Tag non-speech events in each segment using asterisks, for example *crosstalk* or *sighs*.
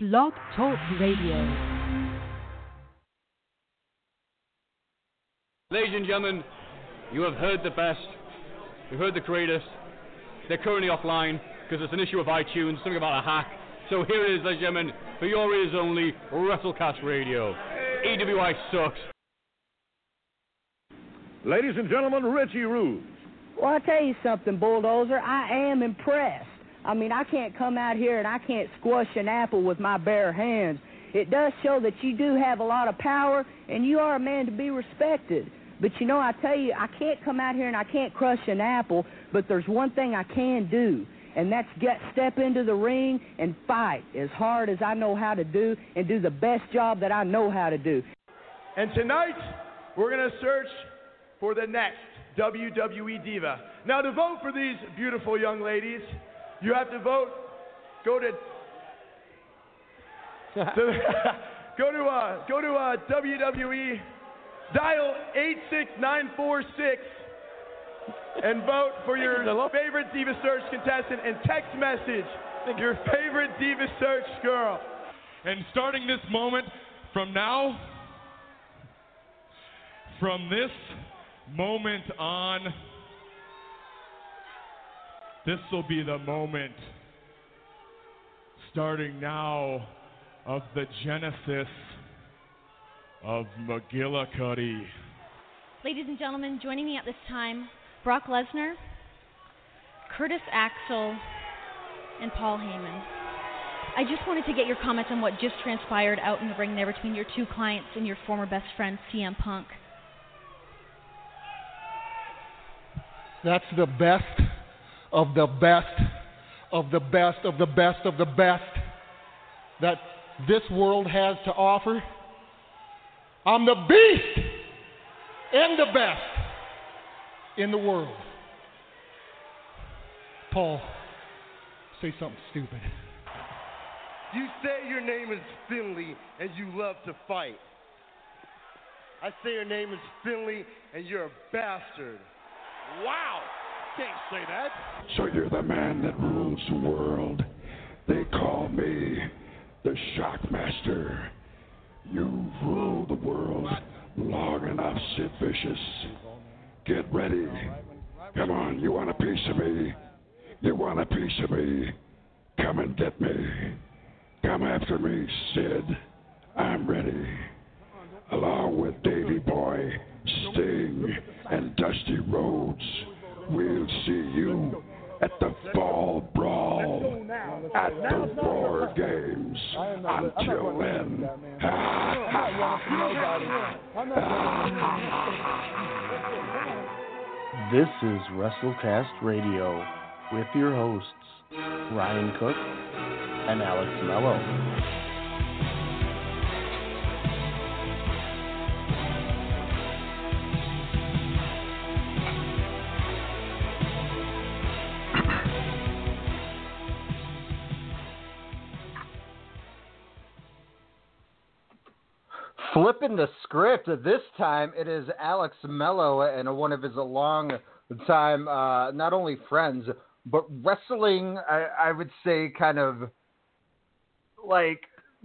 Blog Talk Radio. Ladies and gentlemen, you have heard the best. You've heard the greatest. They're currently offline because it's an issue of iTunes, something about a hack. So here it is, ladies and gentlemen, for your ears only, WrestleCast Radio. EWI sucks. Ladies and gentlemen, Richie Rude. Well, I tell you something, Bulldozer. I am impressed. I mean, I can't come out here and I can't squash an apple with my bare hands. It does show that you do have a lot of power and you are a man to be respected. But you know, I tell you, I can't come out here and I can't crush an apple, but there's one thing I can do, and that's get step into the ring and fight as hard as I know how to do and do the best job that I know how to do. And tonight, we're going to search for the next WWE Diva. Now, to vote for these beautiful young ladies, you have to vote. Go to. to *laughs* go to uh, go to uh, WWE. Dial eight six nine four six and vote for your favorite Diva Search contestant and text message your favorite Diva Search girl. And starting this moment from now, from this moment on, this will be the moment, starting now, of the genesis of McGillicuddy. Ladies and gentlemen, joining me at this time, Brock Lesnar, Curtis Axel, and Paul Heyman. I just wanted to get your comments on what just transpired out in the ring there between your two clients and your former best friend, CM Punk. That's the best of the best of the best of the best of the best that this world has to offer. I'm the beast and the best in the world. Paul, say something stupid. You say your name is Finley and you love to fight. I say your name is Finley and you're a bastard. Wow! Say that. So you're the man that rules the world. They call me the Shockmaster. You've ruled the world long enough, Sid Vicious. Get ready. Come on, you want a piece of me? You want a piece of me? Come and get me. Come after me, Sid. I'm ready. Along with Davy Boy, Sting, and Dusty Rhodes, we'll see you at the Fall Brawl at the War Games. Until then, This is WrestleCast Radio with your hosts, Ryan Cook and Alex Mello. Flipping the script, this time it is Alex Mello and one of his long time, uh, not only friends, but wrestling, I, I would say, kind of like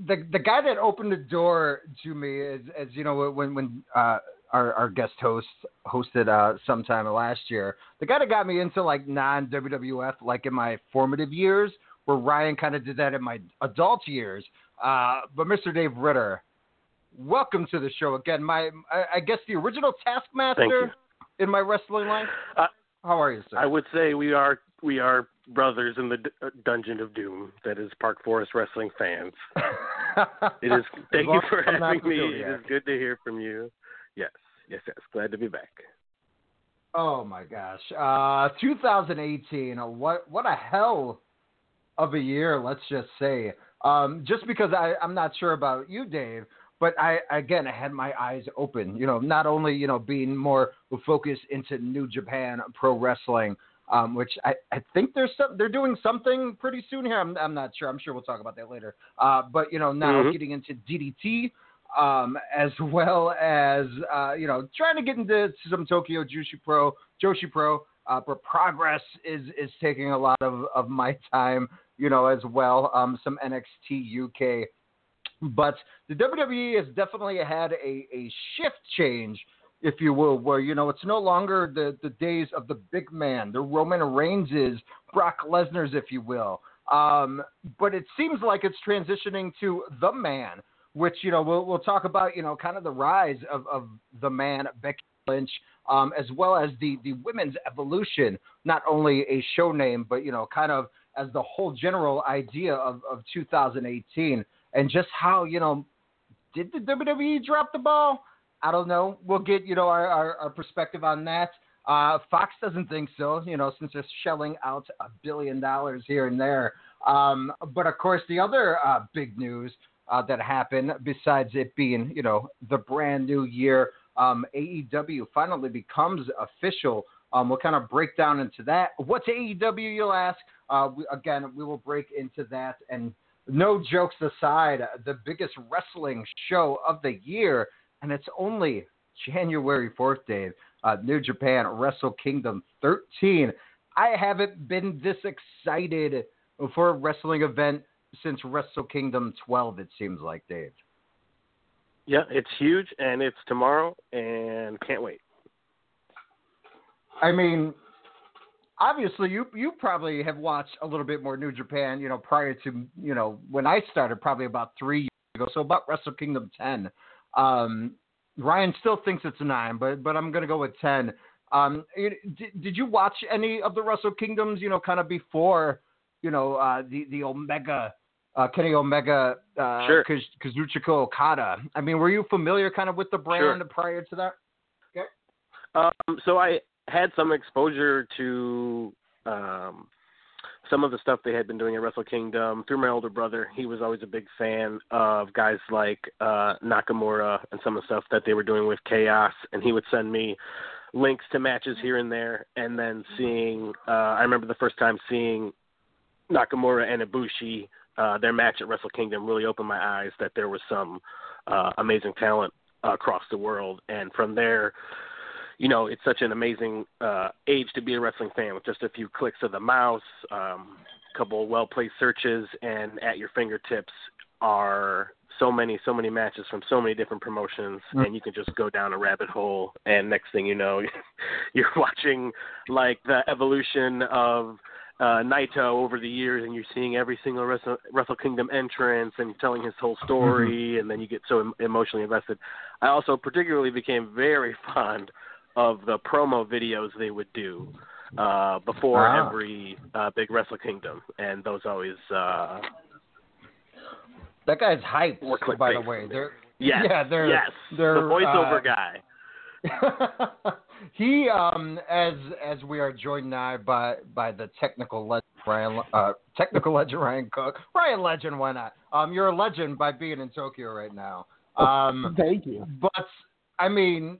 the the guy that opened the door to me is, as you know, when when uh, our our guest host hosted uh, sometime last year, the guy that got me into like non WWF, like in my formative years, where Ryan kind of did that in my adult years. Uh, but Mr. Dave Ritter, welcome to the show again. My, I, I guess the original Taskmaster in my wrestling life. Uh, How are you, sir? I would say we are we are brothers in the d- uh, Dungeon of Doom. That is Park Forest Wrestling fans. *laughs* it is. Thank you for I'm having me. It is good to hear from you. Yes, yes, yes. Glad to be back. Oh my gosh, uh, 2018. uh, What what a hell of a year. Let's just say. Um, just because I I'm not sure about you, Dave, but I again I had my eyes open. You know, not only you know being more focused into New Japan Pro Wrestling. Um, which I, I think there's some, they're doing something pretty soon here. I'm, I'm not sure. I'm sure we'll talk about that later. Uh, but you know now Mhm. getting into DDT, um, as *laughs* well as uh, you know trying to get into some Tokyo Joshi Pro, Joshi Pro. Uh, but progress is is taking a lot of, of my time you know, as well. Um, some NXT UK. But the WWE has definitely had a, a shift change, if you will, where, you know, it's no longer the, the days of the big man, the Roman Reigns Brock Lesnar's, if you will. Um, but it seems like it's transitioning to the man, which, you know, we'll, we'll talk about, you know, kind of the rise of, of the man, Becky Lynch, um, as well as the, the women's evolution, not only a show name, but, you know, kind of as the whole general idea of, of 2018 and just how, you know, did the WWE drop the ball? I don't know. We'll get, you know, our, our, our perspective on that. Uh, Fox doesn't think so, you know, since they're shelling out a billion dollars here and there. Um, but of course, the other uh, big news uh, that happened, besides it being, you know, the brand new year, um, AEW finally becomes official. Um, we'll kind of break down into that. What's AEW, you'll ask? Uh, we, again, we will break into that. And no jokes aside, the biggest wrestling show of the year, and it's only January 4th, Dave. Uh, New Japan Wrestle Kingdom 13. I haven't been this excited for a wrestling event since Wrestle Kingdom 12, it seems like, Dave. Yeah, it's huge, and it's tomorrow, and can't wait. I mean, obviously, you you probably have watched a little bit more New Japan, you know, prior to you know when I started, probably about three years ago. So about Wrestle Kingdom 10. Um, Ryan still thinks it's a nine, but but I'm gonna go with 10. Um, did, did you watch any of the Wrestle Kingdoms? You know, kind of before, you know, uh, the the Omega uh, Kenny Omega, uh, sure. Kazuchika Okada. I mean, were you familiar kind of with the brand Sure. prior to that? Okay. Um, so I had some exposure to um, some of the stuff they had been doing at Wrestle Kingdom through my older brother. He was always a big fan of guys like uh, Nakamura and some of the stuff that they were doing with Chaos, and he would send me links to matches here and there. And then seeing, uh, I remember the first time seeing Nakamura and Ibushi, uh, their match at Wrestle Kingdom really opened my eyes that there was some uh, amazing talent uh, across the world. And from there, you know, it's such an amazing uh, age to be a wrestling fan with just a few clicks of the mouse, um, a couple well placed searches, and at your fingertips are so many, so many matches from so many different promotions, Mm. and you can just go down a rabbit hole. And next thing you know, *laughs* you're watching like the evolution of uh, Naito over the years, and you're seeing every single Wrestle, Wrestle Kingdom entrance and telling his whole story, and then you get so em- emotionally invested. I also particularly became very *laughs* fond of the promo videos they would do uh, before Ah. every uh, big Wrestle Kingdom, and those always. Uh, That guy's hyped, More clickbait by the way. They're, yes, yeah, they're, yes, they're, the voiceover uh, guy. *laughs* he, um, as as we are joined now by by the technical legend Ryan, uh, technical *laughs* legend Ryan Cook, Ryan Legend, why not? Um, you're a legend by being in Tokyo right now. Um, Thank you. but I mean,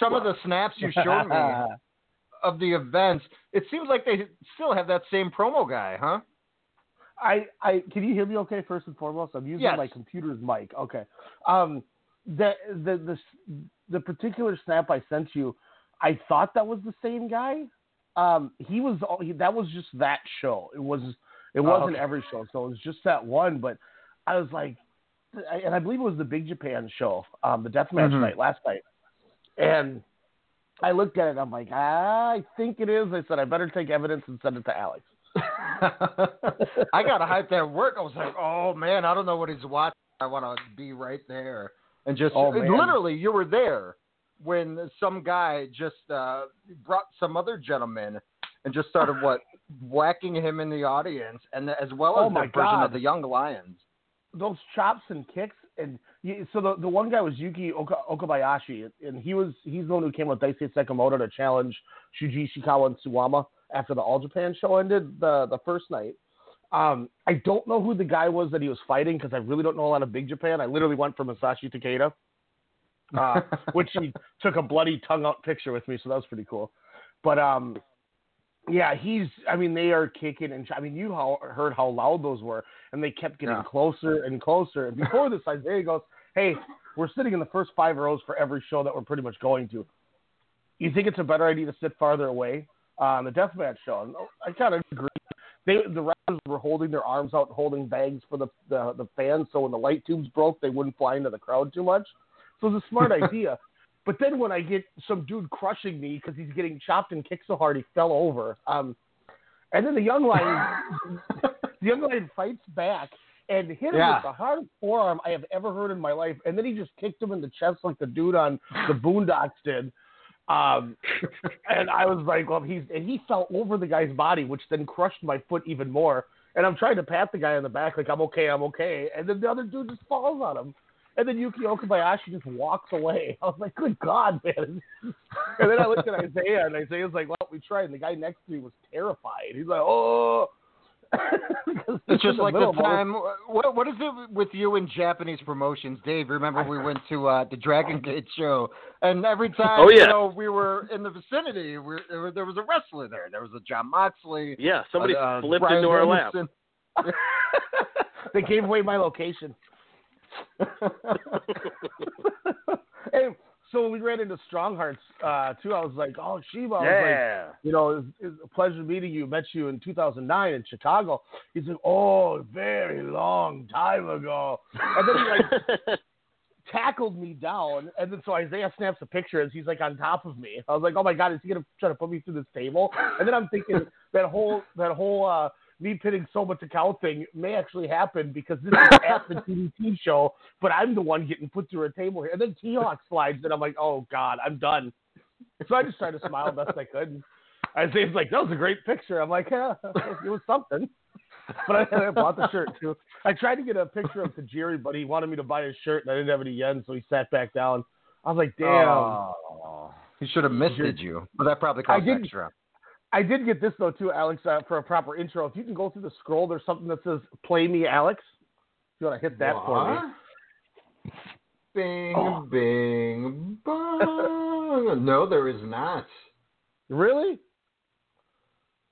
some of the snaps you showed me *laughs* of the events, it seems like they still have that same promo guy, huh? I, I can you hear me okay first and foremost? I'm using Yes. my computer's mic. Okay. Um the the the the particular snap I sent you, I thought that was the same guy. Um he was all- he, that was just that show. It was it Oh, wasn't okay. every show, so it was just that one, but I was like I- and I believe it was the Big Japan show, um the deathmatch Mhm. night last night. And I looked at it and I'm like, I think it is. I said I better take evidence and send it to Alex. *laughs* I got a hyped at work. I was like, oh man, I don't know what he's watching. I want to be right there and just Oh, literally, you were there when some guy just uh, brought some other gentleman and just started what *laughs* whacking him in the audience, and as well Oh, as my the version of the Young Lions. Those chops and kicks and you, so the the one guy was Yuki Oka, Okabayashi and he was he's the one who came with Daisuke Sekimoto to challenge Shuji Ishikawa and Suwama after the All Japan show ended the the first night. Um, I don't know who the guy was that he was fighting because I really don't know a lot of Big Japan. I literally went for Masashi Takeda, uh, *laughs* which he took a bloody tongue out picture with me, so that was pretty cool. But um, yeah, he's. I mean, they are kicking and. I mean, you how, heard how loud those were, and they kept getting Yeah. closer and closer. And before this, Isaiah goes, "Hey, we're sitting in the first five rows for every show that we're pretty much going to. You think it's a better idea to sit farther away on the deathmatch show?" And I kind of agree. they the wrestlers were holding their arms out, holding bags for the, the the fans, so when the light tubes broke, they wouldn't fly into the crowd too much. So it was a smart *laughs* idea. But then when I get some dude crushing me because he's getting chopped and kicked so hard he fell over, um, and then the young lion, *laughs* the young lion fights back and hit him Yeah. with the hardest forearm I have ever heard in my life, and then he just kicked him in the chest like the dude on the *laughs* Boondocks did. Um, and I was like, well, he's and he fell over the guy's body, which then crushed my foot even more. And I'm trying to pat the guy on the back, like I'm okay, I'm okay, and then the other dude just falls on him. And then Yuki Okabayashi just walks away. *laughs* I was like, good God, man. and then I looked at Isaiah, and Isaiah's like, well, we tried. And the guy next to me was terrified. He's like, oh. It's just like the middle of all this- time. What what is it with you and Japanese promotions, Dave? Remember we went to uh, the Dragon Gate show, and every *laughs* time Oh, yeah. you know we were in the vicinity, we there was- there was a wrestler there. There was a John Moxley. Yeah, somebody uh, flipped Brian into our lap. *laughs* They gave away my location. *laughs* hey, so when we ran into Strong Hearts uh, too, I was like, "Oh, CIMA," I was Yeah. like, you know, it's, it's a pleasure meeting you. Met you in 2009 in Chicago. He's like, "Oh, very long time ago," and then he like *laughs* tackled me down, and then so Isaiah snaps a picture as he's like on top of me. I was like, "Oh my god, is he gonna try to put me through this table?" And then I'm thinking that whole that whole uh, me pitting Soma Takao thing may actually happen because this is at the *laughs* DDT show, but I'm the one getting put through a table here. And then T Hawk slides, and I'm like, "Oh god, I'm done." So I just tried to smile best I could. And Isaiah's like, "That was a great picture." I'm like, "Yeah, it was something." But I, I bought the shirt too. I tried to get a picture of Tajiri, but he wanted me to buy his shirt, and I didn't have any yen, so he sat back down. I was like, "Damn." Oh, he should have misted you, but that probably cost I did- extra. I did get this though too, Alex, uh, for a proper intro. If you can go through the scroll, there's something that says "Play Me, Alex." If you want to hit that for me. Bing, Oh. bing, bong. *laughs* no, there is not. Really?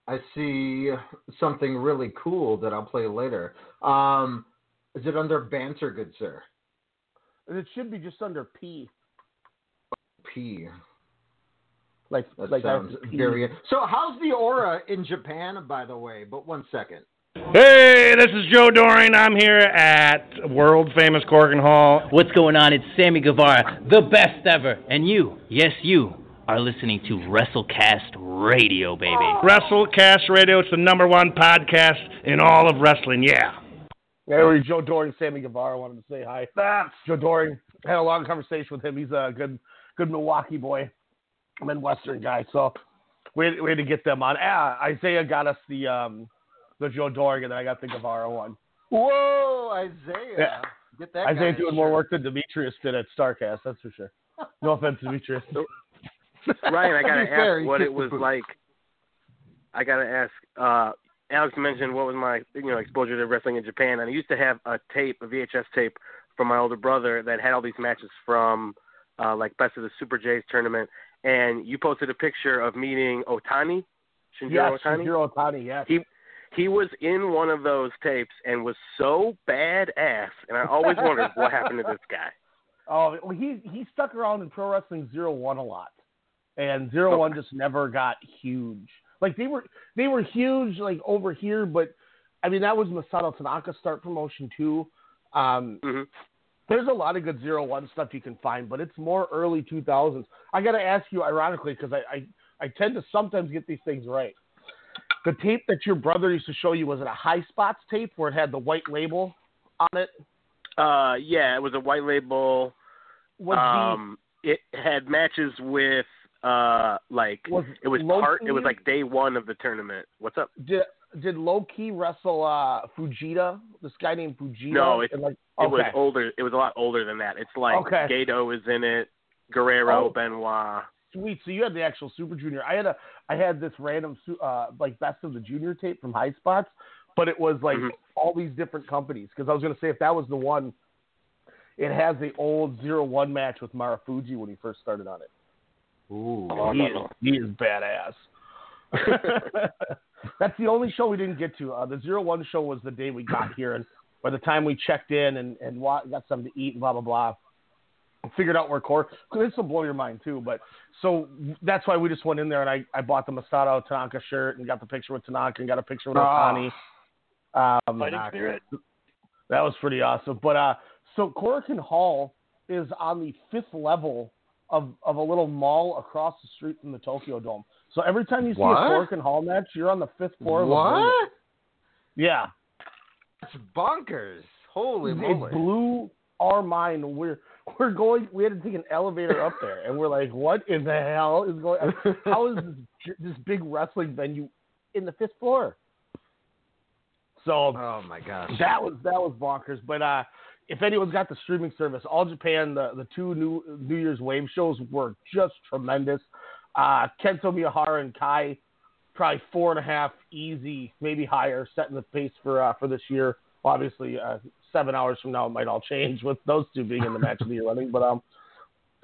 I see something really cool that I'll play later. Um, is it under banter, good sir? It should be just under P. P. Like That like I have sounds very. So, how's the aura in Japan, by the way? But one second. Hey, this is Joe Doering. I'm here at world famous Korakuen Hall. What's going on? It's Sammy Guevara, the best ever. And you, yes, you, are listening to WrestleCast Radio, baby. WrestleCast Radio. It's the number one podcast in all of wrestling. Yeah. Yeah, we're Joe Doering, Sammy Guevara wanted to say hi. That's Joe Doering had a long conversation with him. He's a good, good Milwaukee boy, Midwestern guy. So we had, we had to get them on. Ah, Isaiah got us the um, the Joe Doering, and then I got the Guevara one. Whoa, Isaiah. Yeah. Get that Isaiah guy a doing more work than Demetrius did at Starcast. That's for sure. No *laughs* offense, Demetrius. Ryan, I gotta *laughs* be fair, ask what it was like. I gotta ask. uh Alex mentioned what was my you know exposure to wrestling in Japan, and I used to have a tape, a VHS tape from my older brother that had all these matches from uh like Best of the Super J's tournament. And you posted a picture of meeting Otani, Shinjiro Yes, Otani. Shinjiro Otani, yes. He he was in one of those tapes and was so badass, and I always wondered what happened to this guy. *laughs* Oh, well, he he stuck around in Pro Wrestling Zero One a lot, and Zero One just never got huge. Like they were they were huge like over here, but I mean that was Masato Tanaka start promotion too. Um, There's a lot of good Zero One stuff you can find, but it's more early 2000s. I got to ask you, ironically, because I, I I tend to sometimes get these things right. The tape that your brother used to show you was it a High Spots tape where it had the white label on it? Uh, yeah, it was a white label. Was the- um, it had matches with uh, like Was it was part. It was like day one of the tournament. What's up? Did did Low Ki wrestle uh, Fujita? This guy named Fujita. No, it, And, like, it was older. It was a lot older than that. It's like Okay. Gato is in it, Guerrero, Oh. Benoit. Sweet. So you had the actual Super Junior. I had a I had this random su- uh, like best of the junior tape from High Spots, but it was like Mhm. all these different companies. Because I was gonna say if that was the one, it has the old zero one match with Marufuji when he first started on it. Ooh, Oh, he, no, is, he is badass. *laughs* That's the only show we didn't get to. Uh, the zero one show was the day we got here, and by the time we checked in and and got something to eat and blah blah blah, figured out where core. This will blow your mind too. But so that's why we just went in there and I, I bought the Masato Tanaka shirt and got the picture with Tanaka and got a picture with Otani. Um, Fighting spirit. that was pretty awesome. But uh, so Korakuen Hall is on the fifth level of of a little mall across the street from the Tokyo Dome. So every time you see What? a Korakuen Hall match, you're on the fifth floor. What? Yeah. That's bonkers. Holy it moly. blew our mind. We're we're going. We had to take an elevator up there, and we're like, "What in the hell is going? How is this *laughs* this big wrestling venue in the fifth floor?" So, oh my gosh, that was that was bonkers. But uh, if anyone's got the streaming service, All Japan, the the two new New Year's Wave shows were just tremendous. Uh, Kento Miyahara and Kai, probably four and a half, easy, maybe higher, setting the pace for uh, for this year. Obviously, uh, seven hours from now, it might all change with those two being in the match of the year running. But um,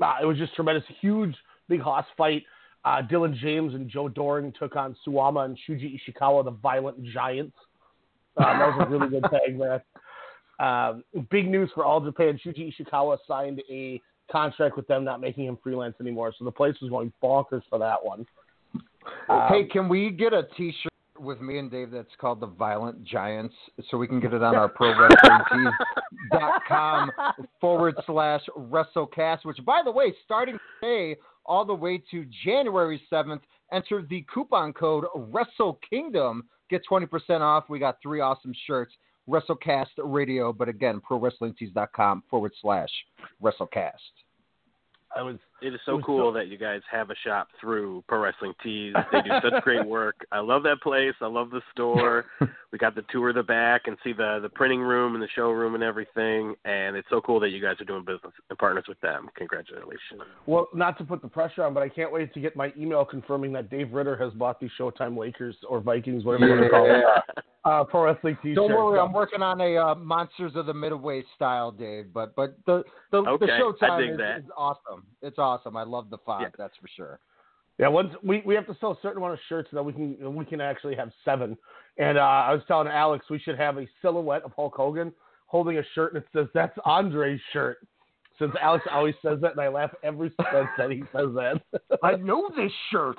uh, it was just tremendous, huge, big hoss fight. Uh, Dylan James and Joe Doering took on Suwama and Shuji Ishikawa, the Violent Giants. Um, that was a really good *laughs* tag match. Um, big news for All Japan. Shuji Ishikawa signed a contract with them, not making him freelance anymore. So the place was going bonkers for that one. Um, hey, can we get a T-shirt with me and Dave that's called the Violent Giants, so we can get it on our ProWrestlingTees.com *laughs* forward slash WrestleCast. Which, by the way, starting today all the way to January seventh, enter the coupon code Wrestle Kingdom. Get twenty percent off. We got three awesome shirts. WrestleCast Radio, but again, ProWrestlingTees.com forward slash WrestleCast. I was. It is so was cool so- that you guys have a shop through Pro Wrestling Tees. *laughs* They do such great work. I love that place. I love the store. we got the tour of the back and see the the printing room and the showroom and everything. And it's so cool that you guys are doing business and partners with them. Congratulations. Well, not to put the pressure on, but I can't wait to get my email confirming that Dave Ritter has bought these Showtime Lakers or Vikings, whatever you want to call it, uh, Pro Wrestling T-shirt. Don't worry, I'm working on a uh, Monsters of the Midway style, Dave. But but the the, Okay, the Showtime dig is, awesome. It's awesome. I love the font. That's for sure. Yeah, once we, we have to sell a certain amount of shirts so that we can we can actually have seven. And uh, I was telling Alex we should have a silhouette of Hulk Hogan holding a shirt and it says that's Andre's shirt. Since Alex always says that, and I laugh every time that he says that. *laughs* I know this shirt.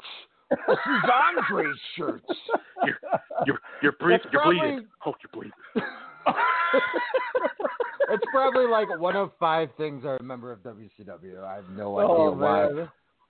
This is Andre's shirt. *laughs* You're you're you're, you're bleeding. Hulk, you're bleeding. *laughs* it's probably like one of five things I remember of WCW. I have no idea Oh, why.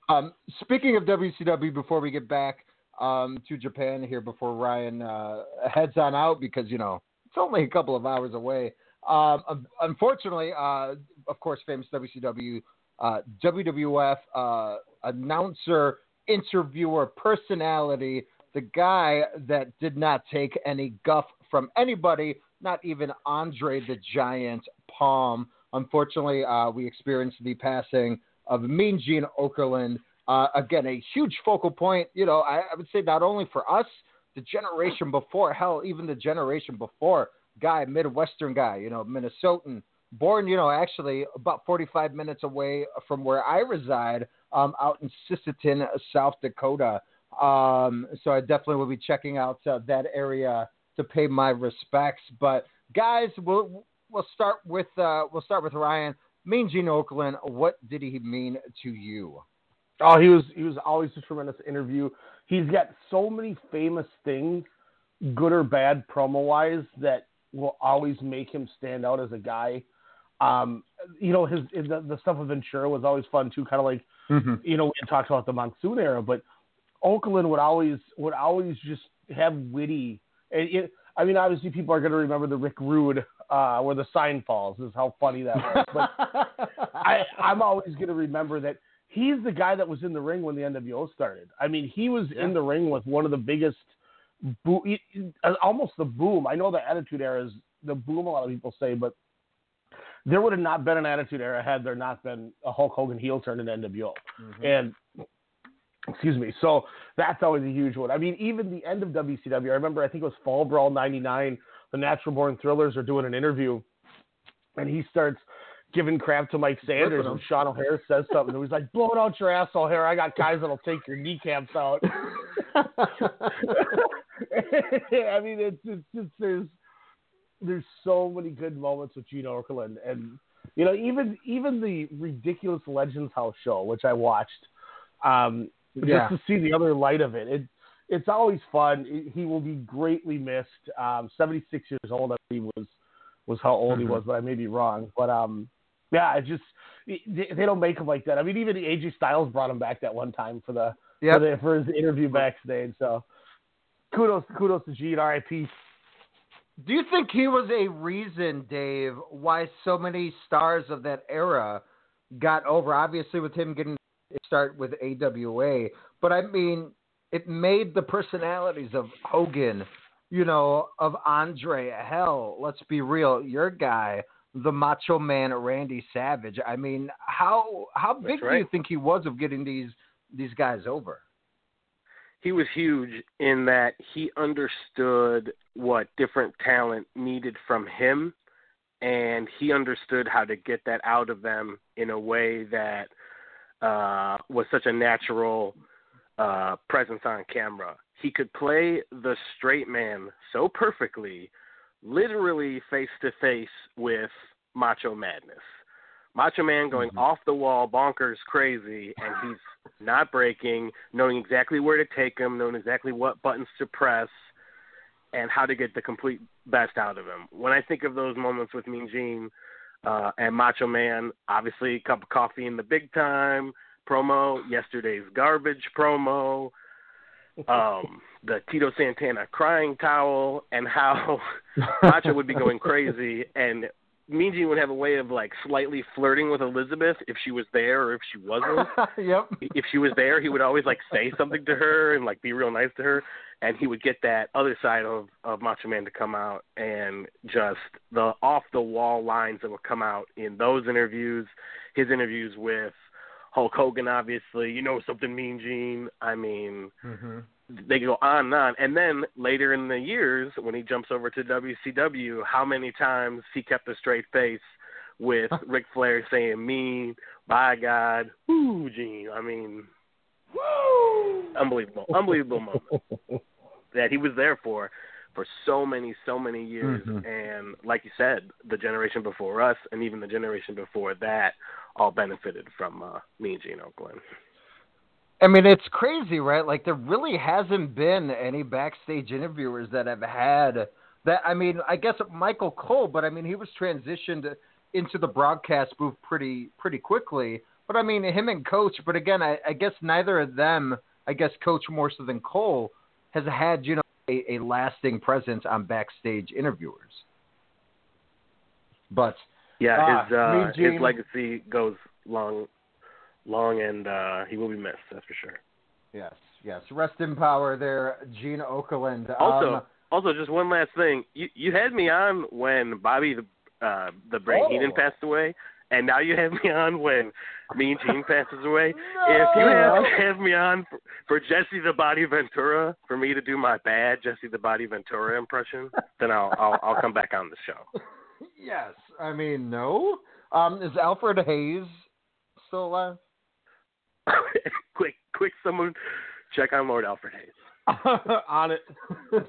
Um, speaking of WCW, before we get back um, to Japan here, before Ryan uh, heads on out, because you know it's only a couple of hours away. Um, unfortunately, uh, of course, famous WCW, uh, WWF uh, announcer, interviewer, personality, the guy that did not take any guff from anybody, not even Andre the Giant Palm. Unfortunately, uh, we experienced the passing of Mean Gene Okerlund. Uh, again, a huge focal point. You know, I, I would say not only for us, the generation before, hell, even the generation before. Guy, Midwestern guy, you know, Minnesotan, born, you know, actually about 45 minutes away from where I reside, um, out in Sisseton, South Dakota. Um, so I definitely will be checking out uh, that area to pay my respects. But guys, we'll we'll start with uh, we'll start with Ryan. Mean Gene Okerlund, what did he mean to you? Oh, he was he was always a tremendous interview. He's got so many famous things, good or bad, promo wise, that will always make him stand out as a guy. Um, you know, his, his the, the stuff with Ventura was always fun too. Kind of like you know we talked about the monsoon era, but Okerlund would always would always just have witty. And it, I mean, obviously people are going to remember the Rick Rude uh, where the sign falls. Is how funny that was. But *laughs* I, I'm always going to remember that he's the guy that was in the ring when the NWO started. I mean, he was in the ring with one of the biggest, bo- uh, almost the boom. I know the Attitude Era is the boom. A lot of people say, but there would have not been an Attitude Era had there not been a Hulk Hogan heel turn in NWO. And excuse me. So that's always a huge one. I mean, even the end of WCW. I remember. I think it was Fall Brawl '99. The Natural Born Thrillers are doing an interview, and he starts giving crap to Mike Sanders, and. Sean O'Haire says something. And he's like, "Blow it out your asshole hair. I got guys that'll take your kneecaps out." *laughs* *laughs* I mean, it's it's just there's there's so many good moments with Gene Okerlund, and You know, even even the ridiculous Legends House show, which I watched, um, Yeah. just to see the other light of it, it it's always fun. It- he will be greatly missed. Um, Seventy six years old, I believe was was how old he Mhm. was, but I may be wrong. But um, yeah, it just they, they don't make him like that. I mean, even AJ Styles brought him back that one time for the Yep. for, the, for his interview backstage. So kudos kudos to Gene, R.I.P. Do you think he was a reason, Dave, why so many stars of that era got over? Obviously, with him getting a start with AWA, but I mean, it made the personalities of Hogan, you know, of Andre. Hell, let's be real, your guy, the Macho Man Randy Savage. I mean, how how big do you think he was of getting these these guys over? he was huge in that he understood what different talent needed from him and he understood how to get that out of them in a way that uh was such a natural uh presence on camera. He could play the straight man so perfectly, literally face to face with Macho Madness. Macho Man going off the wall, bonkers, crazy, and he's not breaking, knowing exactly where to take him, knowing exactly what buttons to press, and how to get the complete best out of him. When I think of those moments with Mean Gene uh, and Macho Man, obviously cup of coffee in the big time promo, yesterday's garbage promo, *laughs* um, the Tito Santana crying towel, and how *laughs* Macho would be going crazy, and Mean Gene would have a way of like slightly flirting with Elizabeth if she was there or if she wasn't. *laughs* yep. If she was there, he would always like say something to her and like be real nice to her, and he would get that other side of of Macho Man to come out and just the off the wall lines that would come out in those interviews, his interviews with Hulk Hogan, obviously. You know something, Mean Gene. I mean, Mm-hmm. They go on and on. And then later in the years, when he jumps over to WCW, how many times he kept a straight face with Ric Flair saying "mean," "by God," "Woo, Gene." I mean, unbelievable, *laughs* unbelievable moment that he was there for for so many, so many years. Mhm. And like you said, the generation before us, and even the generation before that, all benefited from uh, Mean Gene Okerlund. I mean, it's crazy, right? Like there really hasn't been any backstage interviewers that have had that. I mean, I guess Michael Cole, but I mean, he was transitioned into the broadcast booth pretty pretty quickly. But I mean, him and Coach. But again, I, I guess neither of them. I guess Coach more so than Cole has had you know a, a lasting presence on backstage interviewers. But Yeah, Ah, his uh, Mean his legacy goes long, long, and uh, he will be missed. That's for sure. yes, yes, rest in power, there, Gene Okerlund. Also, Um, also, just one last thing. You you had me on when Bobby the uh, the Brain Oh. Heenan passed away, and now you have me on when Mean Gene passes away. *laughs* If you have, have me on for, for Jesse the Body Ventura for me to do my bad Jesse the Body Ventura impression, then I'll I'll, I'll come back on the show. *laughs* Yes, I mean no. Um, is Alfred Hayes still alive? *laughs* quick, quick, someone check on Lord Alfred Hayes. *laughs* on it. *laughs*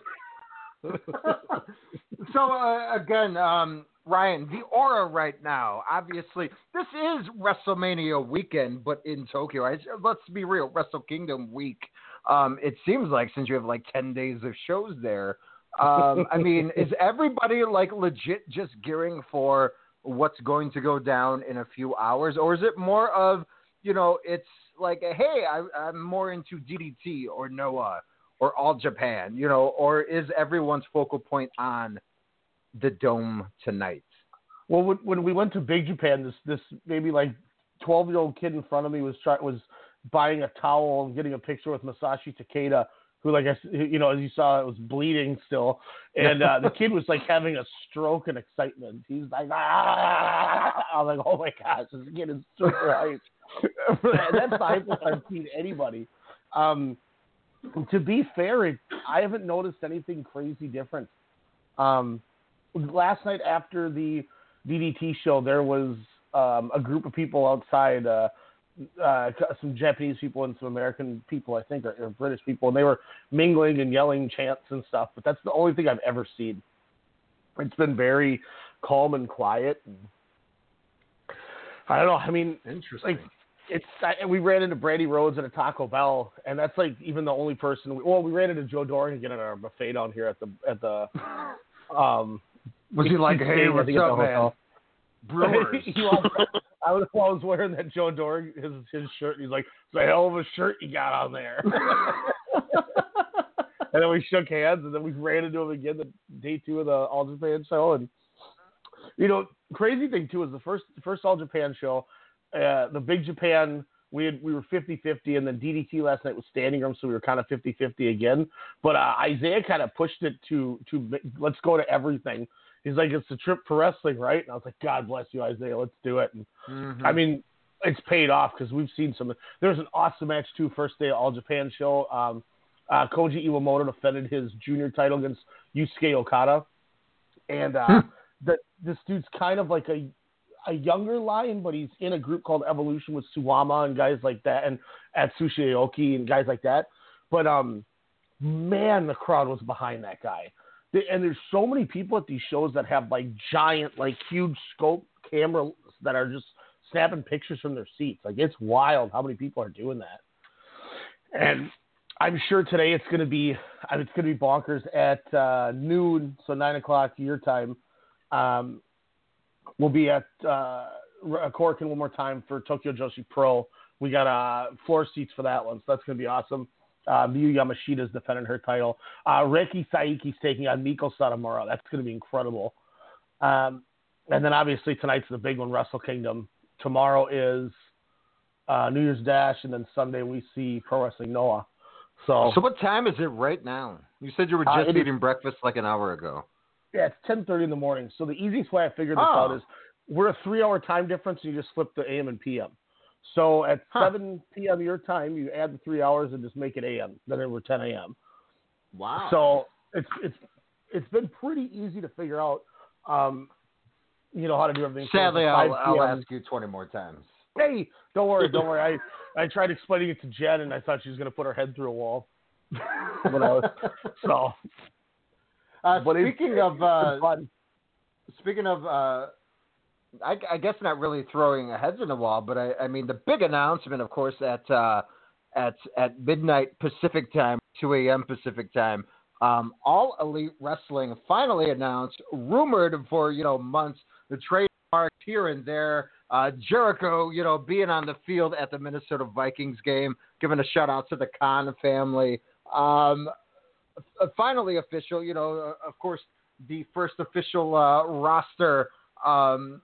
so uh, again, um, Ryan, the aura right now. Obviously, this is WrestleMania weekend, but in Tokyo. I, let's be real, Wrestle Kingdom week. Um, it seems like since you have like ten days of shows there. Um, I mean, is everybody like legit just gearing for what's going to go down in a few hours, or is it more of you know, it's like, hey, I, I'm more into DDT or Noah or All Japan, you know, or is everyone's focal point on the dome tonight? Well, when, we went to Big Japan, this this maybe like twelve year old kid in front of me was try, was buying a towel and getting a picture with Masashi Takeda, who like I you know as you saw it was bleeding still, and uh, the kid was like having a stroke in excitement. He's like, ah! I'm like, oh my gosh, this is super hyped. That's the hypest I've seen anybody. Um, to be fair, it, I haven't noticed anything crazy different. Um, last night after the DDT show, there was um, a group of people outside, uh, uh, some Japanese people and some American people, I think, or, or British people, and they were mingling and yelling chants and stuff. But that's the only thing I've ever seen. It's been very calm and quiet. I don't know. I mean, Interesting. like it's I, we ran into Brandi Rhodes at a Taco Bell, and that's like even the only person. We, well, we ran into Joe Doering again at our buffet down here at the at the. *laughs* Um, Was he like, *laughs* "Hey, I what's think, at up, man? hotel. Brewers. *laughs* he was, I was, I was wearing that Joe Doering his his shirt. He's like, "It's a hell of a shirt you got on there." and then we shook hands, and then we ran into him again the day two of the All Japan show. And you know, crazy thing too is the first first All Japan show, uh, the Big Japan. We had, we were 50-50, and then DDT last night was standing room, so we were kind of 50-50 again. But uh, Isaiah kind of pushed it to to let's go to everything. He's like, it's a trip for wrestling, right? And I was like, God bless you, Isaiah. Let's do it. And Mhm. I mean, it's paid off because we've seen some. There's an awesome match too. First day of All Japan show. Um, uh, Koji Iwamoto defended his junior title against Yusuke Okada, and uh, the, this dude's kind of like a a younger lion, but he's in a group called Evolution with Suwama and guys like that, and Atsushi Aoki and guys like that. But um, man, the crowd was behind that guy. And there's so many people at these shows that have like giant, like huge scope cameras that are just snapping pictures from their seats. Like it's wild how many people are doing that. And I'm sure today it's going to be it's going to be bonkers at uh, noon, so nine o'clock your time. Um, we'll be at uh, Korakuen one more time for Tokyo Joshi Pro. We got uh, floor seats for that one, so that's going to be awesome. Uh, Miyu Yamashita is defending her title. Uh, Reika Saiki's taking on Meiko Satomura. That's going to be incredible. Um, and then obviously tonight's the big one, Wrestle Kingdom. Tomorrow is uh, New Year's Dash, and then Sunday we see Pro Wrestling Noah. So, So what time is it right now? You said you were Uh, just is- eating breakfast like an hour ago. Yeah, it's ten thirty in the morning. So the easiest way I figured this Oh. out is we're a three hour time difference, and you just flip the AM and PM. So at Huh. seven PM your time, you add the three hours and just make it AM. Then it were ten AM. Wow. So it's it's it's been pretty easy to figure out. Um, you know how to do everything. Sadly, I'll, I'll ask you 20 more times. Hey, don't worry, don't worry. *laughs* I I tried explaining it to Jen, and I thought she was going to put her head through a wall. *laughs* Was, so, Uh, but it's- speaking of uh, speaking of, uh, I, I guess not really throwing a heads in the wall, but I, I mean the big announcement, of course, at uh, at at midnight Pacific time, 2 a.m. Pacific time. Um, All Elite Wrestling finally announced, rumored for you know months, the trademark here and there. Uh, Jericho, you know, being on the field at the Minnesota Vikings game, giving a shout out to the Khan family. Um, uh, finally official. You know, uh, of course, the first official uh, roster. Um,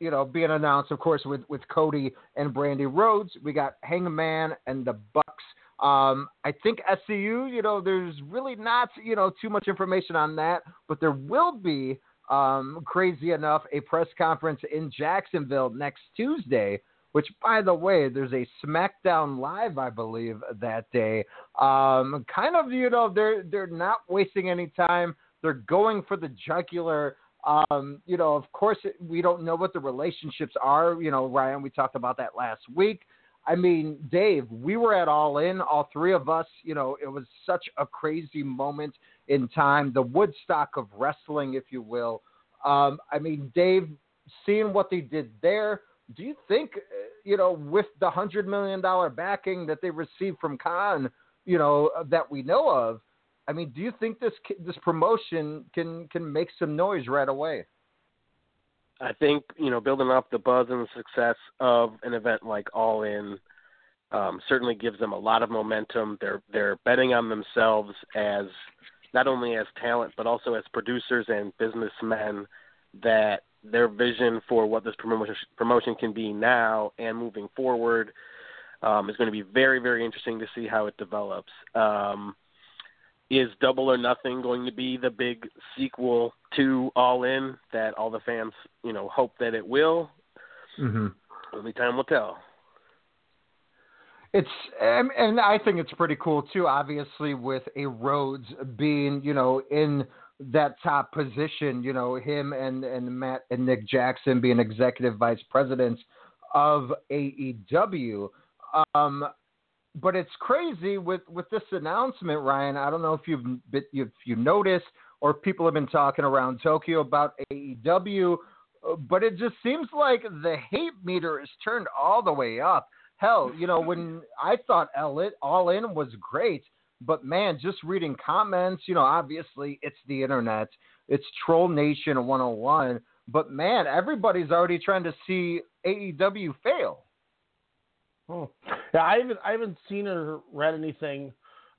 you know, being announced, of course, with with Cody and Brandi Rhodes. We got Hangman and the Bucks. Um, I think SCU. You know, there's really not you know too much information on that, but there will be. Um, crazy enough, a press conference in Jacksonville next Tuesday which by the way, there's a SmackDown Live, I believe, that day. Um, kind of, you know, they're they're not wasting any time. They're going for the jugular. Um, you know, of course, we don't know what the relationships are. You know, Ryan, we talked about that last week. I mean, Dave, we were at All In, all three of us. You know, it was such a crazy moment in time, the Woodstock of wrestling, if you will. Um, I mean, Dave, seeing what they did there, do you think, uh, you know, with the hundred million dollar backing that they received from Khan, you know, uh, that we know of, I mean, do you think this this promotion can can make some noise right away? I think you know building up the buzz and the success of an event like All In um, certainly gives them a lot of momentum. They're they're betting on themselves as not only as talent but also as producers and businessmen. That their vision for what this promotion promotion can be now and moving forward um, is going to be very very interesting to see how it develops. Um, is Double or Nothing going to be the big sequel to All In that all the fans, you know, hope that it will? Mm-hmm. Only time will tell. It's and, and I think it's pretty cool too. Obviously, with a Rhodes being you know in that top position, you know him and and Matt and Nick Jackson being executive vice presidents of AEW. Um, but it's crazy with with this announcement, Ryan. I don't know if you've if you noticed or people have been talking around Tokyo about AEW. but it just seems like the hate meter is turned all the way up. Hell, you know, when I thought All In was great, but man, just reading comments, you know, obviously it's the internet, it's Troll Nation 101, but man, everybody's already trying to see AEW fail. Oh. Yeah, I haven't I haven't seen or read anything.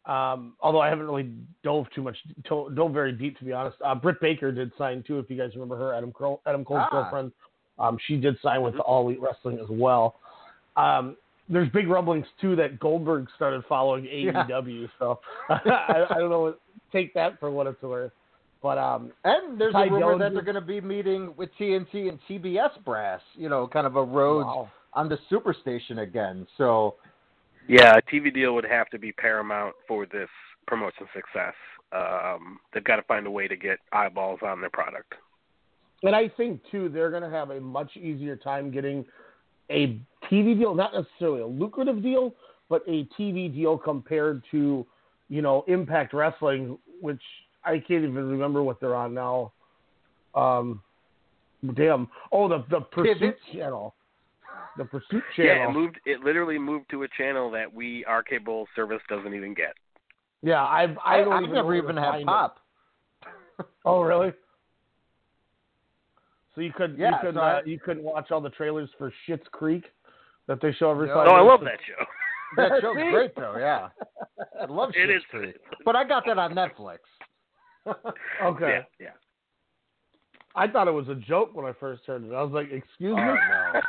Um, although I haven't really dove too much, to, dove very deep to be honest. Uh, Britt Baker did sign too, if you guys remember her, Adam Cole, Adam Cole's Ah. girlfriend. Um, she did sign with All Elite Wrestling as well. Um, there's big rumblings too that Goldberg started following Yeah. AEW, so *laughs* I, I don't know. Take that for what it's worth. But um, And there's Ty a rumor Dillinger- that they're going to be meeting with TNT and TBS brass, you know, kind of a road Wow. on the Superstation again. So, Yeah, a TV deal would have to be paramount for this promotion success. Um, they've got to find a way to get eyeballs on their product. And I think too, they're going to have a much easier time getting a TV deal, not necessarily a lucrative deal, but a TV deal compared to, you know, Impact Wrestling, which I can't even remember what they're on now. Um, damn. Oh, the the Pursuit Pivot. channel. The Pursuit Yeah, channel. it moved. It literally moved to a channel that we our cable service doesn't even get. Yeah, I've I I, don't I've even never know where even had find it. pop. *laughs* Oh, really? So you could Yeah, you could so uh, I- you couldn't watch all the trailers for Schitt's Creek that they show every No. five Oh, I love that show. *laughs* That show's *laughs* great, though, yeah. I love It Schitt's is. Creek. But I got that on Netflix. *laughs* Okay. Yeah, yeah. I thought it was a joke when I first heard it. I was like, "Excuse me." Oh,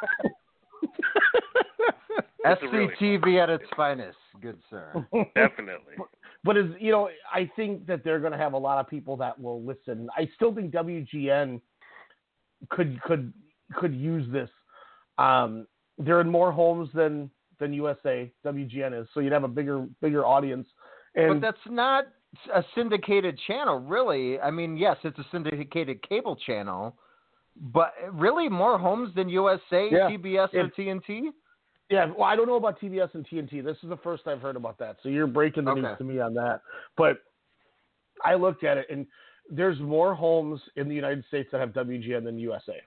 It's a really SCTV at its finest, good sir. Definitely. But as you know, I think that they're going to have a lot of people that will listen. I still think WGN could could could use this. Um, they're in more homes than than USA. WGN is, so you'd have a bigger bigger audience. And but that's not a syndicated channel, really. I mean, yes, it's a syndicated cable channel, but really more homes than USA, Yeah. TBS, or TNT. Yeah, well, I don't know about TBS and TNT. This is the first I've heard about that. So you're breaking the news to me on that. But I looked at it, and there's more homes in the United States that have WGN than USA.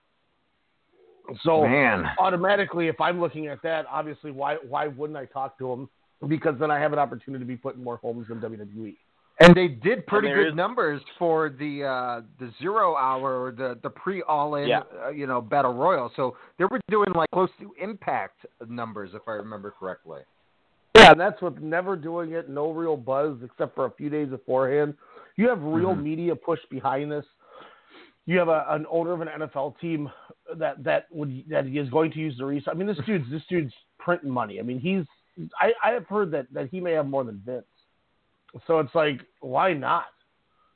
So Man. automatically, if I'm looking at that, obviously, why why wouldn't I talk to them? Because then I have an opportunity to be putting more homes than. WWE. And they did pretty good is- numbers for the uh, the zero hour or the the pre all in Yeah. uh, you know battle royal. So they were doing like close to impact numbers if I remember correctly. Yeah, and that's with never doing it, no real buzz except for a few days beforehand. You have real Mhm. media push behind this. You have a, an owner of an NFL team that that would that is going to use the resource. I mean, this dude's this dude's printing money. I mean, he's I I have heard that that he may have more than Vince. So it's like, why not?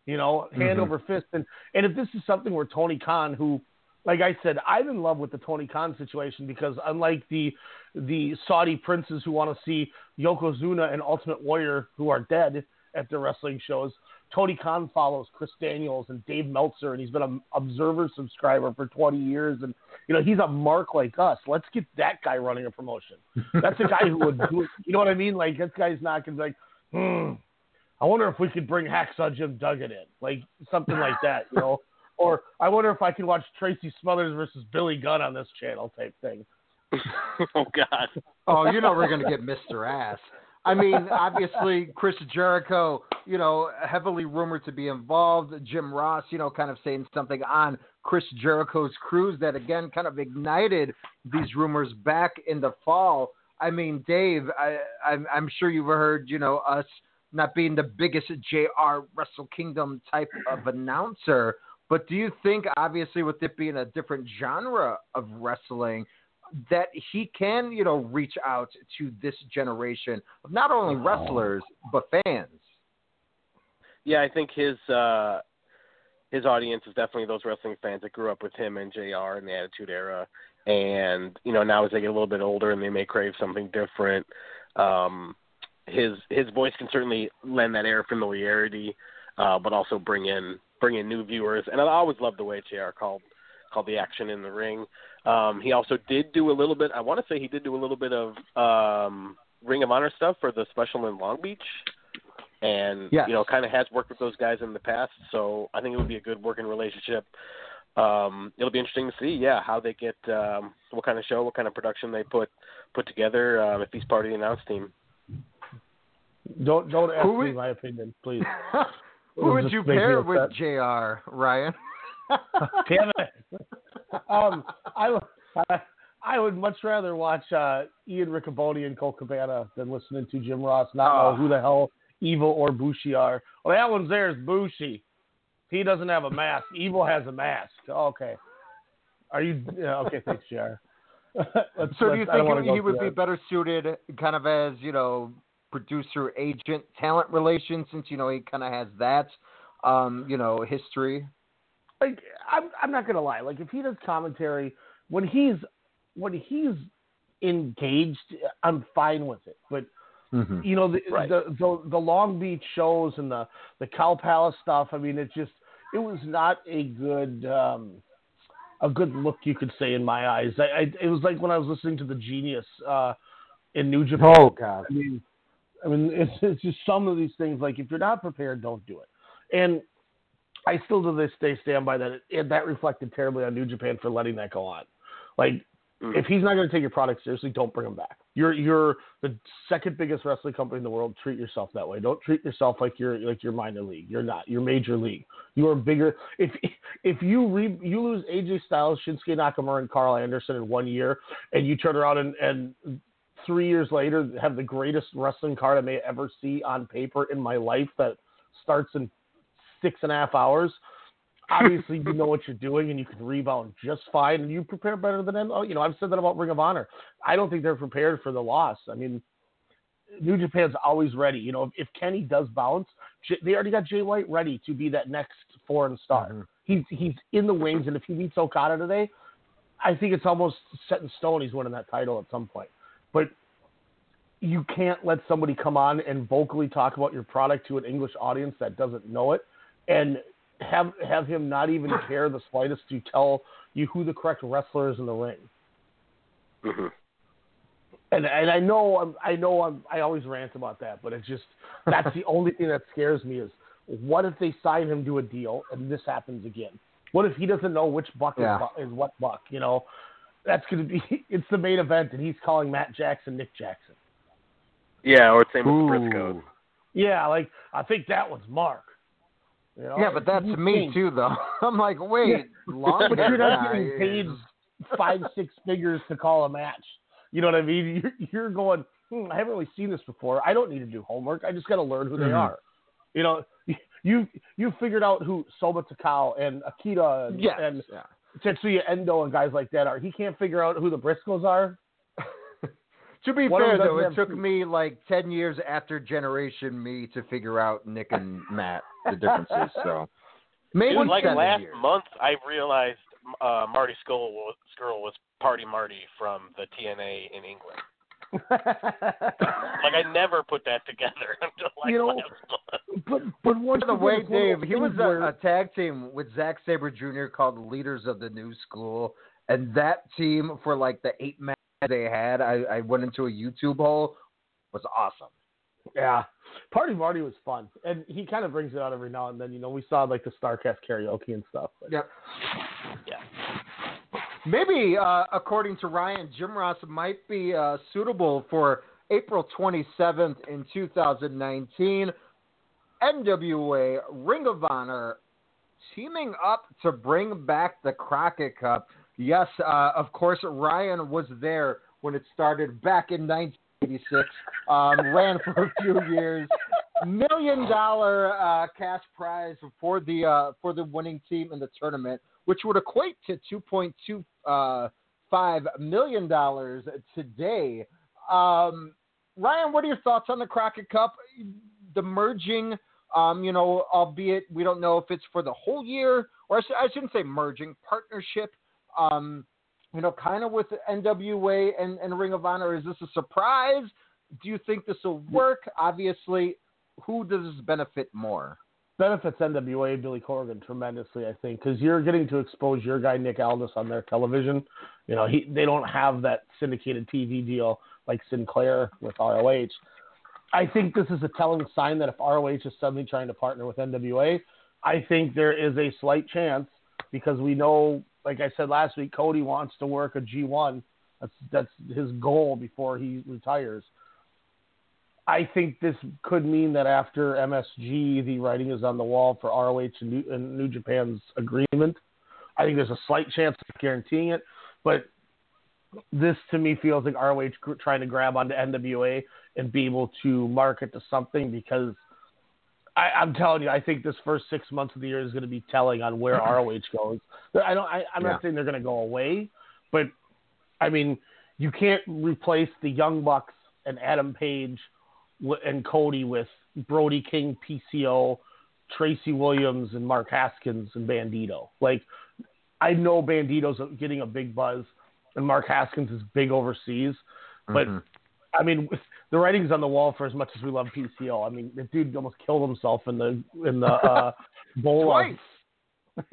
You know, hand Mhm. over fist. And and if this is something where Tony Khan, who, like I said, I'm in love with the Tony Khan situation because unlike the the Saudi princes who want to see Yokozuna and Ultimate Warrior who are dead at their wrestling shows, Tony Khan follows Chris Daniels and Dave Meltzer, and he's been an Observer subscriber for 20 years, and you know he's a mark like us. Let's get that guy running a promotion. That's a guy who would do it. You know what I mean? Like this guy's not gonna be like, hmm. I wonder if we could bring Hacksaw Jim Duggan in, like something like that, you know. *laughs* Or I wonder if I can watch Tracy Smothers versus Billy Gunn on this channel type thing. *laughs* oh God. Oh, you know we're gonna get Mr. Ass. I mean, obviously Chris Jericho, you know, heavily rumored to be involved. Jim Ross, you know, kind of saying something on Chris Jericho's cruise that again kind of ignited these rumors back in the fall. I mean, Dave, I, I'm, I'm sure you've heard, you know, us not being the biggest JR Wrestle Kingdom type of announcer, but do you think, obviously, with it being a different genre of wrestling, that he can, you know, reach out to this generation of not only wrestlers but fans? Yeah, I think his uh his audience is definitely those wrestling fans that grew up with him and JR in the Attitude Era. And, you know, now as they get a little bit older and they may crave something different, um his his voice can certainly lend that air of familiarity, uh, but also bring in bring in new viewers. And I always love the way JR called called the action in the ring. Um he also did do a little bit I want to say he did do a little bit of um Ring of Honor stuff for the special in Long Beach and Yes. you know kind of has worked with those guys in the past so i think it would be a good working relationship um, it'll be interesting to see, yeah, how they get um, what kind of show, what kind of production they put put together um, if he's part of the announce team. Don't don't ask Who me would- my opinion, please. *laughs* Who would you pair with upset. Jr. Ryan? *laughs* Damn it. um, I, would- I I would much rather watch uh, Ian Riccaboni and Colt Cabana than listening to Jim Ross not Oh. know who the hell Evil or Bushi are. Well, that one's there is Bushi. He doesn't have a mask. Evil has a mask. Okay. Are you yeah, okay? Thanks, Jr. *laughs* So do you let's- I don't wanna think go he would be that. better suited, kind of as you know, producer agent talent relations, since you know he kind of has that, um, you know, history? Like I'm I'm not gonna lie. Like if he does commentary when he's when he's engaged, I'm fine with it. But Mm-hmm. you know the, Right. the the the Long Beach shows and the the Cow Palace stuff. I mean, it just it was not a good um a good look you could say in my eyes. I, I it was like when I was listening to the Genius uh in New Japan. Oh God. I mean, I mean, it's it's just some of these things. Like if you're not prepared, don't do it. And I still to this day stand by that. It, that reflected terribly on New Japan for letting that go on. Like hmm. if he's not going to take your product seriously, don't bring him back. You're you're the second biggest wrestling company in the world. Treat yourself that way. Don't treat yourself like you're like you're minor league. You're not. You're major league. You are bigger. If if you re, you lose AJ Styles, Shinsuke Nakamura, and Carl Anderson in one year, and you turn around and, and three years later have the greatest wrestling card I may ever see on paper in my life that starts in six and a half hours. Obviously, you know what you're doing, and you can rebound just fine, and you prepare better than them. Oh, you know, I've said that about Ring of Honor. I don't think they're prepared for the loss. I mean, New Japan's always ready. You know, if, if Kenny does bounce, J- they already got Jay White ready to be that next foreign star. Mm-hmm. He's he's in the wings, and if he beats Okada today, I think it's almost set in stone. He's winning that title at some point. But you can't let somebody come on and vocally talk about your product to an English audience that doesn't know it, and have have him not even *sighs* care the slightest to tell you who the correct wrestler is in the ring. Mm-hmm. And and I know I'm, I know I'm, I always rant about that, but it's just that's the *laughs* only thing that scares me is what if they sign him to a deal and this happens again? What if he doesn't know which buck Yeah. is, bu- is what buck? You know, that's going to be *laughs* it's the main event and he's calling Matt Jackson Nick Jackson. Yeah, or same with the Briscoes. Yeah, like I think that one's Mark. You know, Yeah, but that's you me think- too, though. *laughs* I'm like, wait, Yeah. long but you're not getting paid five, *laughs* six figures to call a match. You know what I mean? *laughs* You're, you're going, hmm, I haven't really seen this before. I don't need to do homework. I just got to learn who they Mhm. are. You know, you you figured out who Soma Takao and Akita and, Yes, and yeah. Tetsuya Endo and guys like that are. He can't figure out who the Briscoes are. To be One fair, though, it took me like 10 years after Generation Me to figure out Nick and Matt, the differences. So maybe Dude, like last years. month, I realized uh, Marty Scurll was, Scurll was Party Marty from the TNA in England. Like I never put that together *laughs* until like You know, last month. But but once By the you way, get it's one of Dave, he was a, a tag team with Zack Sabre Jr. called Leaders of the New School, and that team for like the eight matches they had, I, I went into a YouTube hole, was awesome. Yeah. Party Marty was fun. And he kind of brings it out every now and then. You know, we saw like the Starcast karaoke and stuff. But Yep. Yeah. Maybe, uh, according to Ryan, Jim Ross might be uh, suitable for April 27th in 2019. NWA Ring of Honor teaming up to bring back the Crockett Cup. Yes, uh, of course, Ryan was there when it started back in 1986. Um, ran for a few years. Million dollar uh, cash prize for the uh, for the winning team in the tournament, which would equate to 2.25 million dollars today. Um, Ryan, what are your thoughts on the Crockett Cup? The merging, um, you know, albeit we don't know if it's for the whole year, or I, sh- I shouldn't say merging, partnership. Um, you know, kind of with NWA and, and Ring of Honor. Is this a surprise? Do you think this will work? Obviously, who does this benefit more? benefits NWA Billy Corgan tremendously, I think, because you're getting to expose your guy Nick Aldis on their television. You know, he they don't have that syndicated TV deal like Sinclair with ROH. I think this is a telling sign that if ROH is suddenly trying to partner with NWA, I think there is a slight chance because we know, like I said last week, Cody wants to work a G1. That's that's his goal before he retires. I think this could mean that after MSG, the writing is on the wall for ROH and New, and New Japan's agreement. I think there's a slight chance of guaranteeing it, but this to me feels like ROH trying to grab onto NWA and be able to market to something because I, I'm telling you, I think this first six months of the year is going to be telling on where *clears throat* ROH goes. I don't. I, I'm Yeah. not saying they're going to go away, but I mean, you can't replace the Young Bucks and Adam Page and Cody with Brody King, PCO, Tracy Williams, and Mark Haskins and Bandito. Like, I know Bandito's getting a big buzz, and Mark Haskins is big overseas, but Mhm. I mean, *laughs* the writing's on the wall for as much as we love PCO. I mean, the dude almost killed himself in the in the uh, *laughs* bowl. *laughs*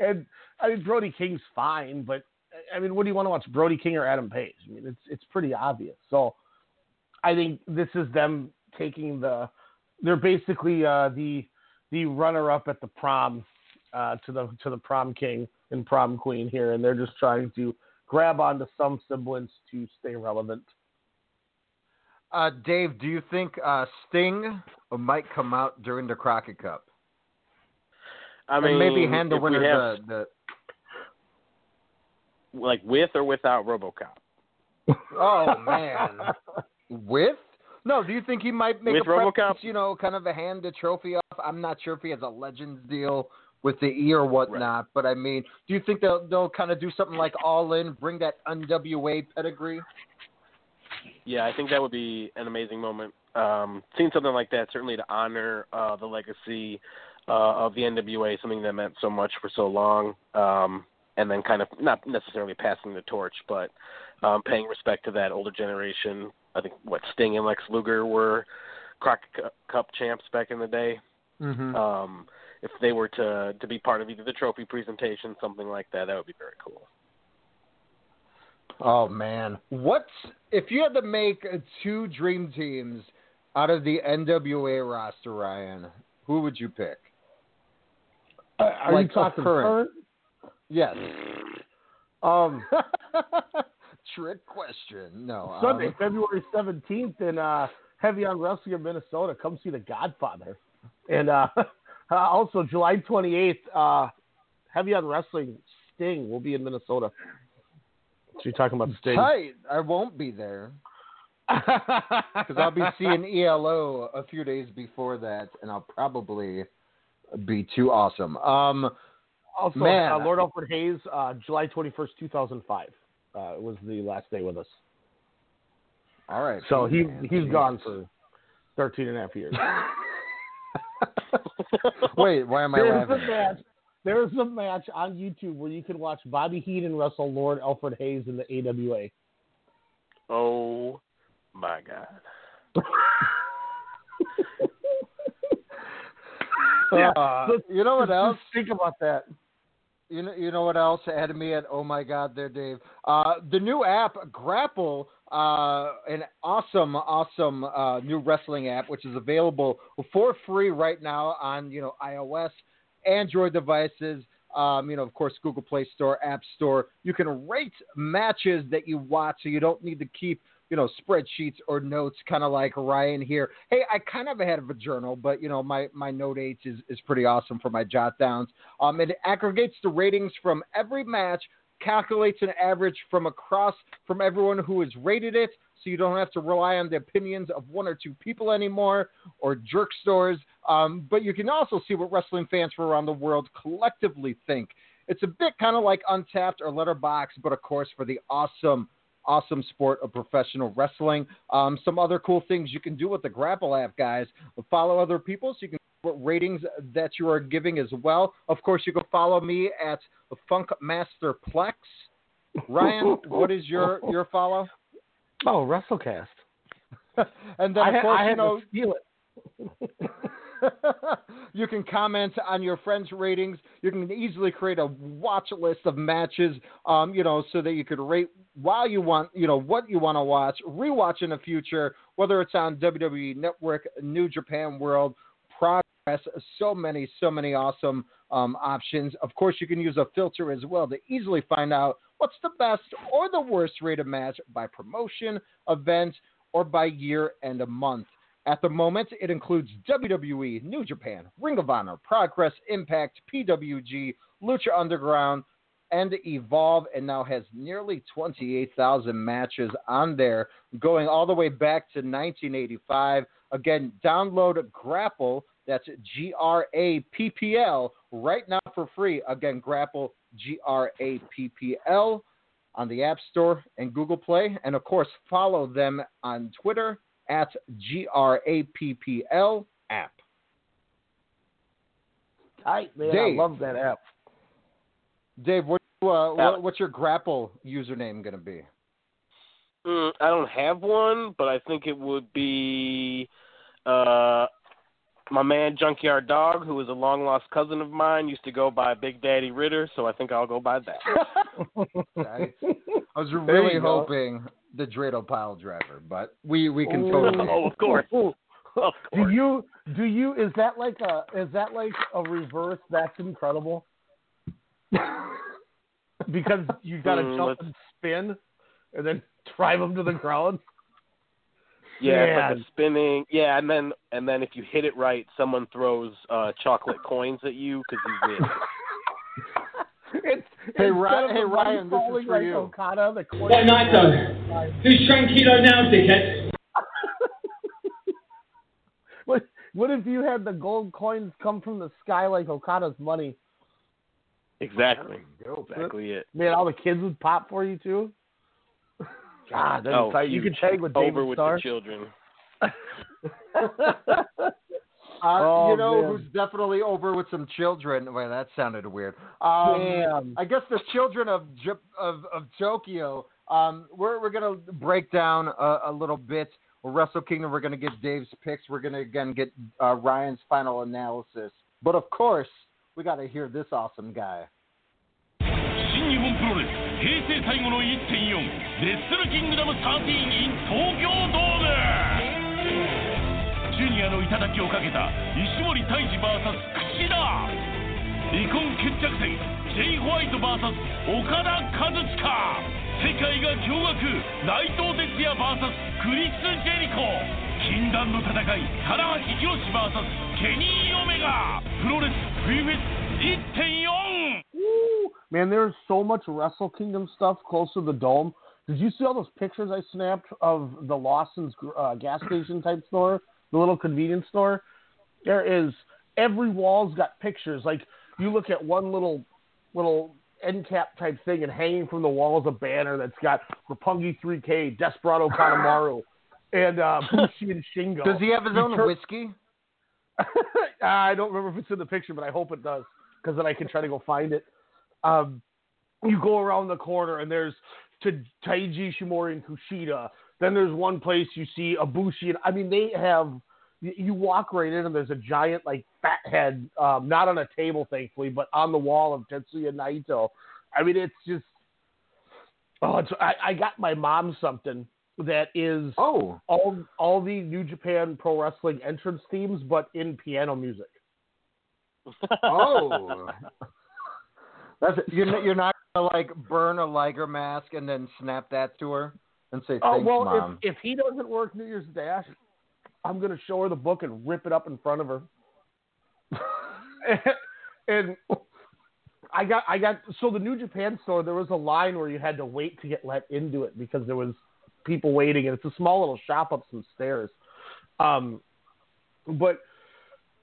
and I mean, Brody King's fine, but I mean, what do you want to watch, Brody King or Adam Page? I mean, it's it's pretty obvious. So, I think this is them taking the. They're basically uh, the the runner up at the prom uh, to the to the prom king and prom queen here, and they're just trying to grab onto some semblance to stay relevant. Uh, Dave, do you think uh, Sting might come out during the Crockett Cup? I and mean, maybe hand the winner have- the, like with or without RoboCop. Oh *laughs* man, with? No, do you think he might make With a RoboCop? you know, kind of a hand the trophy off? I'm not sure if he has a Legends deal with the E or whatnot, but I mean, do you think they'll they'll kind of do something like All In, bring that NWA pedigree? Yeah, I think that would be an amazing moment. Um, seeing something like that, certainly to honor uh, the legacy uh, of the NWA, something that meant so much for so long, um, and then kind of not necessarily passing the torch, but um, paying respect to that older generation. I think what Sting and Lex Luger were Crockett Cup champs back in the day. Mm-hmm. Um, if they were to to be part of either the trophy presentation, something like that, that would be very cool. Oh man, what's if you had to make two dream teams out of the NWA roster, Ryan? Who would you pick? Uh, are Like you talking current? current? Yes. *laughs* Um, *laughs* Trick question. No. Sunday, um, *laughs* February seventeenth, in uh, Heavy on Wrestling in Minnesota. Come see The Godfather, and uh, uh, also July twenty eighth, uh, Heavy on Wrestling Sting will be in Minnesota. So you're talking about Sting? Tight. I won't be there *laughs* because I'll be seeing ELO a few days before that, and I'll probably be too awesome. Um, Also, man, uh, Lord Alfred Hayes, uh, July twenty first, two thousand five, uh, was the last day with us. all right. So he man. he's gone for 13 and a half years. *laughs* *laughs* Wait, why am I There's laughing? A match. There's a match on YouTube where you can watch Bobby Heenan wrestle Lord Alfred Hayes in the AWA. Oh my God. *laughs* Yeah. Uh, you know what let's else? Think about that. You know, you know what else had me at oh my god there, Dave. Uh, the new app Grapple, uh, an awesome, awesome uh, new wrestling app, which is available for free right now on you know iOS, Android devices. Um, you know, of course, Google Play Store, App Store. You can rate matches that you watch, so you don't need to keep you know spreadsheets or notes, kind of like Ryan here. Hey, I kind of have a journal, but you know my my note aids is is pretty awesome for my jot downs. Um, it aggregates the ratings from every match, calculates an average from across from everyone who has rated it, so you don't have to rely on the opinions of one or two people anymore or jerk stores. Um, but you can also see what wrestling fans from around the world collectively think. It's a bit kind of like Untappd or Letterboxd, but of course for the awesome awesome sport of professional wrestling. Um, some other cool things you can do with the Grapple app, guys. Follow other people so you can see what ratings that you are giving as well. Of course, you can follow me at Funk Master Plex. Ryan, what is your your follow? Oh, WrestleCast. *laughs* and then I, of course I you know to steal it. *laughs* you can comment on your friends' ratings. You can easily create a watch list of matches, um, you know, so that you could rate while you want, you know, what you want to watch, rewatch in the future, whether it's on WWE Network, New Japan World, Progress, so many, so many awesome um, options. Of course, you can use a filter as well to easily find out what's the best or the worst rated match by promotion, event, or by year and a month. At the moment, it includes WWE, New Japan, Ring of Honor, Progress, Impact, PWG, Lucha Underground, and Evolve, and now has nearly 28,000 matches on there, going all the way back to 1985. Again, download Grapple, that's G R A P P L, right now for free. Again, Grapple, G R A P P L, on the App Store and Google Play. And of course, follow them on Twitter at G R A P P L app. Tight, man. Dave. I love that app. Dave, what, uh, what, what's your Grapple username going to be? Mm, I don't have one, but I think it would be uh, my man Junkyard Dog, who is a long lost cousin of mine, used to go by Big Daddy Ritter, so I think I'll go by that. *laughs* Nice. I was really you go. hoping the Dreidel pile driver, but we, we can Ooh. totally. Oh, of course. Of Do you do you is that like a is that like a reverse? That's incredible. *laughs* because you got to Mm, jump let's- and spin, and then drive them to the ground. Yeah, it's like a spinning. Yeah, and then and then if you hit it right, someone throws uh chocolate coins at you because you win. *laughs* It's, Hey, instead Ryan- hey, the Ryan, money this is for like you. Okada, the coin That night, though. Who's tranquilo now, dickhead? *laughs* What what if you had the gold coins come from the sky like Okada's money? Exactly. Exactly it. Man, all the kids would pop for you too. God, that's oh, tight. You can could tag with David over with Starr. the children. *laughs* Uh, Oh, you know man. who's definitely over with some children? Wait, that sounded weird. Um, Damn. I guess the children of of, of Tokyo. Um, we're we're gonna break down a, a little bit. Wrestle Kingdom. We're gonna get Dave's picks. We're gonna again get uh, Ryan's final analysis. But of course, we got to hear this awesome guy. 日本プロレス平成最後の1.4レッスルキングダム13 in 東京ドーム。ジュニアの頂をかけた石森泰治 VS 櫛田。離婚決着戦ジェイ・ホワイト VS 岡田和親。世界が驚愕内藤哲也 VS クリス・ジェリコ。禁断の戦い棚橋宏 VS ケニー・オメガ。プロレス冬フェス Woo! Man, there's so much Wrestle Kingdom stuff close to the dome. Did you see all those pictures I snapped of the Lawson's uh, gas station type store, the little convenience store? There is every wall's got pictures. Like you look at one little little end cap type thing, and hanging from the wall is a banner that's got Roppongi 3K, Desperado *laughs* Kanemaru, and uh, *laughs* Bushi and Shingo. Does he have his own turn- whiskey? *laughs* I don't remember if it's in the picture, but I hope it does because then I can try to go find it. Um, you go around the corner and there's to Taiji Ishimori and Kushida. Then there's one place you see Ibushi, and I mean they have. You you walk right in and there's a giant like fat head, um, not on a table thankfully, but on the wall of Tetsuya Naito. I mean it's just. Oh, it's, I, I got my mom something that is oh all all the New Japan Pro Wrestling entrance themes, but in piano music. Oh, *laughs* that's you're not, you're not gonna like burn a Liger mask and then snap that to her and say Oh thanks, well, mom. if if he doesn't work New Year's Dash, I'm gonna show her the book and rip it up in front of her. *laughs* and I got I got so the New Japan store there was a line where you had to wait to get let into it because there was people waiting and it's a small little shop up some stairs. Um, but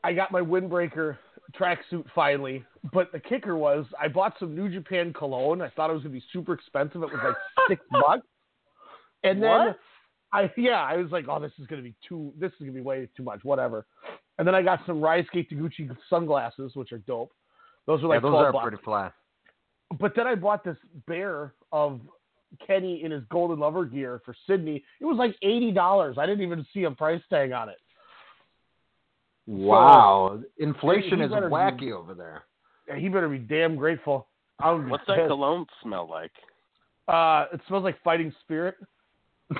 I got my windbreaker tracksuit finally. But the kicker was I bought some New Japan cologne. I thought it was gonna be super expensive. It was like six *laughs* bucks. And then What? I yeah, I was like, oh, this is gonna be too. This is gonna be way too much. Whatever. And then I got some Ryusuke Taguchi sunglasses, which are dope. Those are like yeah, those 12 are bucks. pretty flat. But then I bought this bear of Kenny in his golden lover gear for Sydney. It was like eighty dollars. I didn't even see a price tag on it. Wow, inflation he is wacky be- over there. Yeah, He better be damn grateful. I would be What's that cologne smell like? Uh, it smells like fighting spirit. *laughs*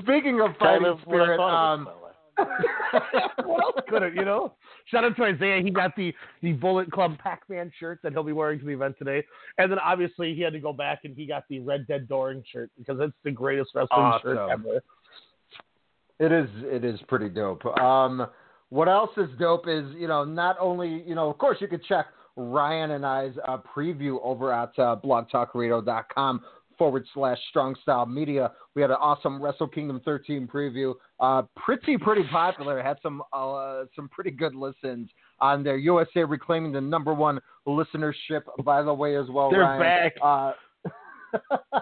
Speaking of Kind fighting of spirit, thought it would um, *laughs* what else could it, you know? Shout out to Isaiah. He got the, the Bullet Club Pac Man shirt that he'll be wearing to the event today. And then obviously he had to go back and he got the Red Dead Doering shirt because it's the greatest wrestling Awesome. shirt ever. It is it is pretty dope. Um, what else is dope is you know not only you know of course you could check Ryan and I's uh, preview over at uh, blogtalkradio.com forward slash strong style media. We had an awesome Wrestle Kingdom 13 preview. Uh, pretty pretty popular. Had some uh, some pretty good listens on there. USA reclaiming the number one listenership by the way as well. They're Ryan. back. Uh,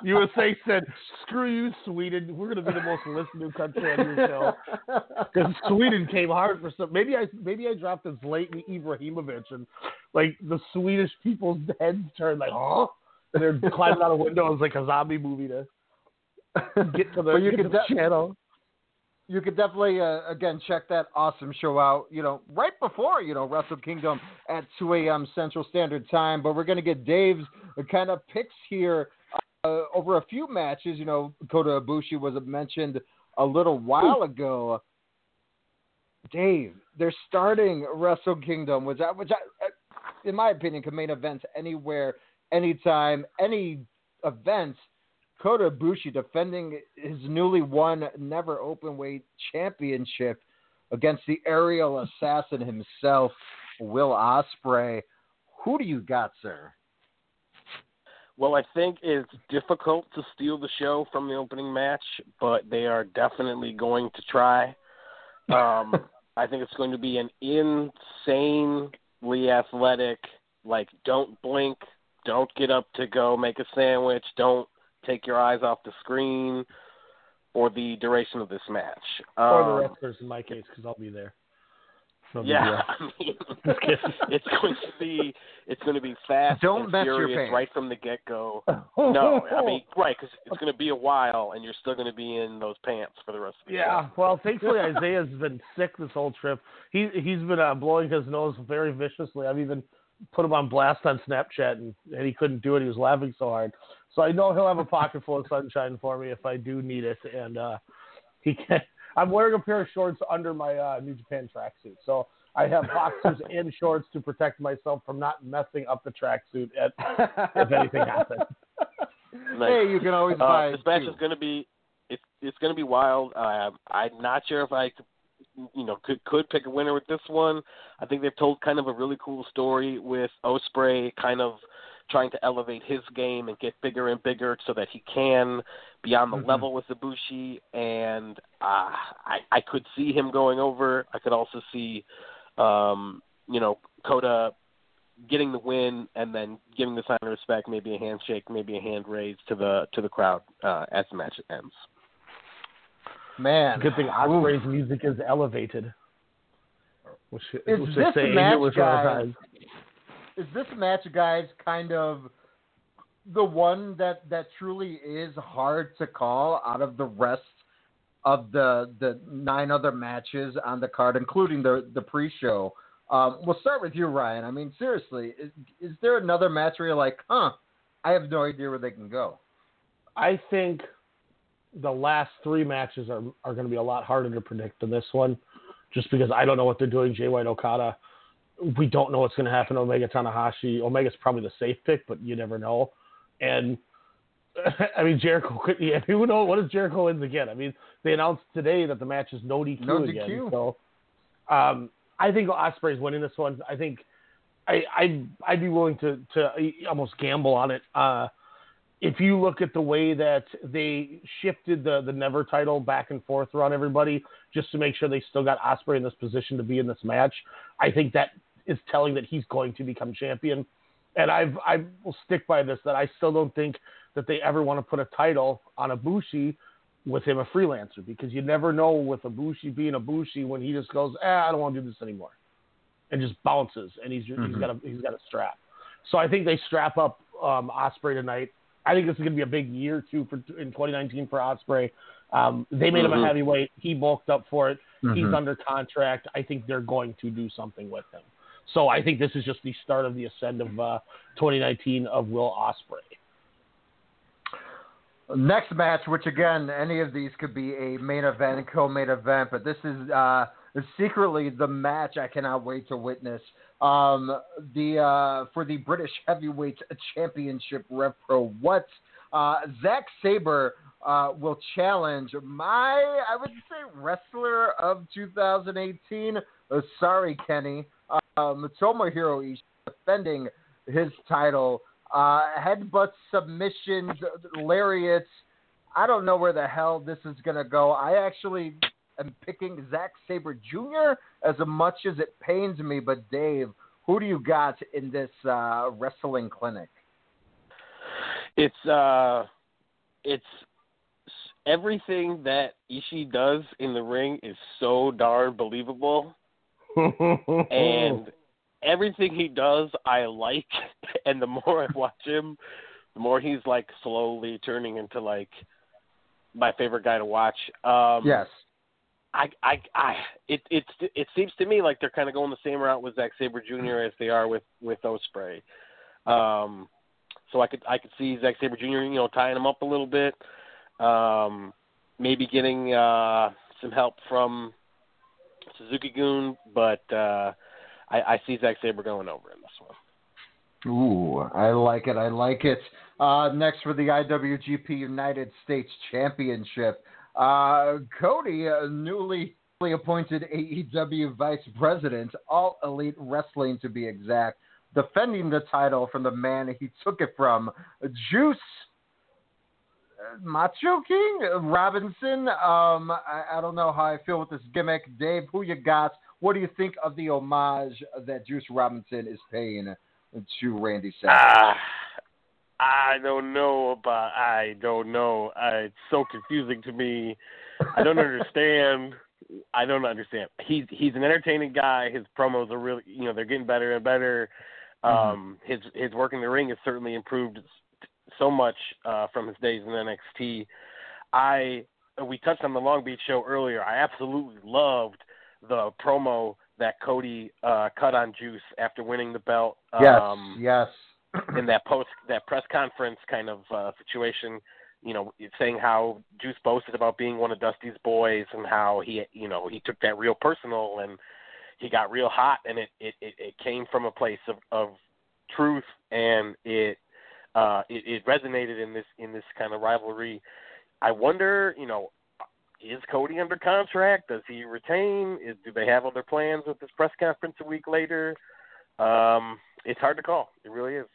USA said, "Screw you, Sweden. We're going to be the most listened to country on your show." *laughs* Because Sweden came hard for some. Maybe I maybe I dropped this Zlatan Ibrahimovic, and like the Swedish people's heads turned like, "Huh?" And they're *laughs* climbing out of windows like a zombie movie to get to the, you get to the de- channel. you could definitely uh, again check that awesome show out. You know, right before you know Wrestle Kingdom at 2 a.m. Central Standard Time. But we're gonna get Dave's uh, kind of picks here uh, over a few matches. You know, Kota Ibushi was mentioned a little while ago. Dave, they're starting Wrestle Kingdom, which I, which I, uh, in my opinion, can main events anywhere, anytime, any event. Kota Ibushi defending his newly won never open weight championship against the aerial assassin himself, Will Ospreay. Who do you got, sir? Well, I think it's difficult to steal the show from the opening match, but they are definitely going to try. *laughs* Um, I think it's going to be an insanely athletic, like don't blink, don't get up to go make a sandwich, don't take your eyes off the screen for the duration of this match. or the Um, wrestlers in my case, because I'll be there. No yeah. *laughs* I mean, it's going to be it's going to be fast Don't and mess your furious pants. right from the get go. *laughs* no, I mean right because it's going to be a while, and you're still going to be in those pants for the rest of the Yeah, well, *laughs* thankfully Isaiah's been sick this whole trip. He he's been uh, blowing his nose very viciously. I've even put him on blast on Snapchat, and, and he couldn't do it. He was laughing so hard. So I know he'll have a pocket full of sunshine for me if I do need it. And uh, he can. I'm wearing a pair of shorts under my uh, New Japan tracksuit, so I have boxers *laughs* and shorts to protect myself from not messing up the tracksuit if anything happens. *laughs* Like, Hey, you can always uh, buy this match two. is going to be it's it's going to be wild. Uh, I'm not sure if I could, you know could could pick a winner with this one. I think they've told kind of a really cool story with Ospreay kind of trying to elevate his game and get bigger and bigger so that he can be on the Mm-hmm. level with Ibushi and uh, I I could see him going over. I could also see um you know Kota getting the win and then giving the sign of respect, maybe a handshake, maybe a hand raise to the to the crowd uh, as the match ends. Man, Good thing Ospreay's music is elevated. Which, Is which this they match, English guys? Is this match, guys, kind of the one that that truly is hard to call out of the rest of the the nine other matches on the card, including the the pre-show? Um, we'll start with you, Ryan. I mean, seriously, is, is there another match where you're like, huh? I have no idea where they can go. I think the last three matches are are going to be a lot harder to predict than this one, just because I don't know what they're doing. Jay White Okada, we don't know what's going to happen. Omega Tanahashi, Omega's probably the safe pick, but you never know. And *laughs* I mean Jericho could. Yeah, *laughs* who knows? What if Jericho wins again? I mean, they announced today that the match is no DQ No again. DQ. So, um, I think Ospreay's winning this one. I think I I'd, I'd be willing to to almost gamble on it. Uh, if you look at the way that they shifted the the never title back and forth around everybody just to make sure they still got Osprey in this position to be in this match, I think that is telling that he's going to become champion. And I've I will stick by this that I still don't think that they ever want to put a title on Ibushi with him a freelancer because you never know with Ibushi being Ibushi when he just goes, ah, I don't want to do this anymore, and just bounces and he's he's Mhm. got a he's got a strap. So I think they strap up um, Ospreay tonight. I think this is going to be a big year too for in 2019 for Ospreay. Um, they made him Mhm. a heavyweight. He bulked up for it. He's Mhm. under contract. I think they're going to do something with him. So I think this is just the start of the ascend of uh, 2019 of Will Ospreay. Next match, which again, any of these could be a main event, co-main event, but this is uh, secretly the match I cannot wait to witness. Um, the uh, for the British Heavyweight Championship, Rev Pro. What? Uh, Sabre uh, will challenge my, I would say, wrestler of 2018. Uh, sorry, Kenny. Um, Tomohiro Ishii defending his title. Uh, headbutt submissions, lariats. I don't know where the hell this is going to go. I actually am picking Zack Sabre Jr. as much as it pains me. But, Dave, who do you got in this uh, wrestling clinic? It's uh, it's everything that Ishii does in the ring is so darn believable, and *laughs* everything he does I like, *laughs* and the more I watch him, the more he's like slowly turning into like my favorite guy to watch. Um, yes. I, I, I, it, it, it seems to me like they're kind of going the same route with Zack Sabre Jr. as they are with with Ospreay. Um, so I could I could see Zack Sabre Jr. you know tying him up a little bit, um, maybe getting uh, some help from Suzuki-gun, but uh, I, I see Zack Sabre going over in this one. Ooh, I like it. I like it. Uh, next for the IWGP United States Championship, uh, Cody, uh, newly appointed AEW Vice President, All Elite Wrestling to be exact, defending the title from the man he took it from, Juice Macho King Robinson. Um, I, I, don't know how I feel with this gimmick. Dave, who you got? What do you think of the homage that Juice Robinson is paying to Randy Savage? Uh, I don't know about. I don't know. Uh, it's so confusing to me. I don't *laughs* understand. I don't understand. He's he's an entertaining guy. His promos are really, you know, they're getting better and better. Mm-hmm. Um, his his work in the ring has certainly improved so much uh, from his days in NXT. I we touched on the Long Beach show earlier. I absolutely loved the promo that Cody uh, cut on Juice after winning the belt. Um, yes, yes. *clears throat* in that post that press conference kind of uh, situation, you know, saying how Juice boasted about being one of Dusty's boys and how he, you know, he took that real personal and he got real hot and it it it, it came from a place of of truth and it uh, it, it resonated in this in this kind of rivalry. I wonder, you know, is Cody under contract? Does he retain? Is, do they have other plans with this press conference a week later? Um, it's hard to call. It really is.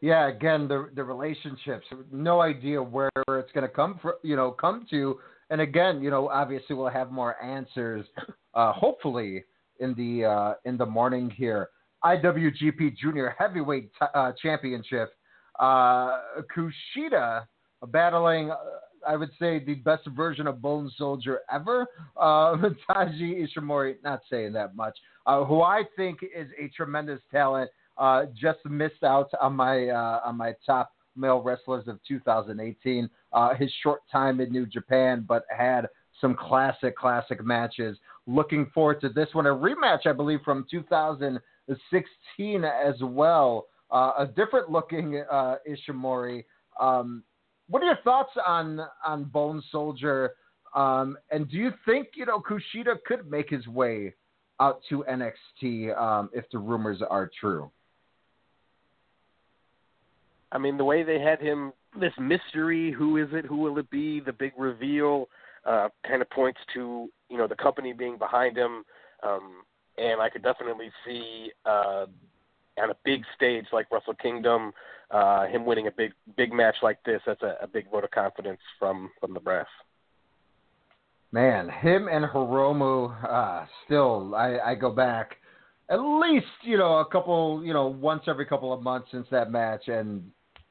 Yeah, again, the the relationships. No idea where it's going to come from. You know, come to. And again, you know, obviously we'll have more answers. Uh, hopefully in the uh, in the morning here. IWGP Junior Heavyweight t- uh, Championship. Uh, Kushida battling, uh, I would say, the best version of Bone Soldier ever. Uh, *laughs* Taiji Ishimori, not saying that much, uh, who I think is a tremendous talent. Uh, just missed out on my on my top male wrestlers of 2018. his short time in New Japan, but had some classic, classic matches. Looking forward to this one. A rematch, I believe, from 2000- 16 as well. Uh, a different looking uh, Ishimori. Um, what are your thoughts on on Bone Soldier? Um, and do you think you know Kushida could make his way out to NXT um, if the rumors are true? I mean, the way they had him, this mystery, who is it? Who will it be? The big reveal uh, kind of points to you know the company being behind him. Um, and I could definitely see uh, on a big stage like Wrestle Kingdom, uh, him winning a big big match like this. That's a, a big vote of confidence from from the brass. Man, him and Hiromu, uh, still, I, I go back at least you know a couple, you know, once every couple of months since that match, and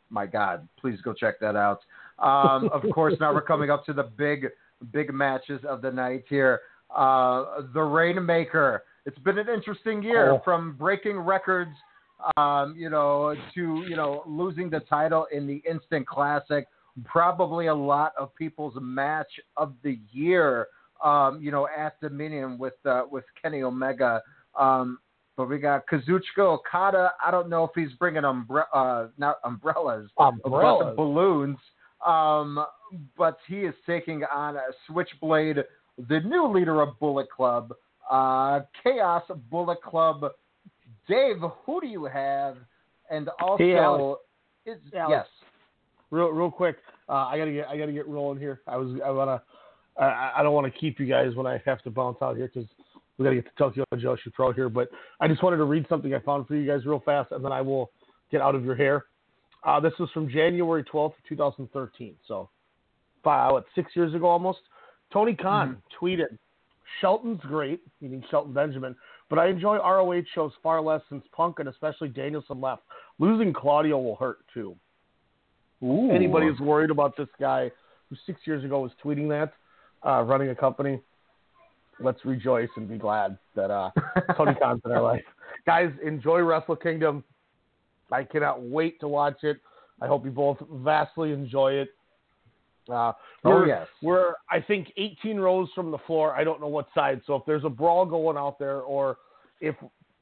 my God, please go check that out. Um, of course, now we're coming up to the big, big matches of the night here. Uh, the Rainmaker it's been an interesting year oh. from breaking records, um, you know, to you know losing the title in the Instant Classic. Probably a lot of people's match of the year, um, you know, at Dominion with uh, with Kenny Omega. Um, but we got Kazuchika Okada. I don't know if he's bringing umbre- uh, not umbrellas, Umbrellas. but balloons. Um, but he is taking on a Switchblade, the new leader of Bullet Club, uh, Chaos Bullet Club. Dave, who do you have? And also, Hey, Alex. is, Alex. yes. Real, real quick. Uh, I gotta get, I gotta get rolling here. I was, I wanna, I, I don't want to keep you guys when I have to bounce out here because we gotta get to Tokyo Joshi Pro here. But I just wanted to read something I found for you guys real fast, and then I will get out of your hair. Uh, this was from January twelfth, two thousand thirteen. So, five, what, six years ago almost. Tony Khan tweeted, "Shelton's great, meaning Shelton Benjamin, but I enjoy ROH shows far less since Punk and especially Danielson left. Losing Claudio will hurt too." Ooh. anybody who's worried about this guy who six years ago was tweeting that, uh, running a company, let's rejoice and be glad that uh, *laughs* Tony Khan's in our life. Guys, enjoy Wrestle Kingdom. I cannot wait to watch it. I hope you both vastly enjoy it. Uh, Oh, we're, yes. we're I think 18 rows from the floor. I don't know what side. So if there's a brawl going out there, or if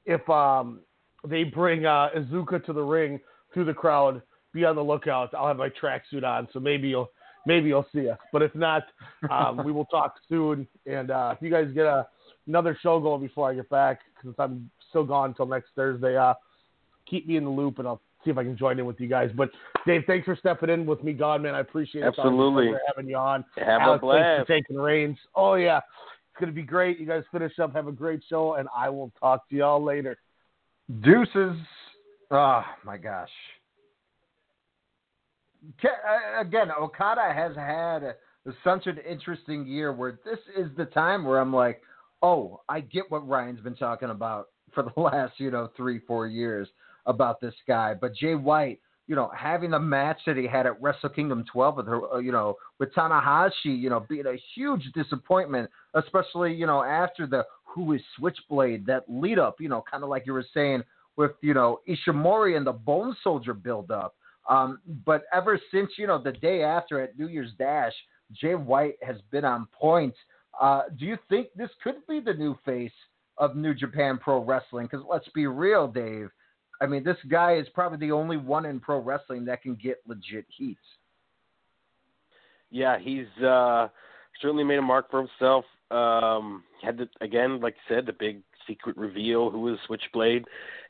if um, they bring uh, Iizuka to the ring through the crowd, be on the lookout. I'll have my tracksuit on, so maybe you'll maybe you'll see us. But if not, um, we will talk *laughs* soon. And uh, if you guys get a, another show going before I get back, because I'm still gone until next Thursday, uh, keep me in the loop, and I'll see if I can join in with you guys. But Dave, thanks for stepping in with me, God, man. I appreciate it. It's always a Absolutely. pleasure having you on. Have a blast. Thanks for taking reins. Oh yeah, it's gonna be great. You guys finish up, have a great show, and I will talk to y'all later. Deuces. Oh my gosh. Uh, Again, Okada has had such an interesting year where this is the time where I'm like, oh, I get what Ryan's been talking about for the *laughs* last, you know, three, four years about this guy. But Jay White, you know, having the match that he had at Wrestle Kingdom 12 with her, uh, you know, with Tanahashi, you know, being a huge disappointment, especially, you know, after the Who is Switchblade, that lead up, you know, kind of like you were saying with, you know, Ishimori and the Bone Soldier build up. Um, but ever since, you know, the day after at New Year's Dash, Jay White has been on point. Uh, do you think this could be the new face of New Japan Pro Wrestling? Because let's be real, Dave. I mean, this guy is probably the only one in pro wrestling that can get legit heat. Yeah, he's uh, certainly made a mark for himself. Um, had the, again, like you said, the big secret reveal who is Switchblade,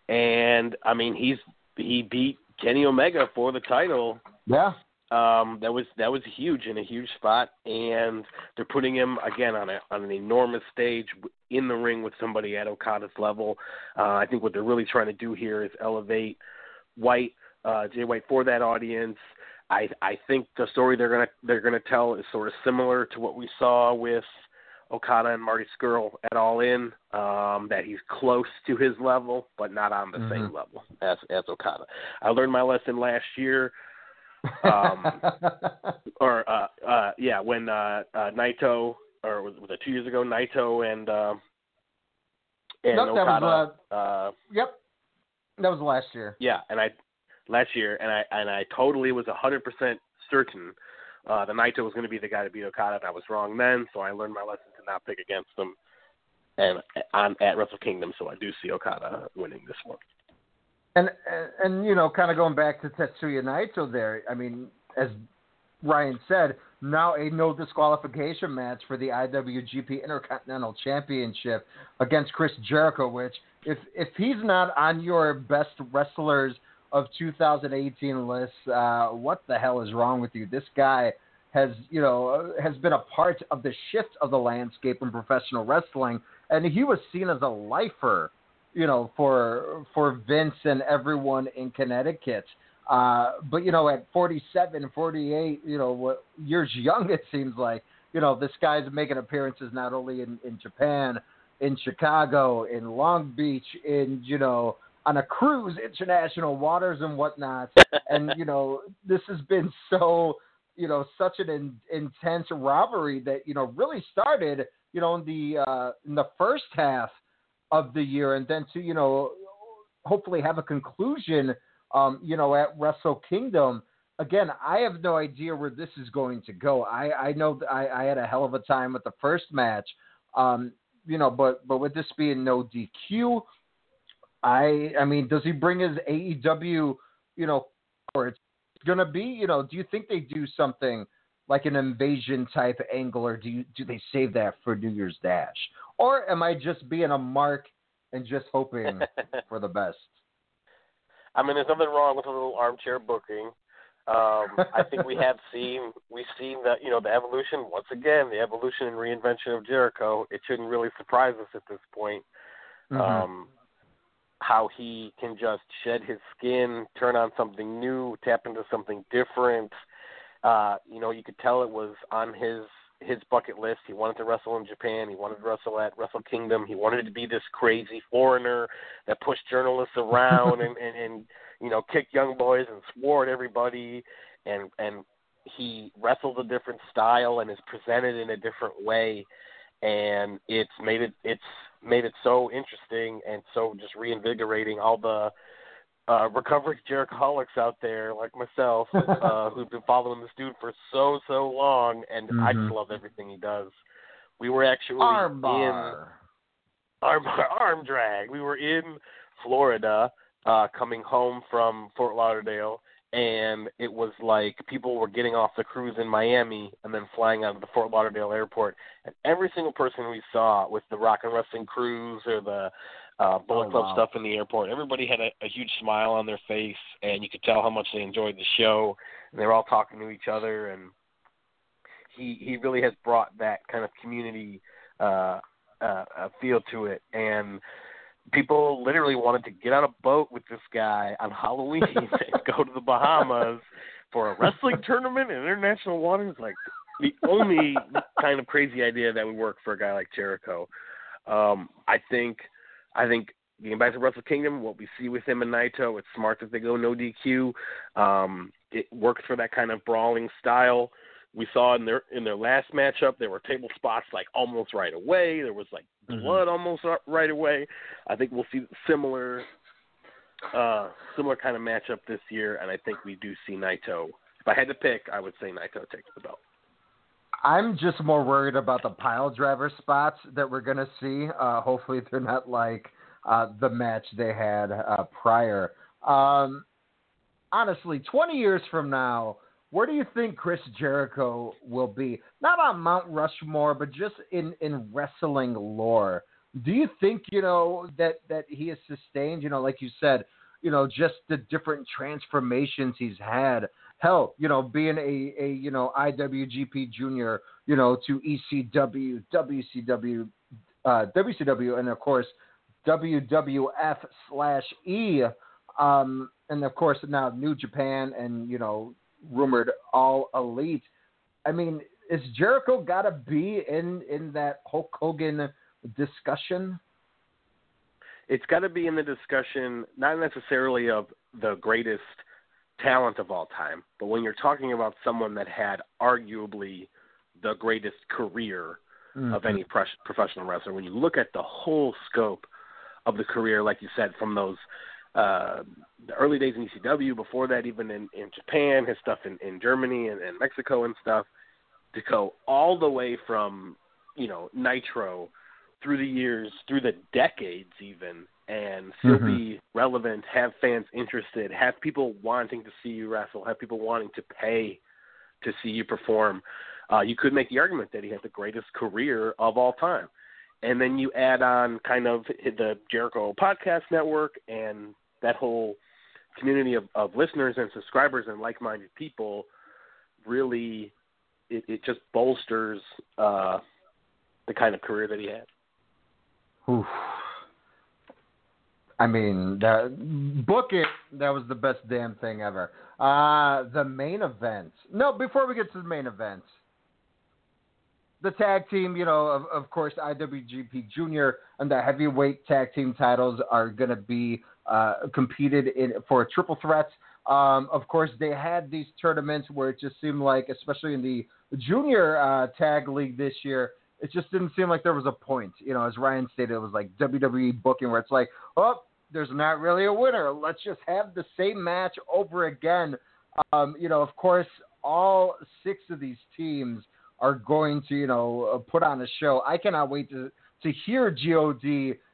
and I mean he's he beat Kenny Omega for the title. Yeah. Um, that was that was huge in a huge spot, and they're putting him again on a on an enormous stage in the ring with somebody at Okada's level. Uh, I think what they're really trying to do here is elevate White, uh, Jay White for that audience. I I think the story they're gonna they're gonna tell is sort of similar to what we saw with Okada and Marty Scurll at All In. Um, that he's close to his level, but not on the same level as as Okada. I learned my lesson last year. Um, *laughs* or uh, uh, yeah, when uh, uh, Naito, or was, was it two years ago? Naito and uh, and Nope, that was, Okada. uh, Yep. That was last year. yeah, and I last year, and I and I totally was a hundred percent certain uh, that Naito was going to be the guy to beat Okada, and I was wrong then. So I learned my lesson to not pick against him, and I'm at Wrestle Kingdom. So I do see Okada winning this one. And, and you know, kind of going back to Tetsuya Naito there. I mean, as Ryan said, now a no disqualification match for the IWGP Intercontinental Championship against Chris Jericho. Which, if if he's not on your best wrestlers of 2018 list, uh, what the hell is wrong with you? This guy has you know has been a part of the shift of the landscape in professional wrestling, and he was seen as a lifer you know, for for Vince and everyone in Connecticut. Uh, but you know, at 47, 48, you know, what years young it seems like. You know, this guy's making appearances not only in in Japan, in Chicago, in Long Beach, in you know, on a cruise, international waters and whatnot. *laughs* and you know, this has been so you know such an in, intense robbery that you know really started you know in the uh, in the first half of the year, and then to you know hopefully have a conclusion, um, you know, at Wrestle Kingdom. Again, I have no idea where this is going to go. I I know I, I had a hell of a time with the first match, um, you know, but but with this being no DQ, I I mean, does he bring his AEW, you know, or it's gonna be, you know, do you think they do something like an invasion type angle, or do you do they save that for New Year's Dash, or am I just being a mark and just hoping *laughs* for the best? I mean, there's nothing wrong with a little armchair booking. Um, I think we have *laughs* seen we've seen that you know the evolution once again, the evolution and reinvention of Jericho. It shouldn't really surprise us at this point. Mm-hmm. Um, how he can just shed his skin, turn on something new, tap into something different. Uh, you know, you could tell it was on his his bucket list. He wanted to wrestle in Japan. He wanted to wrestle at Wrestle Kingdom. He wanted to be this crazy foreigner that pushed journalists around *laughs* and, and, and you know kicked young boys and swore at everybody. And and he wrestles a different style and is presented in a different way. And it's made it it's made it so interesting and so just reinvigorating all the uh, recovered Jerichoholics out there like myself *laughs* uh, who've been following this dude for so so long, and I just Mhm. love everything he does. We were actually Armbar. in arm *laughs* arm drag. We were in Florida, uh, coming home from Fort Lauderdale, and it was like people were getting off the cruise in Miami and then flying out of the Fort Lauderdale airport, and every single person we saw with the Rock and Wrestling cruise or the uh, Bullet Oh, Club wow. stuff in the airport, everybody had a, a huge smile on their face, and you could tell how much they enjoyed the show. And they were all talking to each other, and he he really has brought that kind of community uh, uh, feel to it, and people literally wanted to get on a boat with this guy on Halloween *laughs* and go to the Bahamas for a wrestling *laughs* tournament in international waters. Like the only kind of crazy idea that would work for a guy like Jericho. Um, I think, I think getting back to Wrestle Kingdom, what we see with him and Naito, it's smart that they go no DQ. Um, it works for that kind of brawling style. We saw in their in their last matchup there were table spots like almost right away. There was like blood almost right away. I think we'll see similar uh similar kind of matchup this year, and I think we do see Naito. If I had to pick, I would say Naito takes the belt. I'm just more worried about the pile driver spots that we're gonna see. Uh, hopefully, they're not like uh, the match they had uh, prior. Um, honestly, 20 years from now, where do you think Chris Jericho will be? Not on Mount Rushmore, but just in in wrestling lore. Do you think you know that that he has sustained? You know, like you said, you know, just the different transformations he's had. Hell, you know, being a, a you know IWGP Junior, you know, to ECW, WCW, uh, WCW, and of course WWF slash E, um, and of course now New Japan, and you know, rumored All Elite. I mean, is Jericho got to be in in that Hulk Hogan discussion? It's got to be in the discussion, not necessarily of the greatest talent of all time, but when you're talking about someone that had arguably the greatest career of any pres- professional wrestler, when you look at the whole scope of the career, like you said, from those uh, the early days in ECW, before that, even in, in Japan, his stuff in, in Germany and, and Mexico and stuff, to go all the way from you know Nitro through the years, through the decades, even, and still Mhm. be relevant, have fans interested, have people wanting to see you wrestle, have people wanting to pay to see you perform. Uh, you could make the argument that he has the greatest career of all time. And then you add on kind of the Jericho Podcast Network and that whole community of, of listeners and subscribers and like-minded people. Really, it, it just bolsters uh, the kind of career that he had. Oof. I mean, the, book it. That was the best damn thing ever. Uh, the main event. No, before we get to the main event, the tag team, you know, of, of course, IWGP Junior and the heavyweight tag team titles are going to be uh, competed in for a triple threats. Um, of course, they had these tournaments where it just seemed like, especially in the junior uh, tag league this year, it just didn't seem like there was a point. You know, as Ryan stated, it was like WWE booking where it's like, oh, there's not really a winner. Let's just have the same match over again. Um, you know, of course, all six of these teams are going to, you know, uh, put on a show. I cannot wait to to hear God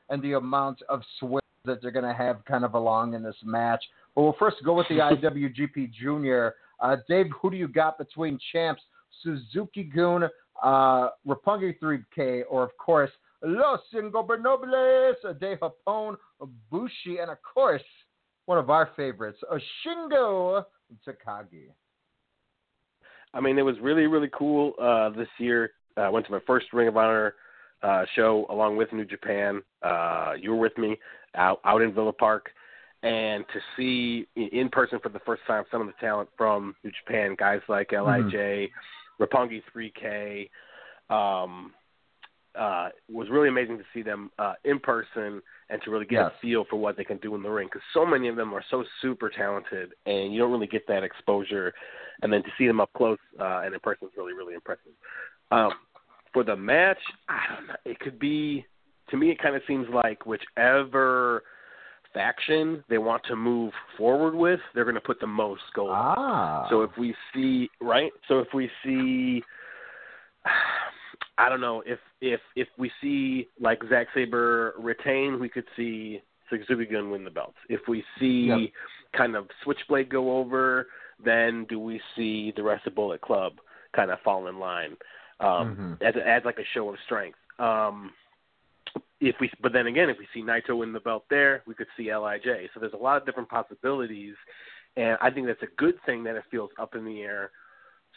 and the amount of swear that they're going to have kind of along in this match. But we'll first go with the *laughs* IWGP Junior. Uh, Dave, who do you got between champs Suzuki Gun, uh, Roppongi 3K, or of course Los Ingobernables de Japón, Bushi, and of course one of our favorites, Shingo Takagi. I mean, it was really, really cool uh, this year. Uh, I went to my first Ring of Honor uh, show along with New Japan. Uh, you were with me out, out in Villa Park. And to see in person for the first time some of the talent from New Japan, guys like Lij, mm-hmm. Roppongi 3K, um, uh, was really amazing to see them uh, in person and to really get yes. a feel for what they can do in the ring because so many of them are so super talented and you don't really get that exposure. And then to see them up close uh, and in person is really really impressive. Um, for the match i don't know. It could be to me it kind of seems like whichever faction they want to move forward with they're going to put the most gold. Ah. so if we see right? So if we see I don't know if if if we see like Zack Sabre retain, we could see Suzuki Gun win the belts. If we see yep. kind of Switchblade go over, then do we see the rest of Bullet Club kind of fall in line um, mm-hmm. as as like a show of strength? Um, if we, but then again, if we see Naito win the belt there, we could see Lij. So there's a lot of different possibilities, and I think that's a good thing that it feels up in the air,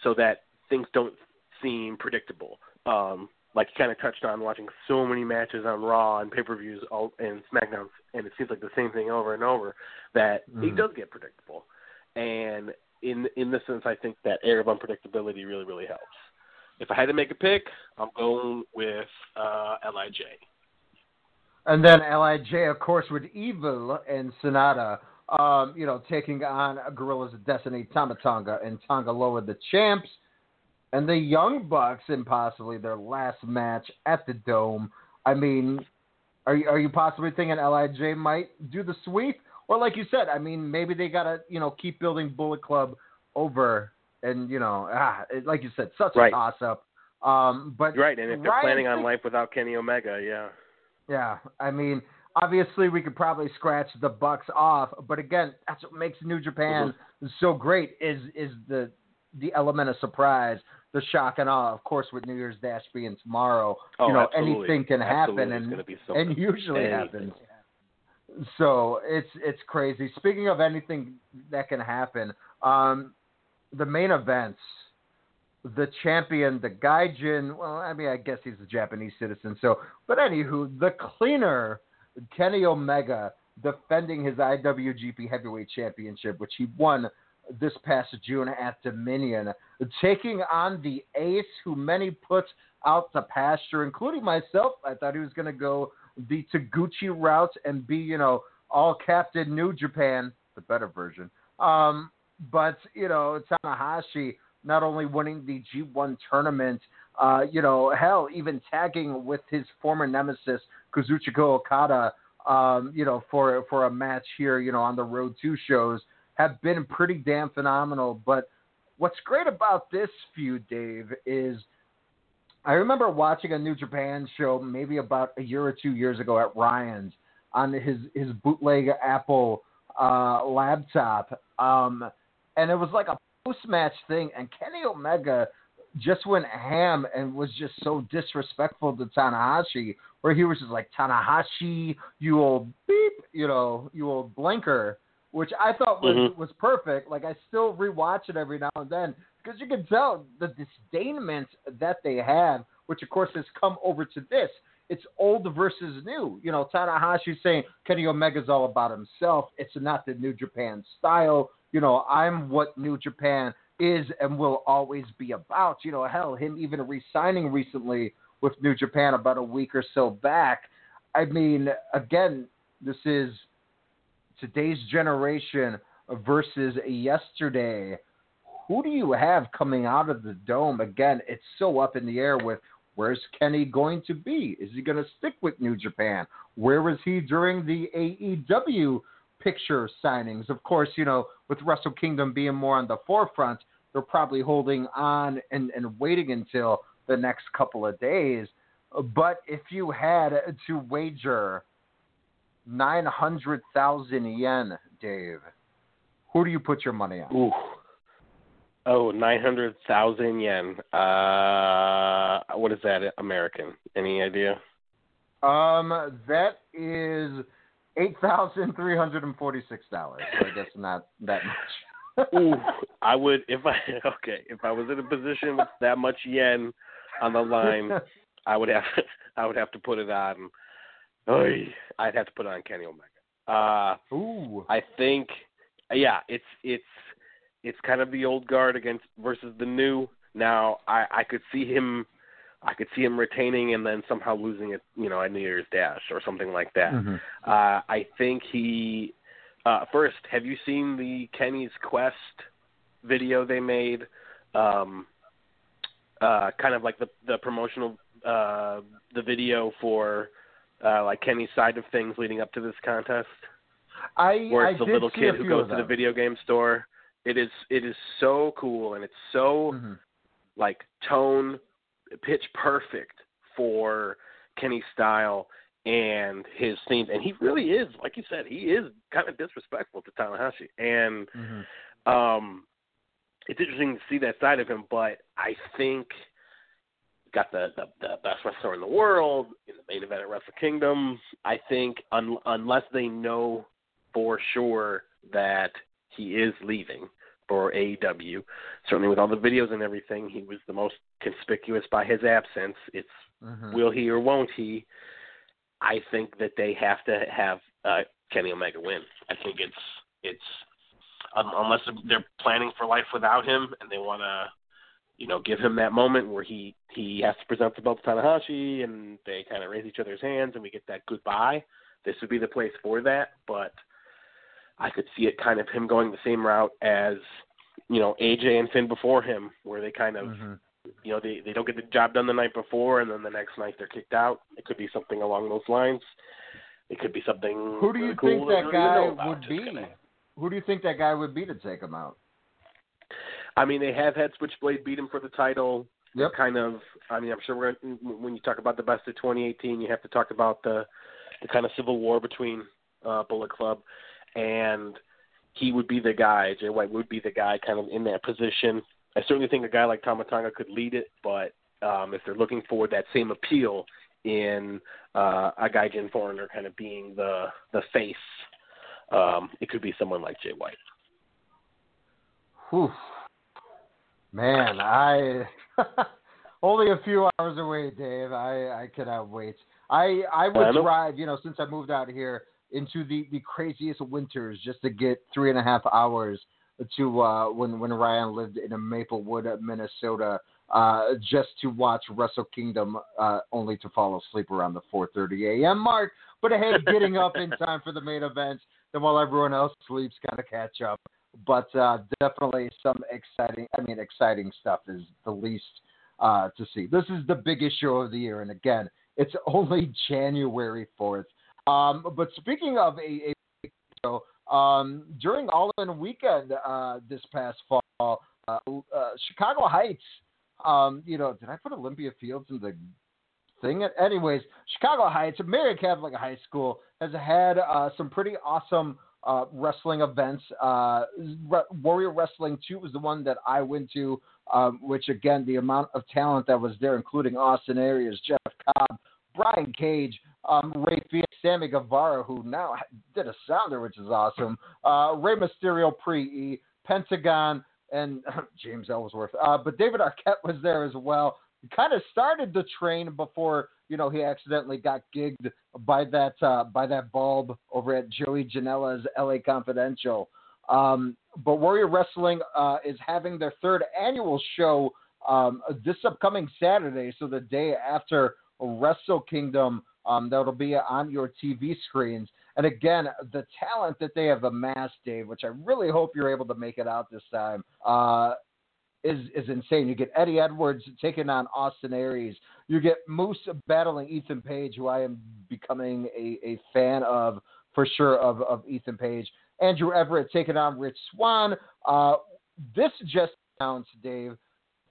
so that things don't seem predictable um, like you kind of touched on watching so many matches on Raw and pay per views and SmackDown, and it seems like the same thing over and over that mm. it does get predictable. And in in this sense, I think that air of unpredictability really really helps. If I had to make a pick, I'm going with uh, Lij. And then Lij, of course, with Evil and Sanada, um, you know, taking on Guerrillas of Destiny, Tama Tonga, and Tanga Loa, the champs and the Young Bucks in possibly their last match at the Dome. I mean, are you, are you possibly thinking Lij might do the sweep, or like you said, I mean, maybe they gotta you know keep building Bullet Club over, and you know, ah, like you said, such right. a toss up. Um, but right, and if they're Ryan planning on life without Kenny Omega, yeah, yeah, I mean. Obviously, we could probably scratch the Bucks off, but again, that's what makes New Japan mm-hmm. so great is is the the element of surprise the shock and awe, of course, with New Year's Dash being tomorrow. Oh, you know, absolutely. anything can happen, absolutely. and and usually anything. happens. So it's it's crazy. Speaking of anything that can happen, um, the main events, the champion, the Gaijin. Well, I mean, I guess he's a Japanese citizen. So, but anywho, the cleaner, Kenny Omega, defending his IWGP Heavyweight Championship, which he won this past June at Dominion, taking on the ace who many put out the pasture, including myself. I thought he was going to go the Taguchi route and be, you know, all Captain New Japan, the better version. Um, but, you know, Tanahashi not only winning the G1 tournament, uh, you know, hell, even tagging with his former nemesis, Kazuchika Okada, um, you know, for for a match here, you know, on the Road 2 shows have been pretty damn phenomenal. But what's great about this feud, Dave, is I remember watching a New Japan show maybe about a year or two years ago at Ryan's on his his bootleg Apple uh, laptop, um, and it was like a post match thing, and Kenny Omega just went ham and was just so disrespectful to Tanahashi, where he was just like Tanahashi, you old beep, you know, you old blinker which I thought was mm-hmm. was perfect. Like I still rewatch it every now and then because you can tell the disdainment that they have, which of course has come over to this. It's old versus new. You know, Tanahashi saying Kenny Omega's all about himself. It's not the New Japan style. You know, I'm what New Japan is and will always be about. You know, hell, him even resigning recently with New Japan about a week or so back. I mean, again, this is today's generation versus yesterday. Who do you have coming out of the dome? Again, it's so up in the air with where's Kenny going to be? Is he going to stick with New Japan? Where was he during the AEW picture signings? Of course, you know, with Wrestle Kingdom being more on the forefront, they're probably holding on and, and waiting until the next couple of days. But if you had to wager nine hundred thousand yen, Dave. Who do you put your money on? Ooh. Oh, 900,000 yen. Uh, what is that American? Any idea? Um, that is eight thousand three hundred and forty-six dollars. So I guess not that much. *laughs* Ooh, I would if I *laughs* okay if I was in a position with that much yen on the line, *laughs* I would have I would have to put it on. Oy, I'd have to put on Kenny Omega. Uh, Ooh. I think yeah, it's it's it's kind of the old guard against versus the new. Now I I could see him I could see him retaining and then somehow losing it, you know, at New Year's Dash or something like that. Mhm. Uh, I think he. Uh, first, have you seen the Kenny's Quest video they made? Um, uh, kind of like the the promotional uh, the video for uh, like Kenny's side of things leading up to this contest, I where I it's the did little kid who goes to the video game store. It is it is so cool and it's so Mm-hmm. like tone pitch perfect for Kenny's style and his themes. And he really is, like you said, he is kind of disrespectful to Tanahashi. And Mm-hmm. um it's interesting to see that side of him, but I think got the, the the best wrestler in the world in the main event at Wrestle Kingdom. I think un, unless they know for sure that he is leaving for AEW, certainly with all the videos and everything, he was the most conspicuous by his absence. It's Mhm. will he or won't he? I think that they have to have uh, Kenny Omega win. I think it's it's um, unless they're planning for life without him and they want to, you know, give him that moment where he he has to present the belt to Tanahashi and they kind of raise each other's hands and we get that goodbye. This would be the place for that, but I could see it kind of him going the same route as you know AJ and Finn before him, where they kind of Mm-hmm. you know they they don't get the job done the night before and then the next night they're kicked out. It could be something along those lines. It could be something. Who do you really think we that don't guy would be? Who do you think that guy would be to take him out? I mean, they have had Switchblade beat him for the title. Yep. Kind of. I mean, I'm sure we're gonna, when you talk about the best of 2018, you have to talk about the the kind of civil war between uh, Bullet Club, and he would be the guy. Jay White would be the guy, kind of in that position. I certainly think a guy like Tama Tonga could lead it, but um, if they're looking for that same appeal in uh, a Gaijin foreigner kind of being the the face, um, it could be someone like Jay White. Whew. Man, I *laughs* only a few hours away, Dave. I I cannot wait. I I I would drive, you know, since I moved out here into the the craziest winters just to get three and a half hours to uh when when Ryan lived in Maplewood, Minnesota, uh just to watch Wrestle Kingdom, uh only to fall asleep around the 4:30 a.m. mark. But hey, getting up in *laughs* time for the main event, then while everyone else sleeps, kind of catch up but uh, definitely some exciting. I mean, exciting stuff is the least uh, to see. This is the biggest show of the year, and again, it's *laughs* only January fourth. Um, but speaking of a, a show, um, during All In Weekend uh, this past fall, uh, uh, Chicago Heights. Um, you know, did I put Olympia Fields in the thing. Anyways, Chicago Heights, Marian Catholic High School, has had uh, some pretty awesome uh, wrestling events. Uh, Re- Warrior Wrestling 2 was the one that I went to, um, which again, the amount of talent that was there, including Austin Aries, Jeff Cobb, Brian Cage, um, Rey Fenix, Sammy Guevara, who now did a sounder, which is awesome, uh, Rey Mysterio pre Pentagon, and *laughs* James Ellsworth. Uh, but David Arquette was there as well. Kind of started the train before you know he accidentally got gigged by that uh, by that bulb over at Joey Janela's LA Confidential. Um, but Warrior Wrestling uh, is having their third annual show um, this upcoming Saturday, so the day after Wrestle Kingdom. Um, that'll be on your TV screens. And again, the talent that they have amassed, Dave, which I really hope you're able to make it out this time, uh, is is insane. You get Eddie Edwards taking on Austin Aries. You get Moose battling Ethan Page, who I am becoming a, a fan of for sure of, of Ethan Page. Andrew Everett taking on Rich Swann. Uh, this just announced, Dave,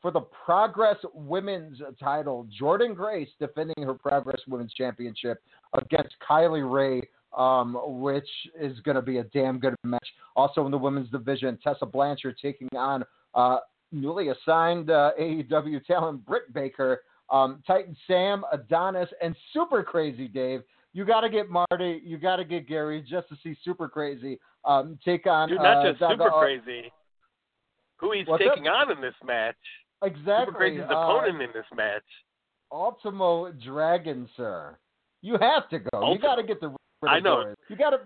for the Progress Women's title. Jordynne Grace defending her Progress Women's Championship against Kylie Rae um, which is going to be a damn good match. Also in the women's division, Tessa Blanchard taking on uh, newly assigned uh, AEW talent Britt Baker, um, Titan Sam, Adonis, and Super Crazy Dave. You got to get Marty. You got to get Gary just to see Super Crazy um, take on. Dude, not uh, just Daga- super crazy. Who he's What's taking on in this match? Exactly. Super crazy's uh, opponent in this match. Ultimo Dragon, sir. You have to go. you got to get the. I know. You got to.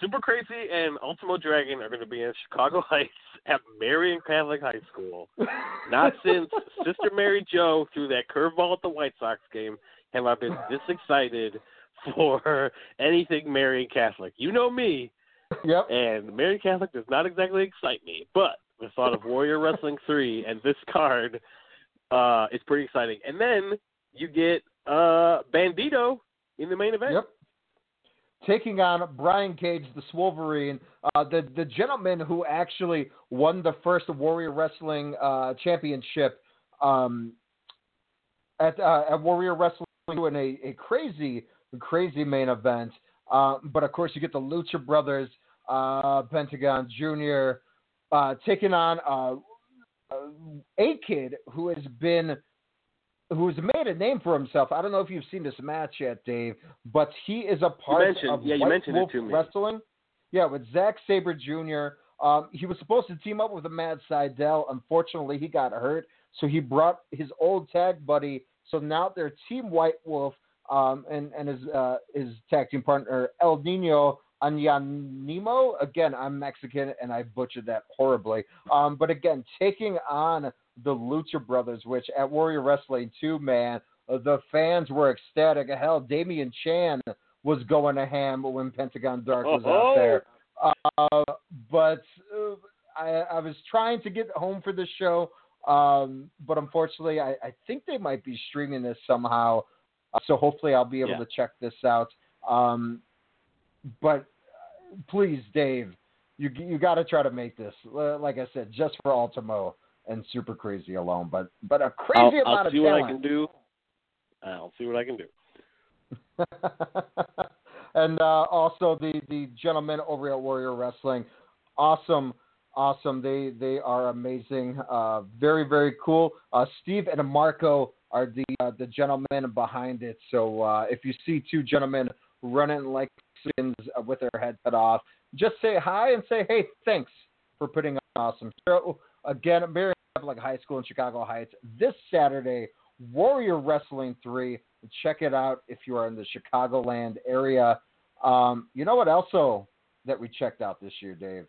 Super Crazy and Ultimo Dragon are going to be in Chicago *laughs* Heights at Marian Catholic High School. Not *laughs* since Sister Mary Joe threw that curveball at the White Sox game have I been this excited for *laughs* anything Marian Catholic. You know me. Yep. And Marian Catholic does not exactly excite me, but the thought of Warrior Wrestling 3 and this card uh, is pretty exciting. And then you get uh, Bandito in the main event. Yep. Taking on Brian Cage, the Swolverine, uh, the the gentleman who actually won the first Warrior Wrestling uh, Championship um, at uh, at Warrior Wrestling in a, a crazy crazy main event. Uh, but of course, you get the Lucha Brothers, uh, Pentagon Junior, uh, taking on a kid who has been who's made a name for himself. I don't know if you've seen this match yet, Dave, but he is a part of yeah, you White mentioned it Wolf to me. Wrestling. Yeah, with Zack Sabre Jr. Um, he was supposed to team up with the Mad Seidel. Unfortunately, he got hurt, so he brought his old tag buddy. So now they're Team White Wolf um, and and his uh, his tag team partner El Nino Anyanimo. Again, I'm Mexican and I butchered that horribly. Um, but again, taking on the Lucha Brothers, which at Warrior Wrestling 2, man, uh, the fans were ecstatic. Hell, Damian Chan was going to ham when Pentagon Dark was Oh-ho. out there. Uh, but uh, I, I was trying to get home for the show, um, but unfortunately, I, I think they might be streaming this somehow. Uh, so hopefully, I'll be able Yeah. to check this out. Um, but uh, please, Dave, you you got to try to make this. Like I said, just for Ultimo and Super Crazy alone, but but a crazy I'll, amount I'll of see what I can do. I'll see what I can do. *laughs* and uh, also the the gentlemen over at Warrior Wrestling, awesome, awesome. They they are amazing. Uh, very very cool. Uh, Steve and Marco are the uh, the gentlemen behind it. So uh, if you see two gentlemen running like skins with their head cut off, just say hi and say hey, thanks for putting on an awesome show. Again, Catholic High School in Chicago Heights this Saturday. Warrior Wrestling 3. Check it out if you are in the Chicagoland area. Um, you know what also that we checked out this year, Dave?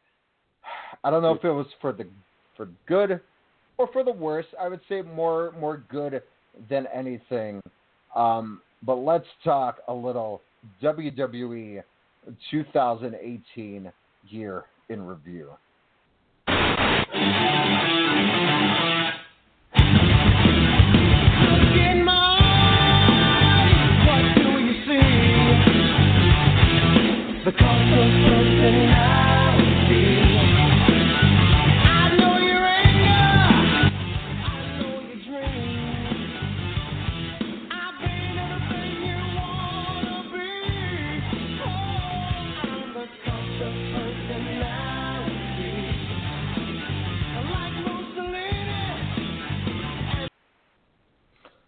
*sighs* I don't know if it was for the for good or for the worse. I would say more more good than anything. Um, but let's talk a little WWE 2018 year in review.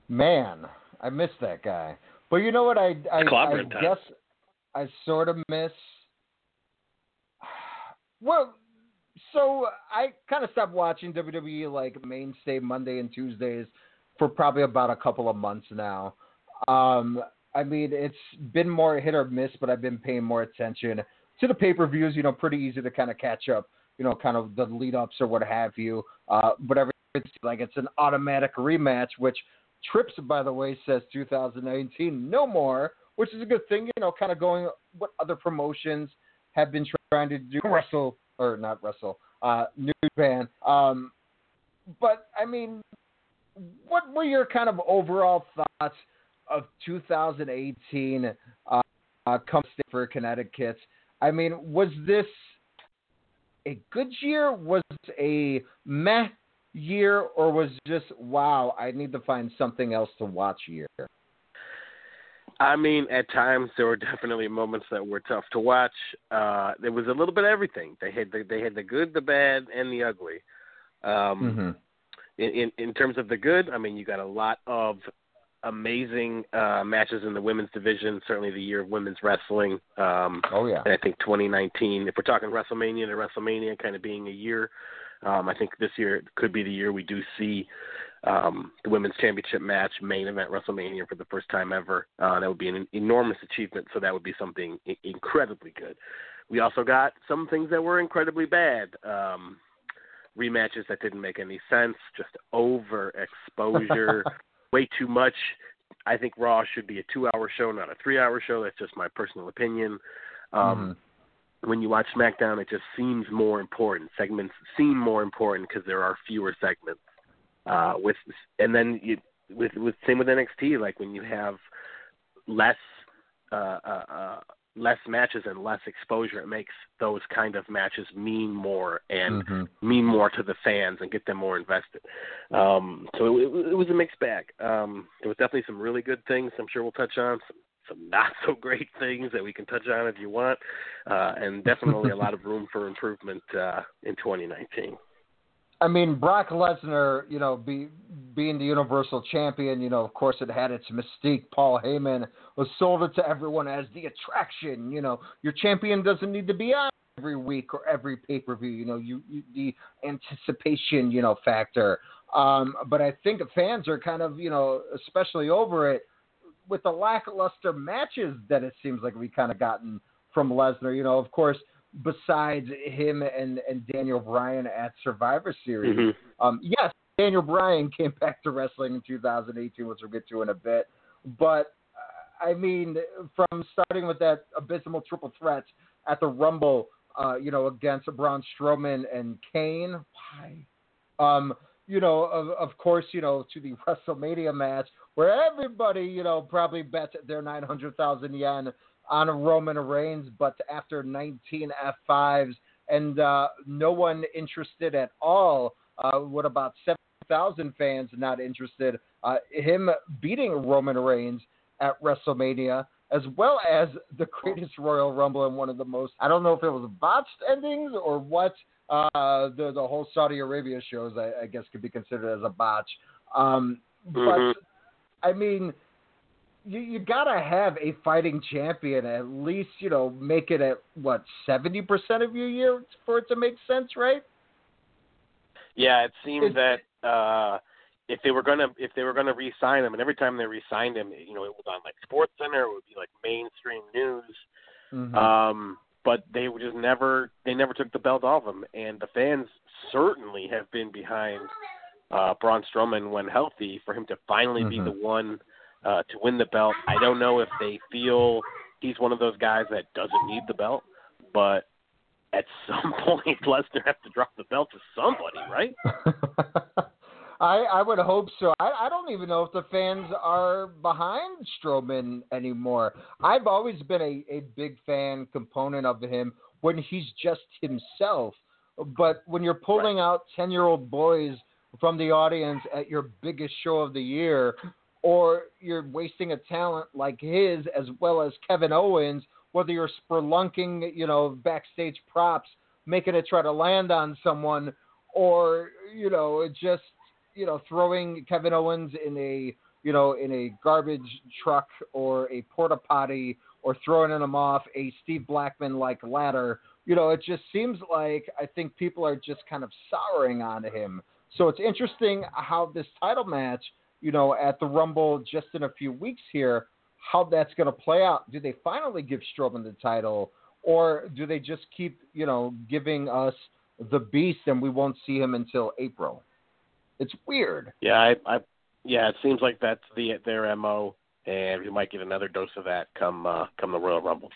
Man, I miss that guy. But you know what? I I, I Clobbering time. guess I sort of miss. *sighs* Well, so I kind of stopped watching WWE like mainstay Monday and Tuesdays for probably about a couple of months now. Um, I mean, it's been more hit or miss, but I've been paying more attention to the pay per views. You know, pretty easy to kind of catch up. You know, kind of the lead ups or what have you. Uh, but everything's like it's an automatic rematch, which Trips, by the way, says 2019 no more, which is a good thing. You know, kind of going what other promotions have been trying to do wrestle or not wrestle, uh, New Japan. Um, but I mean, what were your kind of overall thoughts of 2018 uh, uh, come for Connecticut? I mean, was this a good year? Was it a meh year, or was just wow? I need to find something else to watch year. I mean, at times there were *laughs* definitely moments that were tough to watch. Uh, there was a little bit of everything. They had the, they had the good, the bad, and the ugly. Um, in, in in terms of the good, I mean, you got a lot of amazing uh, matches in the women's division. Certainly, the year of women's wrestling. Um, oh yeah. And I think 2019, if we're talking WrestleMania to WrestleMania, kind of being a year, um, I think this year could be the year we do see um, the women's championship match main event WrestleMania for the first time ever. Uh, that would be an enormous achievement. So that would be something I- incredibly good. We also got some things that were incredibly bad. Um, rematches that didn't make any sense, just overexposure, *laughs* way too much. I think Raw should be a two-hour show, not a three-hour show. That's just my personal opinion. Um, When you watch SmackDown, it just seems more important. Segments seem more important because there are fewer segments. Uh, with and then you, with with same with NXT, like when you have less uh, uh, uh, less matches and less exposure, it makes those kind of matches mean more and Mhm. mean more to the fans and get them more invested. Um, so it, it was a mixed bag. Um, there was definitely some really good things. I'm sure we'll touch on some some not *laughs* so great things that we can touch on if you want, uh, and definitely a lot of room for improvement uh, in 2019. I mean, Brock Lesnar, you know, be, being the Universal Champion, you know, of course, it had its mystique. Paul Heyman was sold it to everyone as the attraction. You know, your champion doesn't need to be on every week or every pay per view. You know, you, you the anticipation, you know, factor. Um, but I think fans are kind of, you know, especially over it with the lackluster matches that it seems like we kind of gotten from Lesnar. You know, of course, besides him and and Daniel Bryan at Survivor Series. Mhm. Um, yes, Daniel Bryan came *laughs* back to wrestling in 2018, which we'll get to in a bit. But uh, I mean, from starting with that abysmal triple threat at the Rumble, uh, you know, against Braun Strowman and Kane. Why? Um, you know, of, of course, you know, to the *laughs* WrestleMania match where everybody, you know, probably bet their 900,000 yen on Roman Reigns, but after 19 F5s and uh, no one interested at all, uh, what about 7,000 fans not interested, uh, him beating Roman Reigns at WrestleMania, as well as the greatest Royal Rumble and one of the most, I don't know if it was botched endings or what, uh, the, the whole Saudi Arabia shows, I, I guess, could be considered as a botch. Um, Mhm. But, I mean, you you gotta have a fighting champion at least you know make it at what seventy percent of your year for it to make sense, right? Yeah, it seemed It's- that uh if they were gonna if they were gonna re-sign him, and every time they re-signed him, you know, it was on like Sports Center, it would be like mainstream news. Mm-hmm. Um, but they were just never they never took the belt off him, and the fans certainly have been behind uh, Braun Strowman when healthy for him to finally be Mhm. the one uh, to win the belt. I don't know if they feel he's one of those guys that doesn't need the belt, but at *laughs* some point Lesnar has to drop the belt to somebody, right? *laughs* I I would hope so. I I don't even know if the fans are behind Strowman anymore. I've always been a a big fan component of him when he's just himself. But when you're pulling out 10 year old boys from the audience at your biggest show of the year, or you're wasting a talent like his as well as Kevin Owens, whether you're spelunking, you know, backstage props, making it try to land on someone, or, you know, just, you know, throwing Kevin Owens in a, you know, in a garbage truck or a porta potty or throwing him off a Steve Blackman like ladder. You know, it just seems like I think people are just kind of souring on him. So it's interesting how this title match, you know, at the Rumble just in a few weeks here, how that's going to play out. Do they finally give Strowman the title, or do they just keep, you know, giving us the Beast and we won't see him until April? It's weird. Yeah, I, I yeah, it seems like that's the their mo, and we might get another dose of that come uh, come the Royal Rumble.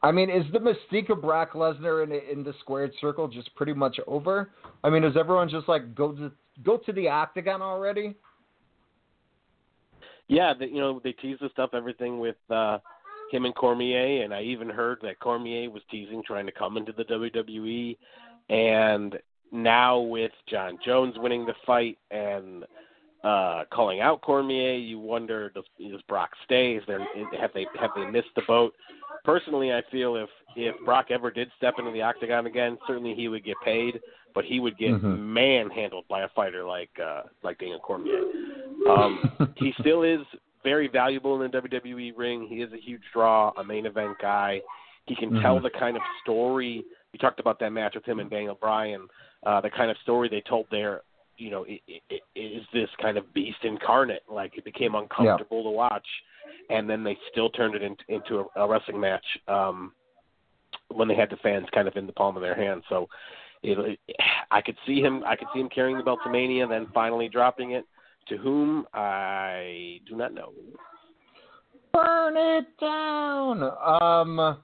I mean, is the mystique of Brock Lesnar in in the squared circle just pretty much over? I mean, is everyone just like go to go to the octagon already? Yeah, the, you know they tease the stuff, everything with uh, him and Cormier, and I even heard that Cormier was teasing trying to come into the WWE, and now with Jon Jones winning the fight and uh, calling out Cormier. You wonder does, does Brock stay? Is there have they have they missed the boat? Personally, I feel if if Brock ever did step into the octagon again, certainly he would get paid, but he would get Mhm. manhandled by a fighter like uh, like Daniel Cormier. Um, *laughs* he still is very valuable in the WWE ring. He is a huge draw, a main event guy. He can tell Mhm. the kind of story. You talked about that match with him and Daniel Bryan. Uh, the kind of story they told there, you know, it, it, it is this kind of beast incarnate. Like it became uncomfortable to watch, and then they still turned it into, into a, a wrestling match um, when they had the fans kind of in the palm of their hands. So, it, I could see him. I could see him carrying the belt to Mania, then finally dropping it. To whom I do not know. Burn it down. Um,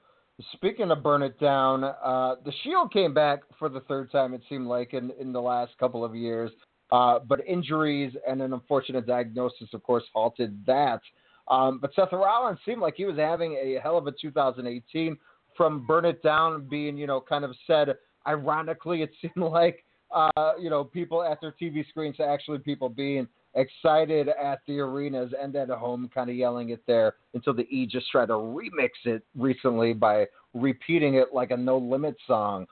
speaking of burn it down, uh, the Shield came back for the third time. It seemed like in in the last couple of years, uh, but injuries and an unfortunate diagnosis, of course, halted that. Um, but Seth Rollins seemed like he was having a hell of a 2018. From burn it down being, you know, kind of said ironically, it *laughs* seemed like, uh, you know, people at their TV screens to actually people being excited at the arenas and at home, kind of yelling it there until the E just tried to remix it recently by repeating it like a No Limit song.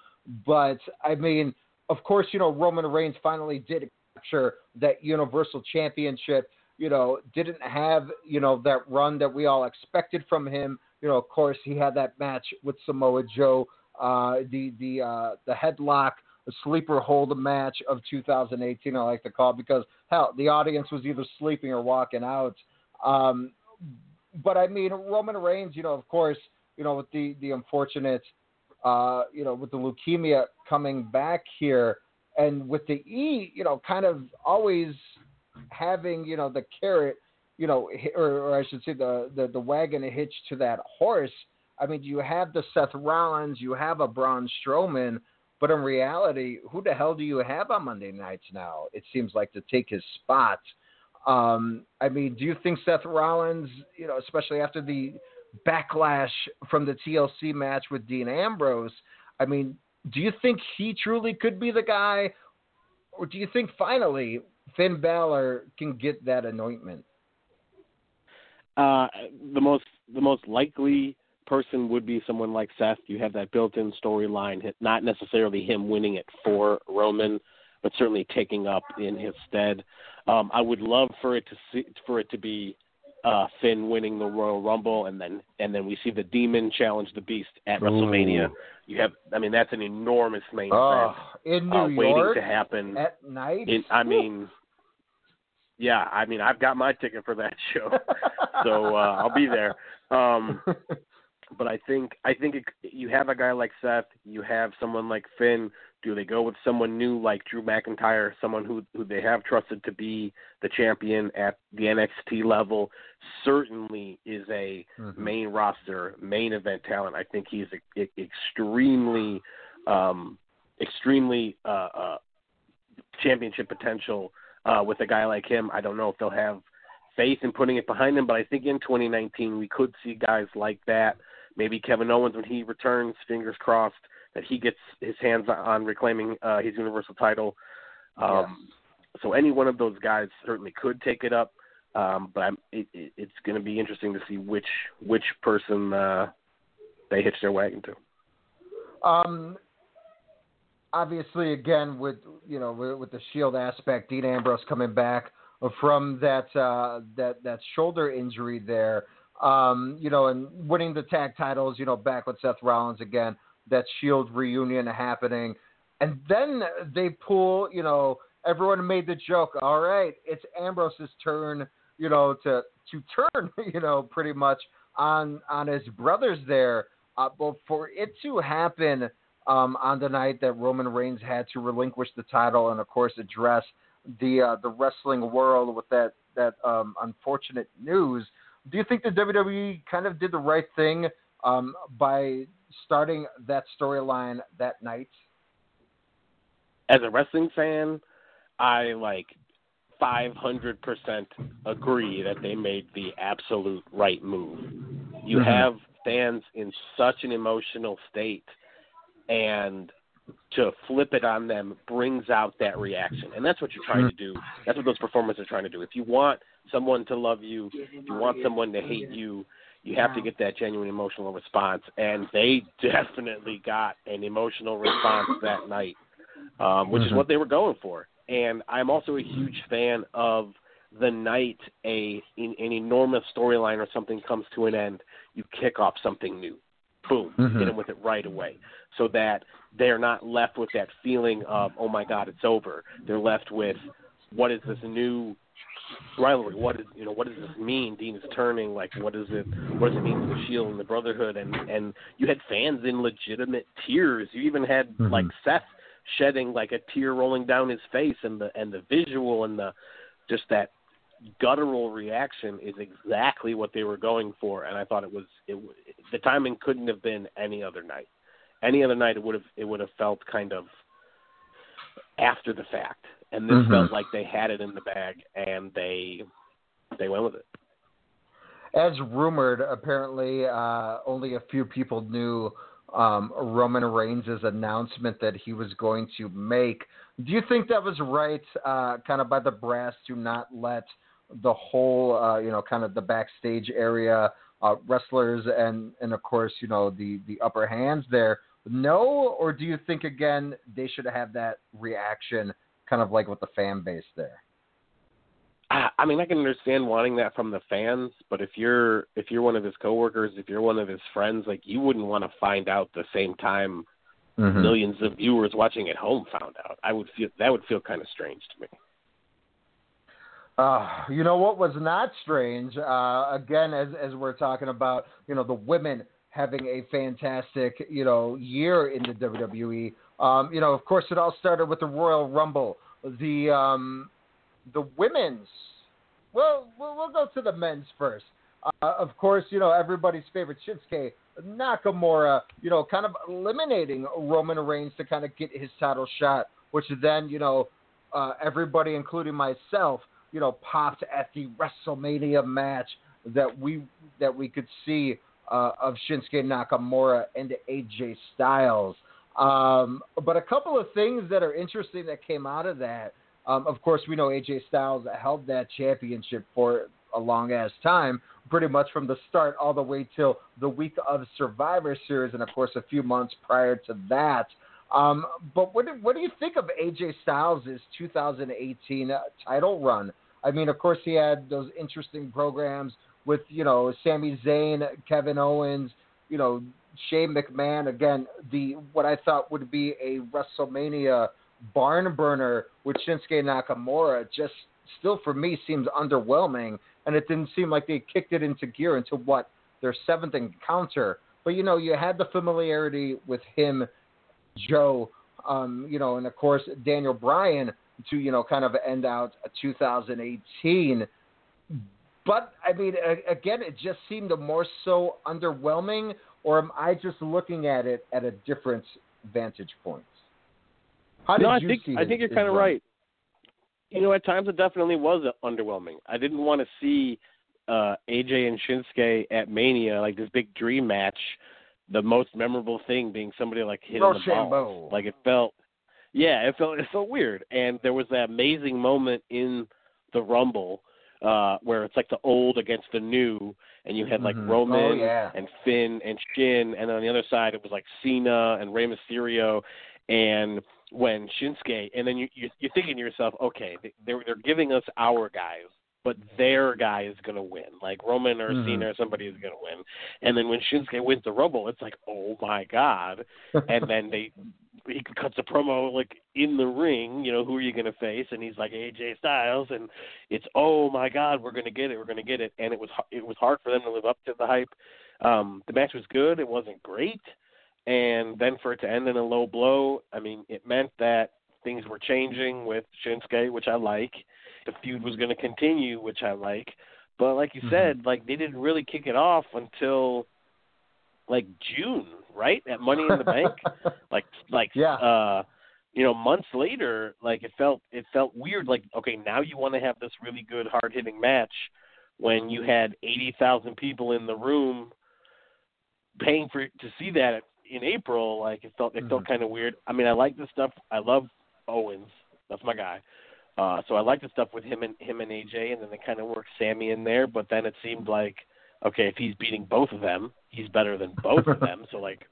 But I mean, of course, you know, Roman Reigns finally did capture that Universal Championship. You know, didn't have you know that run that we all expected from him. You know, of course, he had that match with Samoa Joe, uh, the the uh, the headlock sleeper hold match of 2018. I like to call because hell, the audience was either sleeping or walking out. Um, but I mean, Roman Reigns, you know, of course, you know, with the the unfortunate, uh, you know, with the leukemia coming back here, and with the E, you know, kind of always having, you know, the carrot, you know, or, or I should say the, the the wagon hitched to that horse. I mean, you have the Seth Rollins, you have a Braun Strowman, but in reality, who the hell do you have on Monday nights now? It seems like to take his spot. Um, I mean, do you think Seth Rollins, you know, especially after the backlash from the TLC match with Dean Ambrose, I mean, do you think he truly could be the guy, or do you think finally Finn Balor can get that anointment? Uh, the most the most likely person would be someone like Seth. You have that built-in storyline, not necessarily him winning it for Roman, but certainly taking up in his stead. Um, I would love for it to see, for it to be uh, Finn winning the Royal Rumble, and then and then we see the Demon challenge the Beast at WrestleMania. You have, I mean, that's an enormous main Oh, event in uh, New waiting York to happen. at night. In, I mean, yeah, I mean, I've got my ticket for that *laughs* show, so uh, I'll be there. Um, *laughs* but I think I think it, you have a guy like Seth, you have someone like Finn. Do they go with someone new like Drew McIntyre, someone who who they have trusted to be the champion at the NXT level? Certainly is a Mhm. main roster, main event talent. I think he's a, a, extremely, um, extremely uh, uh, championship potential uh, with a guy like him. I don't know if they'll have faith in putting it behind him, but I think in 2019 we could see guys like that. Maybe Kevin Owens when he returns, fingers crossed that he gets his hands on reclaiming uh, his Universal title. Um, So any one of those guys certainly could take it up, um, but I'm, it, it, it's going to be interesting to see which which person uh, they hitch their wagon to. Um, obviously, again with you know with, with the Shield aspect, Dean Ambrose coming back from that uh, that that shoulder injury there, um, you know, and winning the tag titles, you know, back with Seth Rollins again. That Shield reunion happening, and then they pull, you know, everyone made the joke. All right, it's Ambrose's turn, you know, to to turn, *laughs* you know, pretty much on on his brothers there. Uh, but for it to happen um, on the night that Roman Reigns had to relinquish the title and, of course, address the uh, the wrestling world with that that um, unfortunate news, do you think the WWE kind of did the right thing um, by starting that storyline that night? As a wrestling fan, I like 500% agree that they made the absolute right move. You Mhm. have fans in such an emotional state, and to flip it on them brings out that reaction, and that's what you're trying to do. That's what those performers are trying to do. If you want someone to love you, if you want someone to hate you, you have to get that genuine emotional response, and they definitely got an emotional response that night, um, which is Mhm. what they were going for. And I'm also a huge fan of the night a an, an enormous storyline or something comes to an end, you kick off something new. Boom, Mhm. hit them with it right away, so that they're not left with that feeling of oh my god it's over. They're left with what is this new rivalry? What is you know what does this mean? Dean is turning. Like what is it? What does it mean to the Shield and the Brotherhood? And and you had fans in legitimate tears. You even had Mhm. like Seth shedding like a tear rolling down his face, and the and the visual and the just that guttural reaction is exactly what they were going for. And I thought it was it w- the timing couldn't have been any other night. Any other night it would have it would have felt kind of after the fact, and this Mhm. felt like they had it in the bag and they they went with it. As rumored, apparently uh, only a few people knew um, Roman Reigns' announcement that he was going to make. Do you think that was right, uh, kind of by the brass, to not let the whole, uh, you know, kind of the backstage area, uh, wrestlers, and and of course, you know, the the upper hands there know, or do you think again they should have that reaction, kind of like with the fan base there? I mean, I can understand wanting that from the fans, but if you're if you're one of his coworkers, if you're one of his friends, like you wouldn't want to find out the same time Mhm. millions of viewers watching at home found out. I would feel that would feel kind of strange to me. Uh, you know what was not strange? Uh, again, as as we're talking about, you know, the women having a fantastic, you know, year in the WWE. Um, you know, of course, it all started with the Royal Rumble. The um, the women's. Well, we'll, we'll go to the men's first. Uh, of course, you know everybody's favorite Shinsuke Nakamura. You know, kind of eliminating Roman Reigns to kind of get his title shot, which then you know uh, everybody, including myself, you know, popped at the WrestleMania match that we that we could see uh, of Shinsuke Nakamura and AJ Styles. Um, but a couple of things that are interesting that came out of that. Um, of course, we know AJ Styles held that championship for a long ass time, pretty much from the start all the way till the week of Survivor Series, and of course a few months prior to that. Um, but what do, what do you think of AJ Styles' 2018 uh, title run? I mean, of course, he had those interesting programs with you know Sami Zayn, Kevin Owens, you know Shane McMahon. Again, the what I thought would be a WrestleMania barn burner with Shinsuke Nakamura just still for me seems underwhelming, and it didn't seem like they kicked it into gear until what their seventh encounter. But you know, you had the familiarity with him, Joe, um, you know, and of course Daniel Bryan to you know kind of end out 2018. But I mean, again, it just seemed more so underwhelming, or am I just looking at it at a different vantage point? How did no, I you think see I think you're kind of right. You know, at times it definitely was underwhelming. I didn't want to see uh, AJ and Shinsuke at Mania like this big dream match. The most memorable thing being somebody like hitting the Rochambeau. ball. Like it felt, yeah, it felt it felt weird. And there was that amazing moment in the Rumble uh, where it's like the old against the new, and you had like Mhm. Roman Oh, yeah. and Finn and Shin, and on the other side it was like Cena and Rey Mysterio, and when Shinsuke, and then you, you you're thinking to yourself, okay, they- they're they're giving us our guys, but their guy is gonna win, like Roman or Mhm. Cena or somebody is gonna win, and then when Shinsuke wins the Rumble, it's like, oh my god, and then they he cuts a promo like in the ring, you know, who are you going to face? And he's like AJ Styles, and it's oh my God, we're going to get it, we're going to get it, and it was it was hard for them to live up to the hype. Um, the match was good, it wasn't great, and then for it to end in a low blow, I mean, it meant that things were changing with Shinsuke, which I like. The feud was going to continue, which I like. But like you Mhm. said, like they didn't really kick it off until like June, right? At Money in the Bank, *laughs* like like Yeah. uh you know months later like it felt it felt weird like okay now you want to have this really good hard hitting match when you had 80,000 people in the room paying for to see that in April, like it felt it Mm-hmm. felt kind of weird. I mean, I like the stuff. I love Owens. That's my guy. Uh, so I like the stuff with him and him and AJ, and then they kind of worked Sami in there. But then it seemed like, okay, if he's beating both of them, he's better than both of them. *laughs* So like,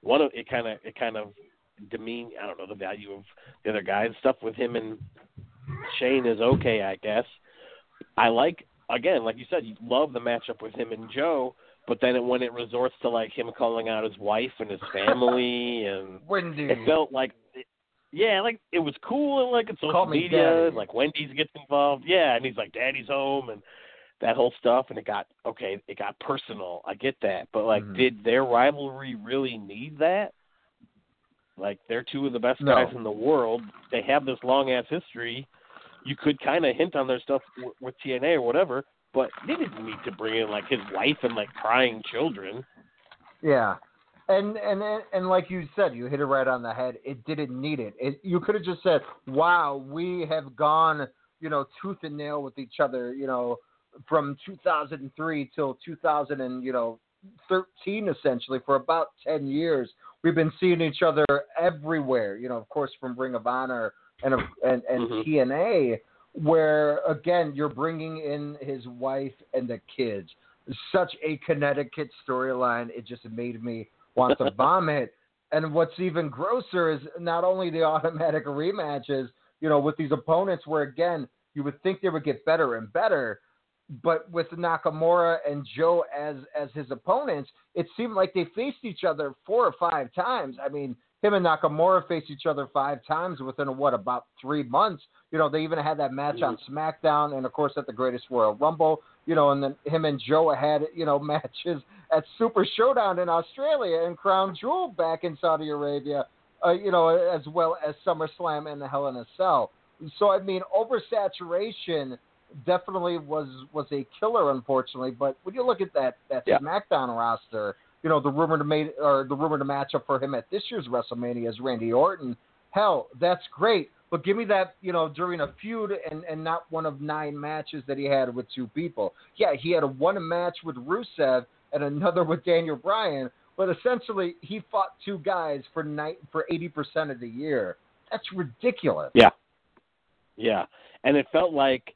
one of it kind of it kind of demean. I don't know the value of the other guys. Stuff with him and Shane is okay, I guess. I like again, like you said, you love the matchup with him and Joe. But then it, when it resorts to like him calling out his wife and his family, *laughs* and Wendy. it felt like, yeah, like it was cool and like it's social media, and like Wendy's gets involved, yeah, and he's like, "Daddy's home," and that whole stuff, and it got okay, it got personal. I get that, but like, Mhm. did their rivalry really need that? Like, they're two of the best No. guys in the world. They have this long ass history. You could kind of hint on their stuff w- with TNA or whatever, but they didn't need to bring in like his wife and like crying children. Yeah. And and and like you said, you hit it right on the head. It didn't need it. it you could have just said, "Wow, we have gone, you know, tooth and nail with each other, you know, from 2003 till 2000 and you know 13 essentially for about 10 years. We've been seeing each other everywhere, you know, of course from Ring of Honor and and and Mhm. TNA where again you're bringing in his wife and the kids. Such a Connecticut storyline. It just made me want to *laughs* vomit. And what's even grosser is not only the *laughs* automatic rematches, you know, with these opponents where again you would think they would get better and better, but with Nakamura and Joe as as his opponents, it seemed like they faced each other four or five times. I mean, him and Nakamura faced each other five times within what about three months. You know, they even had that match on SmackDown, and of course at the Greatest Royal Rumble. You know, and then him and Joe had you know *laughs* matches at Super Showdown in Australia and Crown Jewel back in Saudi Arabia. Uh, you know, as well as SummerSlam and the Hell in a Cell. So I mean, oversaturation definitely was was a killer, unfortunately. But when you look at that that Yeah. SmackDown roster, you know the rumored made or the rumored matchup for him at this year's WrestleMania is Randy Orton. Hell, that's great. But give me that, you know, during a feud and, and not one of nine matches that he had with two people. Yeah, he had a one match with Rusev and another *laughs* with Daniel Bryan, but essentially he fought two guys for night for eighty percent of the year. That's ridiculous. Yeah. Yeah. And it felt like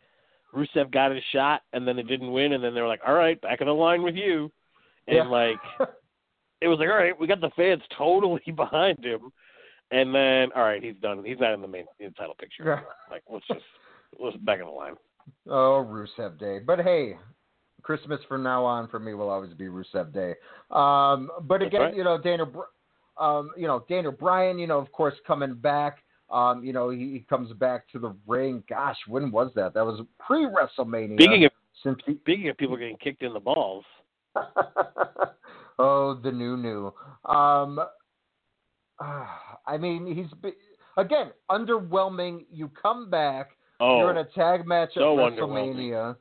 Rusev got his shot and then it didn't win and then they were like, All right, back in the line with you and Yeah. like *laughs* it was like, All right, we got the fans *laughs* totally behind him and then all right, he's done. He's not in the main in the title picture. Yeah. Like let's just let's back in the line. Oh, Rusev Day. But hey, Christmas from now on for me will always be Rusev Day. Um, but again, right. you know, Br- um, you know, Daniel Bryan, you know, of course, coming back. Um, you know, he, he comes back to the ring. Gosh, when was that? That was pre WrestleMania. Speaking of since he, speaking of people getting kicked in the balls, *laughs* oh, the new new. Um, *sighs* I mean, he's again underwhelming. You come back, Oh, you're in a tag match at underwhelming. WrestleMania,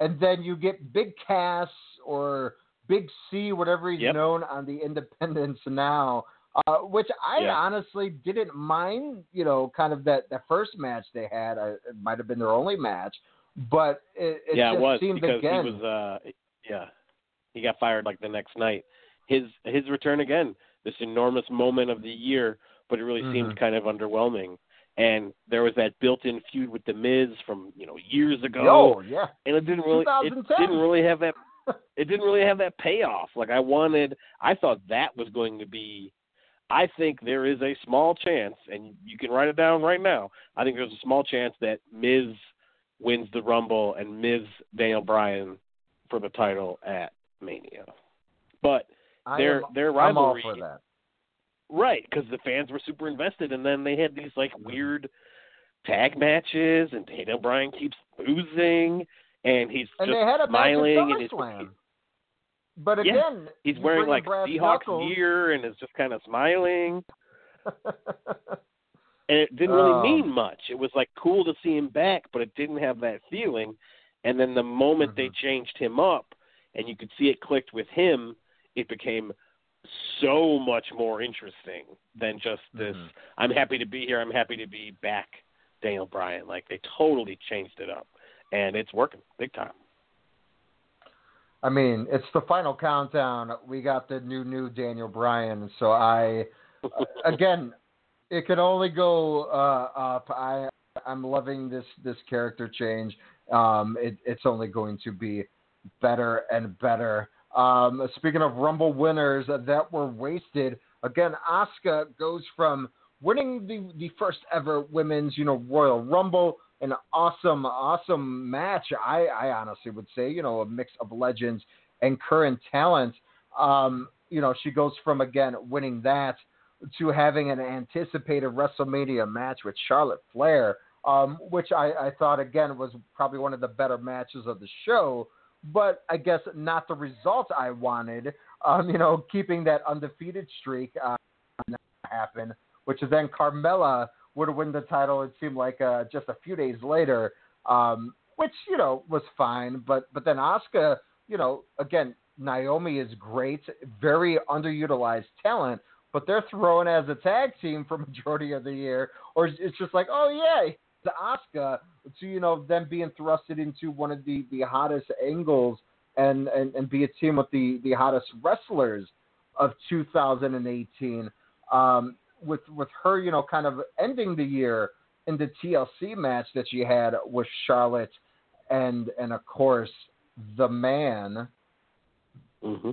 and then you get Big Cass or Big C, whatever he's Yep. known on the Independents now. Uh, which I Yeah. honestly didn't mind, you know, kind of that, that first match they had. Uh, it might have been their only match, but it, it yeah, just it was seemed because again. he was uh yeah. He got fired like the next night. His his return again, this enormous moment of the year, but it really seemed Mhm. kind of underwhelming. And there was that built-in feud with the Miz from you know years ago, Oh, yeah. and it didn't really it didn't really have that it didn't really have that payoff. Like I wanted, I thought that was going to be. I think there is a small chance, and you can write it down right now. I think there's a small chance that Miz wins the Rumble and Miz Daniel Bryan for the title at Mania. But their am- their I'm all rivalry, for that. right? Because the fans were super invested, and then they had these like weird tag matches, and Daniel Bryan keeps losing, and he's And just they had a smiling, and he's SummerSlam. But Yeah, again, he's wearing like Seahawks knuckles. gear and is just kind of smiling. *laughs* and it didn't really Oh. mean much. It was like cool to see him back, but it didn't have that feeling. And then the moment they Mm-hmm. changed him up, and you could see it clicked with him, it became so much more interesting than just this. Mm-hmm. I'm happy to be here. I'm happy to be back, Daniel Bryan. Like they totally changed it up, and it's working big time. I mean, it's the final countdown. We got the new new Daniel Bryan, so I *laughs* again, it can only go uh, up. I I'm loving this this character change. Um, it, it's only going to be better and better. Um, speaking of Rumble winners that were wasted, again, Asuka goes from winning the, the first ever women's, you know, Royal Rumble, an awesome, awesome match. I, I honestly would say, you know, a mix of legends and current talent. Um, you know, she goes from again winning that to having an anticipated WrestleMania match with Charlotte Flair, um, which I, I thought again was probably one of the better matches of the show. But I guess not the result I wanted. Um, you know, keeping that undefeated streak uh, happen, which is then Carmella would win the title. It seemed like uh, just a few days later, um, which you know was fine. But but then Asuka, you know, again Naomi is great, very underutilized talent, but they're thrown as a tag team for *laughs* majority of the year, or it's just like, oh yeah, to Asuka, to you know them being thrusted into one of the the hottest angles and and, and be a team with the the hottest wrestlers of 2018. Um, with with her, you know, kind of ending the year in the TLC match that she had with Charlotte, and and of course the man. Mm-hmm.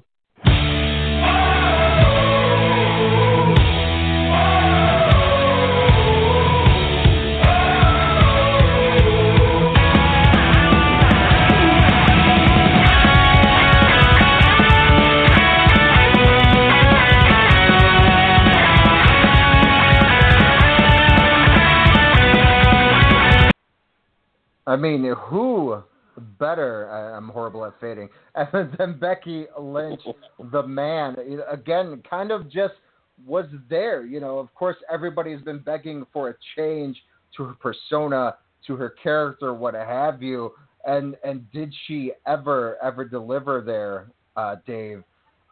I mean, who better? I- I'm horrible at fading. *laughs* Than Becky Lynch, *laughs* the man. Again, kind of just was there. You know, of course, everybody's been begging for a change to her persona, to her character, what have you. And and did she ever ever deliver there, uh, Dave?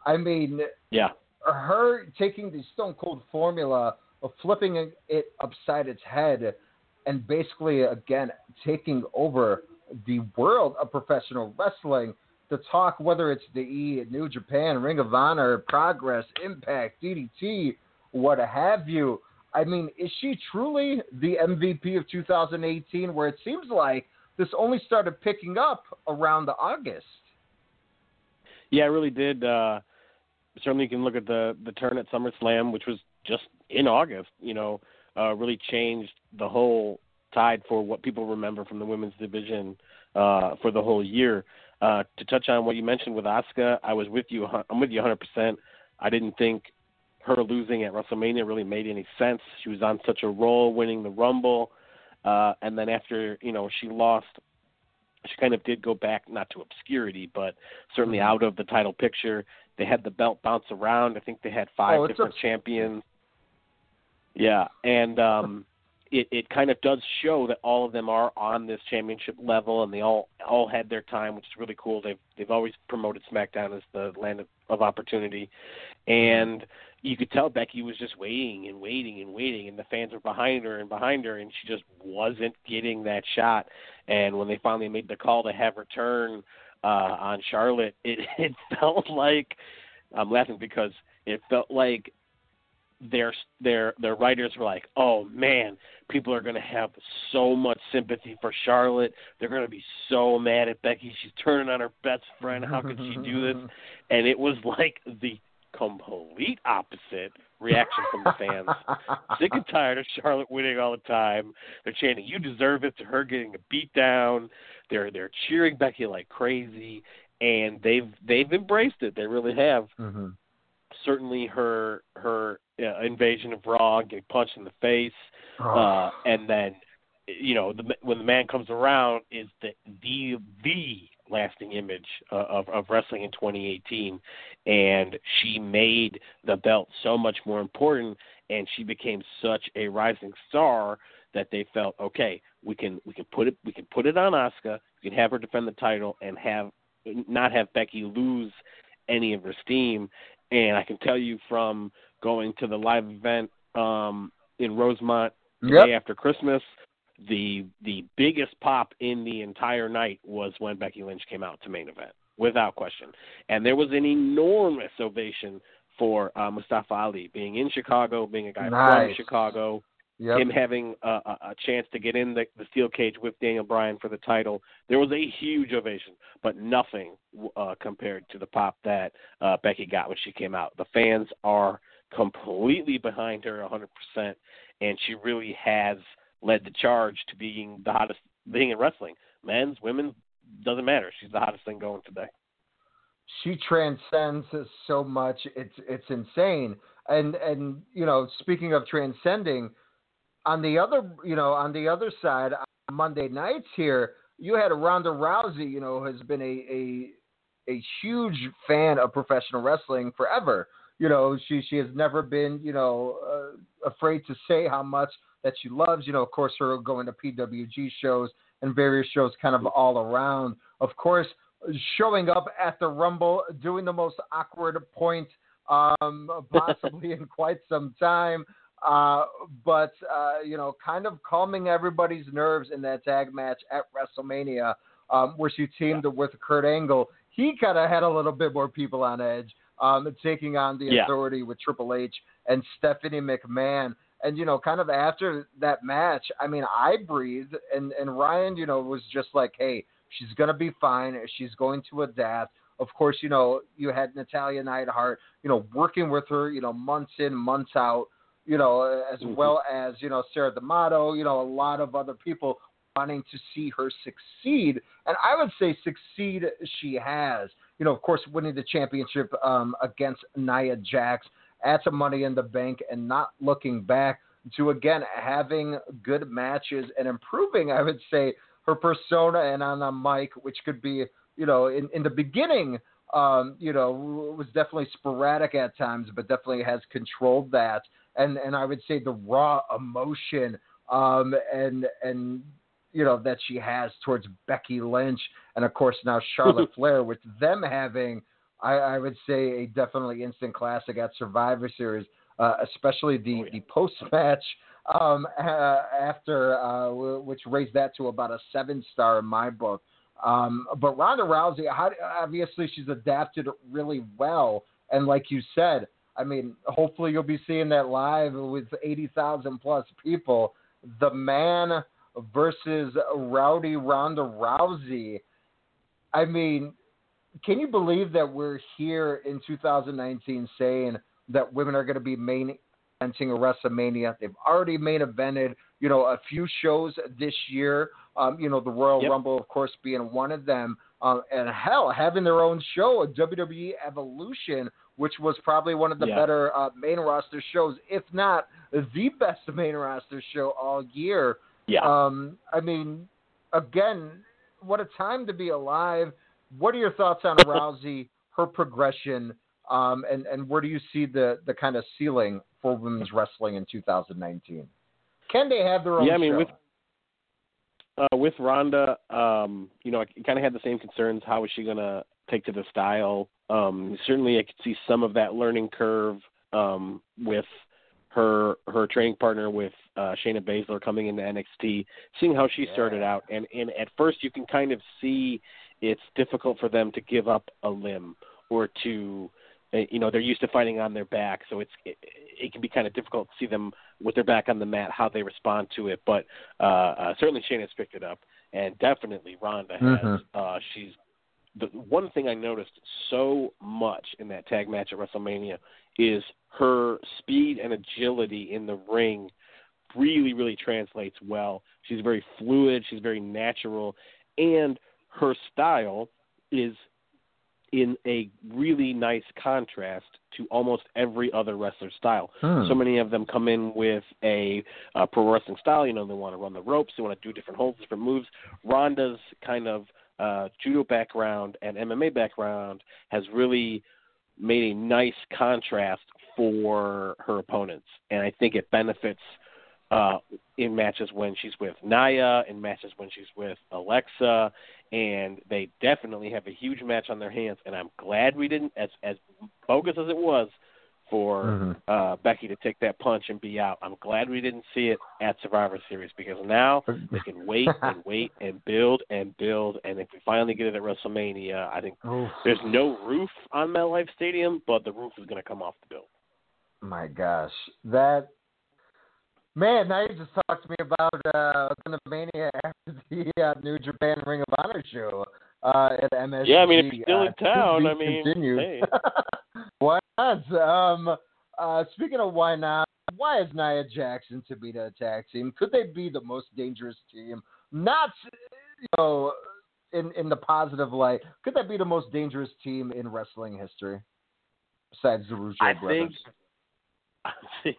I mean, Yeah. her taking the Stone Cold formula of flipping it upside its head and basically again taking over the world of professional wrestling to talk whether it's the E, New Japan, Ring of Honor, Progress, Impact, DDT, what have you. I mean, is she truly the MVP of 2018 where it seems like this only started picking up around the August? Yeah, it really did. Uh, certainly, you can look at the the turn at SummerSlam, which was just in August. You know, uh, really changed the whole tide for what people remember from the women's division uh, for the whole year. Uh, to touch on what you mentioned with Asuka, I was with you. I'm with you 100%. I didn't think her losing at WrestleMania really made any sense. She was on such a roll, winning the Rumble, uh, and then after you know she lost, she kind of did go back not to obscurity, but certainly out of the title picture. They had the belt bounce around. I think they had five Oh, different a- champions. Yeah, and um, it it kind of does show that all of them are on this championship level, and they all all had their time, which is really cool. They've they've always promoted SmackDown as the land of, of opportunity, and you could tell Becky was just waiting and waiting and waiting, and the fans were behind her and behind her, and she just wasn't getting that shot. And when they finally made the call to have her turn uh, on Charlotte, it *laughs* it felt like I'm laughing because it felt like their their their writers were like, "Oh man, people are going to have so much sympathy for Charlotte. They're going to be so mad at Becky. She's turning on her best friend. How could she do this?" *laughs* And it was like the complete opposite reaction from the fans. Sick and tired of Charlotte winning all the time. They're chanting, "You deserve it!" to her getting a beat down. They're they're cheering Becky like crazy, and they've they've embraced it. They really have Mm-hmm. certainly her her uh, invasion of Raw, getting punched in the face, Oh. uh, and then you know the, when the man comes around is the the the lasting image uh, of of wrestling in 2018, and she made the belt so much more important, and she became such a rising star that they felt okay we can we can put it we can put it on Asuka, we can have her defend the title and have not have Becky lose any of her steam. And I can tell you from going to the live event um, in Rosemont the Yep. day after Christmas, the the biggest pop in the entire night was when Becky Lynch came out to main event. without question. And there was an enormous ovation for uh, Mustafa Ali being in Chicago, being a guy from Chicago, Yep. him having a, a, a chance to get in the, the steel cage with Daniel Bryan for the title. There was a huge ovation, but nothing uh, compared to the pop that uh, Becky got when she came out. The fans are completely behind her 100%, and she really has led the charge to being the hottest thing in wrestling. Men's, women's, doesn't matter. She's the hottest thing going today. she transcends so much it's it's insane and and you know speaking of transcending on the other you know on the other side on monday nights here you had ronda rousey you know has been a a a huge fan of professional wrestling forever you know she she has never been you know uh, afraid to say how much that she loves you know of course her going to pwg shows and various shows kind of all around of course showing up at the Rumble, doing the most awkward point um, *laughs* possibly in quite some time. Uh, but uh, you know, kind of calming everybody's nerves in that tag match at WrestleMania, um, where she teamed with Kurt Angle. He kind of had a little bit more people on edge, um, taking on the Yeah. authority with Triple H and Stephanie McMahon. And you know, kind of after that match, I mean, I breathed, and and Ryan, you know, was just like, hey, she's gonna be fine. She's going to adapt. Of course, you know, you had Natalya Neidhart, you know, working with her, you know, months in, months out, you know, as well as, you know, Sarah D'Amato, you know, a lot of other people wanting to see her succeed. And I would say succeed she has. You know, of course, winning the championship um, against Nia Jax at some money in the bank and not looking back to, again, having good matches and improving, I would say, her persona and on the mic, which could be, you know, in, in the beginning, um, you know, was definitely sporadic at times, but definitely has controlled that. And and I would say the raw emotion um, and and you know that she has towards Becky Lynch, and of course now Charlotte *laughs* Flair, with them having, I, I would say, a definitely instant classic at Survivor Series, uh, especially the the post match um, uh, after uh, w- which raised that to about a seven star in my book. Um, but Ronda Rousey, how, obviously, she's adapted really well, and like you said, I mean, hopefully you'll be seeing that live with eighty thousand plus people. The man versus Rowdy Ronda Rousey. I mean, can you believe that we're here in 2019 saying that women are going to be main eventing a WrestleMania? They've already main evented, you know, a few shows this year. Um, you know, the Royal Yep. Rumble, of course, being one of them. Um, and hell, having their own show, a WWE Evolution, which was probably one of the Yeah. better uh, main roster shows, if not the best main roster show all year. Yeah. Um, I mean, again, what a time to be alive. What are your thoughts on *laughs* Rousey, her progression, um, and and where do you see the the kind of ceiling for women's wrestling in 2019? Can they have their own yeah, I mean show? with uh, with Ronda, um, you know, I kind of had the same concerns. How is she going to take to the style? Um, certainly, I could see some of that learning curve um, with her her training partner with uh, Shayna Baszler coming into NXT, seeing how she started out, and and at first you can kind of see it's difficult for them to give up a limb or to uh, you know they're used to fighting on their back. So it's it, it can be kind of difficult to see them with their back on the mat how they respond to it. But uh, uh certainly Shayna's picked it up. And definitely Ronda has Mhm. uh she's the one thing I noticed so much in that tag match at WrestleMania is her speed and agility in the ring really really translates well she's very fluid she's very natural and her style is in a really nice contrast to almost every other wrestler style. Hmm. So many of them come in with a uh, pro wrestling style. You know, they want to run the ropes, they want to do different holds, different moves. Ronda's kind of uh, judo background and MMA background has really made a nice contrast for her opponents, and I think it benefits uh, in matches when she's with Nia, in matches when she's with Alexa, and they definitely have a huge match on their hands. And I'm glad we didn't, as as bogus as it was, for Mhm. uh, Becky to take that punch and be out. I'm glad we didn't see it at Survivor Series because now they can wait *laughs* and wait and build and build. And if we finally get it at WrestleMania, I think Oof. there's no roof on MetLife Stadium, but the roof is going to come off the building. My gosh, that man! Now you just talked to me about uh, the Mania after the uh, New Japan Ring of Honor show uh, at MSG. Yeah, I mean, if you're still uh, in *laughs* town, to I mean, continued. hey. *laughs* why not? Um, uh, speaking of why not, why is Nia Jackson to be the tag team? Could they be the most dangerous team? Not, you know, in in the positive light. Could that be the most dangerous team in wrestling history? Besides the Rougeau I brothers. think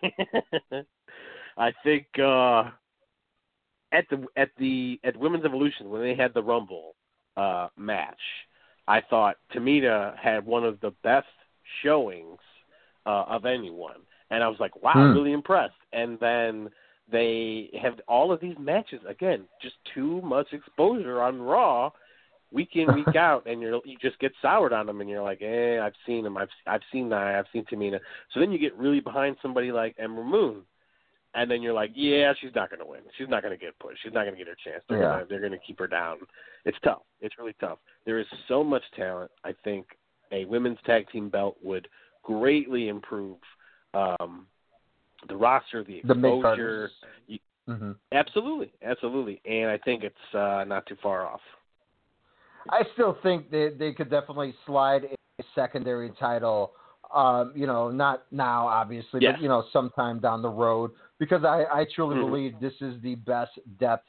*laughs* I think uh at the at the at Women's Evolution when they had the Rumble uh match, I thought Tamina had one of the best showings uh of anyone. And I was like, wow, Hmm. really impressed. And then they have all of these matches again, just too much exposure on Raw week in week *laughs* out and you're you just get soured on them and you're like eh I've seen them I've I've seen that I've seen Tamina so then you get really behind somebody like Ember Moon and then you're like yeah she's not going to win. She's not going to get pushed. She's not going to get her chance. They're Yeah. gonna, they're going to keep her down. It's tough. It's really tough. There is so much talent. I think a women's tag team belt would greatly improve um the roster the The exposure. You, hmm absolutely. Absolutely. And I think it's uh not too far off. I still think they they could definitely slide a secondary title. Um, you know, not now, obviously, Yes. but you know, sometime down the road, because I I truly Mhm. believe this is the best depth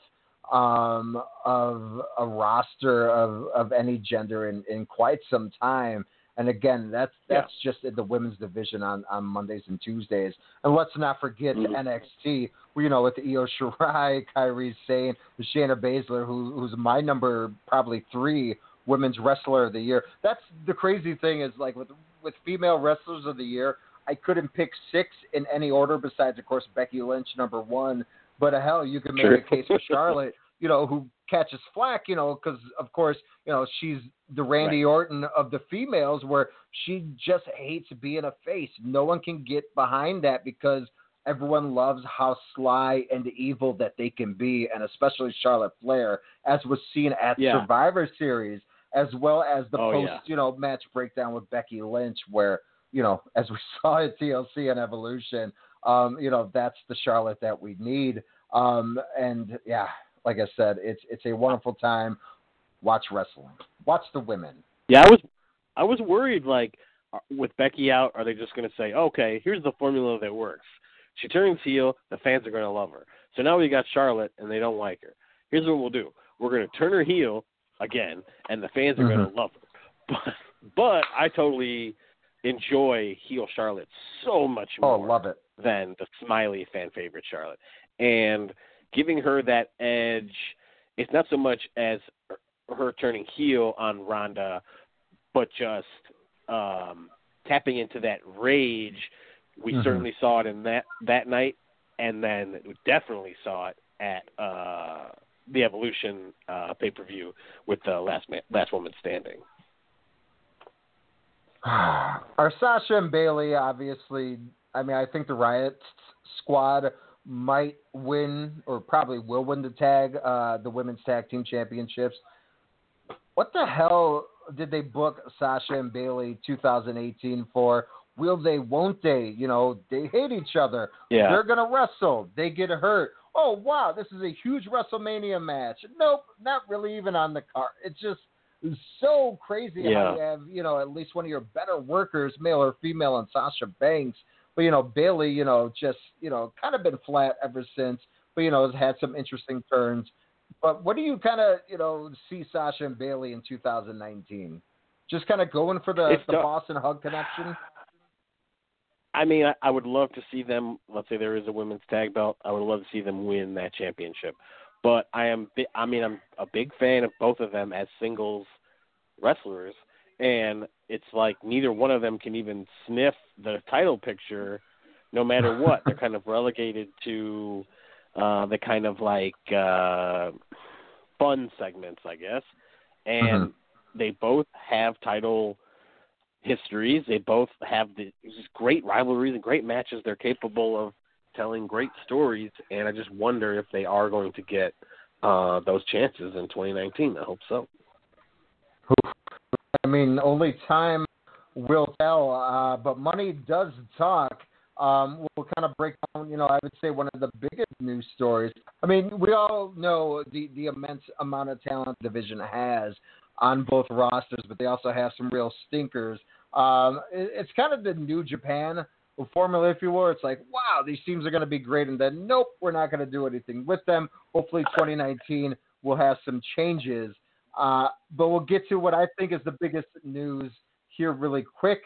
um, of a roster of of any gender in in quite some time. And again, that's Yeah. that's just in the women's division on, on Mondays and Tuesdays. And let's not forget Mhm. NXT, you know, with Io Shirai, *laughs* Kairi Sane, Shayna Baszler, who, who's my number probably three women's wrestler of the year. That's the crazy thing is like with with female wrestlers of the year, I couldn't pick six in any order besides, of course, Becky Lynch, number one. But uh, hell, you could make Sure. a case for Charlotte, *laughs* you know, who catches flack, you know, because of course, you know, she's the Randy Orton of the females, where she just hates being a face. No one can get behind that because everyone loves how sly and evil that they can be, and especially Charlotte Flair, as was seen at Yeah. Survivor Series, as well as the Oh, post, yeah. you know, match breakdown with Becky Lynch, where you know, *laughs* as we saw at TLC and Evolution, um, you know, that's the Charlotte that we need. Um, and yeah, like I said, it's it's a wonderful time. Watch wrestling. Watch the women. Yeah, I was I was worried like uh, with Becky out, are they just going to say, okay, here's the formula that works? She turns heel, the fans are going to love her. So now we got Charlotte, and they don't like her. Here's what we'll do: we're going to turn her heel again, and the fans are going Mhm. to love her. *laughs* But but I totally enjoy heel Charlotte so much more Oh, love it. than the smiley fan favorite Charlotte. And giving her that edge, it's not so much as her turning heel on Ronda, but just um, tapping into that rage. We Mhm. certainly saw it in that that night, and then we definitely saw it at uh, the Evolution uh, pay per view with the last man, last woman standing. *sighs* Are Sasha and Bayley, obviously, I mean, I think the Riot Squad might win, or probably will win the tag, uh, the women's tag team championships. What the hell did they book Sasha and Bayley 2018 for? Will they? Won't they? You know, they hate each other. Yeah. They're gonna wrestle. They get hurt. Oh wow, this is a huge WrestleMania match. Nope, not really even on the card. It's just so crazy how you have, you know, at least one of your better workers, male or female, and Sasha Banks. But you know, Bayley, you know, just you know, kind of been flat ever since. But you know, has had some interesting turns. But what do you kind of, you know, see Sasha and Bayley in 2019? Just kind of going for the, It's the not- Boss 'n' Hug connection. I mean, I, I would love to see them. Let's say there is a women's tag belt. I would love to see them win that championship. But I am, I mean, I'm a big fan of both of them as singles wrestlers, and it's like neither one of them can even sniff the title picture, no matter *laughs* what. They're kind of relegated to uh, the kind of like uh, fun segments, I guess, and Mhm. they both have title histories. They both have the just great rivalries and great matches. They're capable of telling great stories, and I just wonder if they are going to get uh, those chances in 2019. I hope so. I mean, only time will tell. Uh, but money does talk. Um, we'll kind of break down, you know, I would say one of the biggest news stories. I mean, we all know the, the immense amount of talent the division has on both rosters, but they also have some real stinkers. Um, it, it's kind of the new Japan formula, if you will. It's like, wow, these teams are going to be great, and then nope, we're not going to do anything with them. Hopefully, 2019 will have some changes. Uh, but we'll get to what I think is the biggest news here really quick.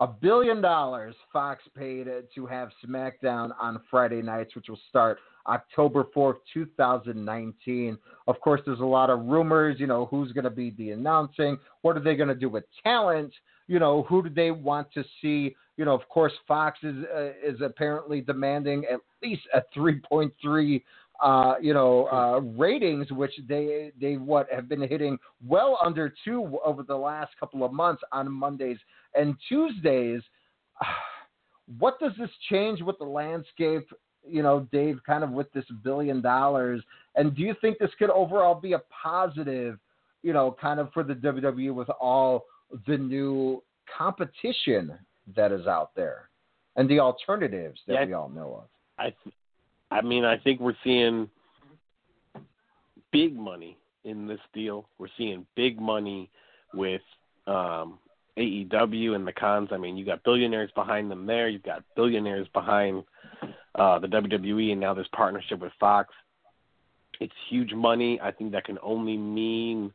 A billion dollars Fox paid to have SmackDown on Friday nights, which will start October 4th, 2019. Of course, there's a lot of rumors, you know, who's going to be the announcing? What are they going to do with talent? You know, who do they want to see? You know, of course, Fox is uh, is apparently demanding at least a 3.3 uh, you know, uh, ratings, which they they what have been hitting well under two over the last couple of months on Mondays and Tuesdays. *sighs* What does this change with the landscape? You know, Dave, kind of with this billion dollars, and do you think this could overall be a positive? You know, kind of for the WWE with all the new competition that is out there and the alternatives that Yeah. we all know of. I, th- I mean, I think we're seeing big money in this deal. We're seeing big money with um, AEW and the cons. I mean, you got billionaires behind them there. You've got billionaires behind uh, the WWE, and now this partnership with Fox. It's huge money. I think that can only mean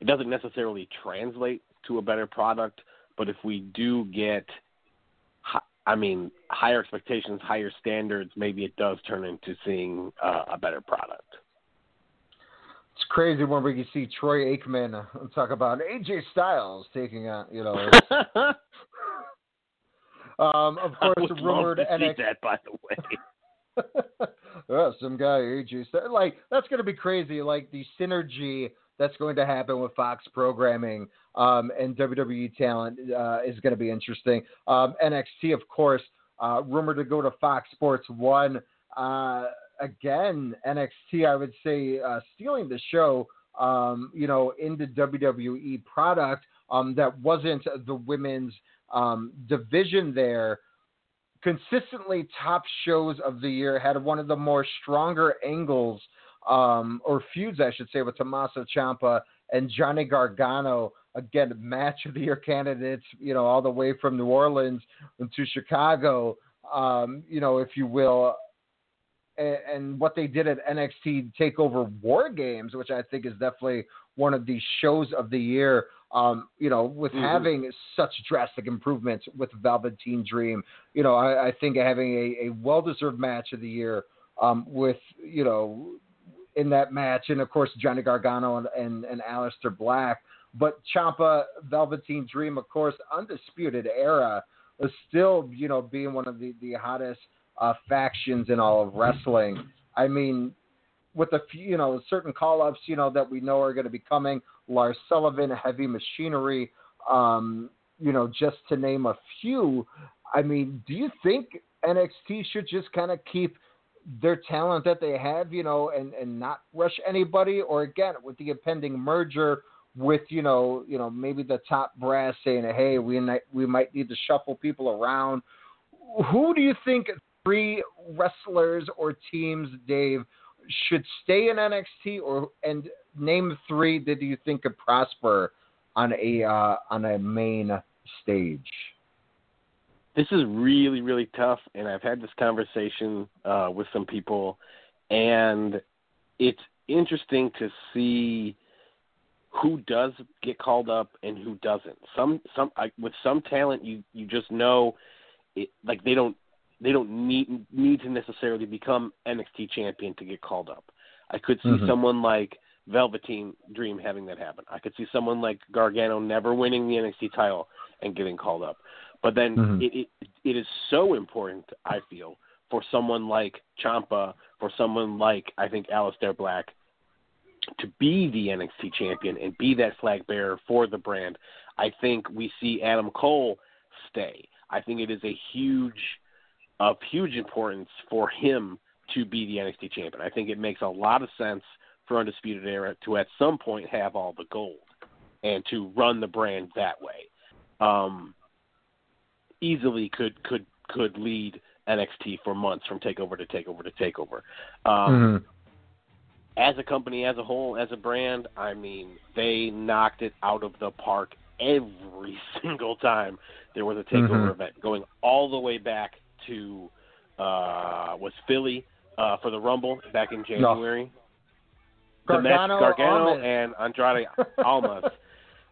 it doesn't necessarily translate to a better product, but if we do get I mean, higher expectations, higher standards, maybe it does turn into seeing uh, a better product. It's crazy when we can see Troy Aikman talk about AJ Styles taking on, you know. *laughs* um, of course, would the love rumored NXT. that, by the way. *laughs* oh, some guy AJ Styles. Like that's going to be crazy. Like the synergy that's going to happen with Fox programming um, and WWE talent uh, is going to be interesting. Um, NXT, of course, uh, rumored to go to Fox Sports One. Uh, again, NXT, I would say, uh, stealing the show. Um, you know, in the WWE product um, that wasn't the women's um, division there consistently top shows of the year, had one of the more stronger angles um, or feuds, I should say, with Tommaso Ciampa and Johnny Gargano. Again, match of the year candidates, you know, all the way from New Orleans to Chicago, um, you know, if you will. And, and what they did at NXT Takeover War Games, which I think is definitely one of the shows of the year. Um, you know, with Mhm. having such drastic improvements with Velveteen Dream, you know, I, I think having a, a well-deserved match of the year um, with, you know, in that match, and of course Johnny Gargano and and, and Aleister Black, but Ciampa, Velveteen Dream, of course, undisputed era, is still, you know, being one of the the hottest uh, factions in all of wrestling. I mean, with a few, you know, certain call-ups, you know, that we know are going to be coming. Lars Sullivan, Heavy Machinery, um, you know, just to name a few. I mean, do you think NXT should just kind of keep their talent that they have, you know, and and not rush anybody, or again with the impending merger with you know, you know, maybe the top brass saying, hey, we we might need to shuffle people around. Who do you think three wrestlers or teams, Dave, should stay in NXT, or and name three that you think could prosper on a uh, on a main stage? this is really really tough and i've had this conversation uh with some people and it's interesting to see who does get called up and who doesn't some some I, with some talent you you just know it like they don't they don't need need to necessarily become NXT champion to get called up. I could see Mhm. someone like Velveteen Dream having that happen. I could see someone like Gargano never winning the NXT title and getting called up. But then Mhm. it, it it is so important, I feel, for someone like Ciampa, for someone like I think Aleister Black, to be the NXT champion and be that flag bearer for the brand. I think we see Adam Cole stay. I think it is a huge, of huge importance for him to be the NXT champion. I think it makes a lot of sense for Undisputed Era to at some point have all the gold and to run the brand that way. Um, easily could could could lead NXT for months from takeover to takeover to takeover. Um, Mhm. As a company, as a whole, as a brand, I mean, they knocked it out of the park every *laughs* single time there was a takeover Mhm. event, going all the way back to uh, was Philly uh, for the Rumble back in January. The match Gargano, Gargano Almas. and Andrade *laughs* Almas.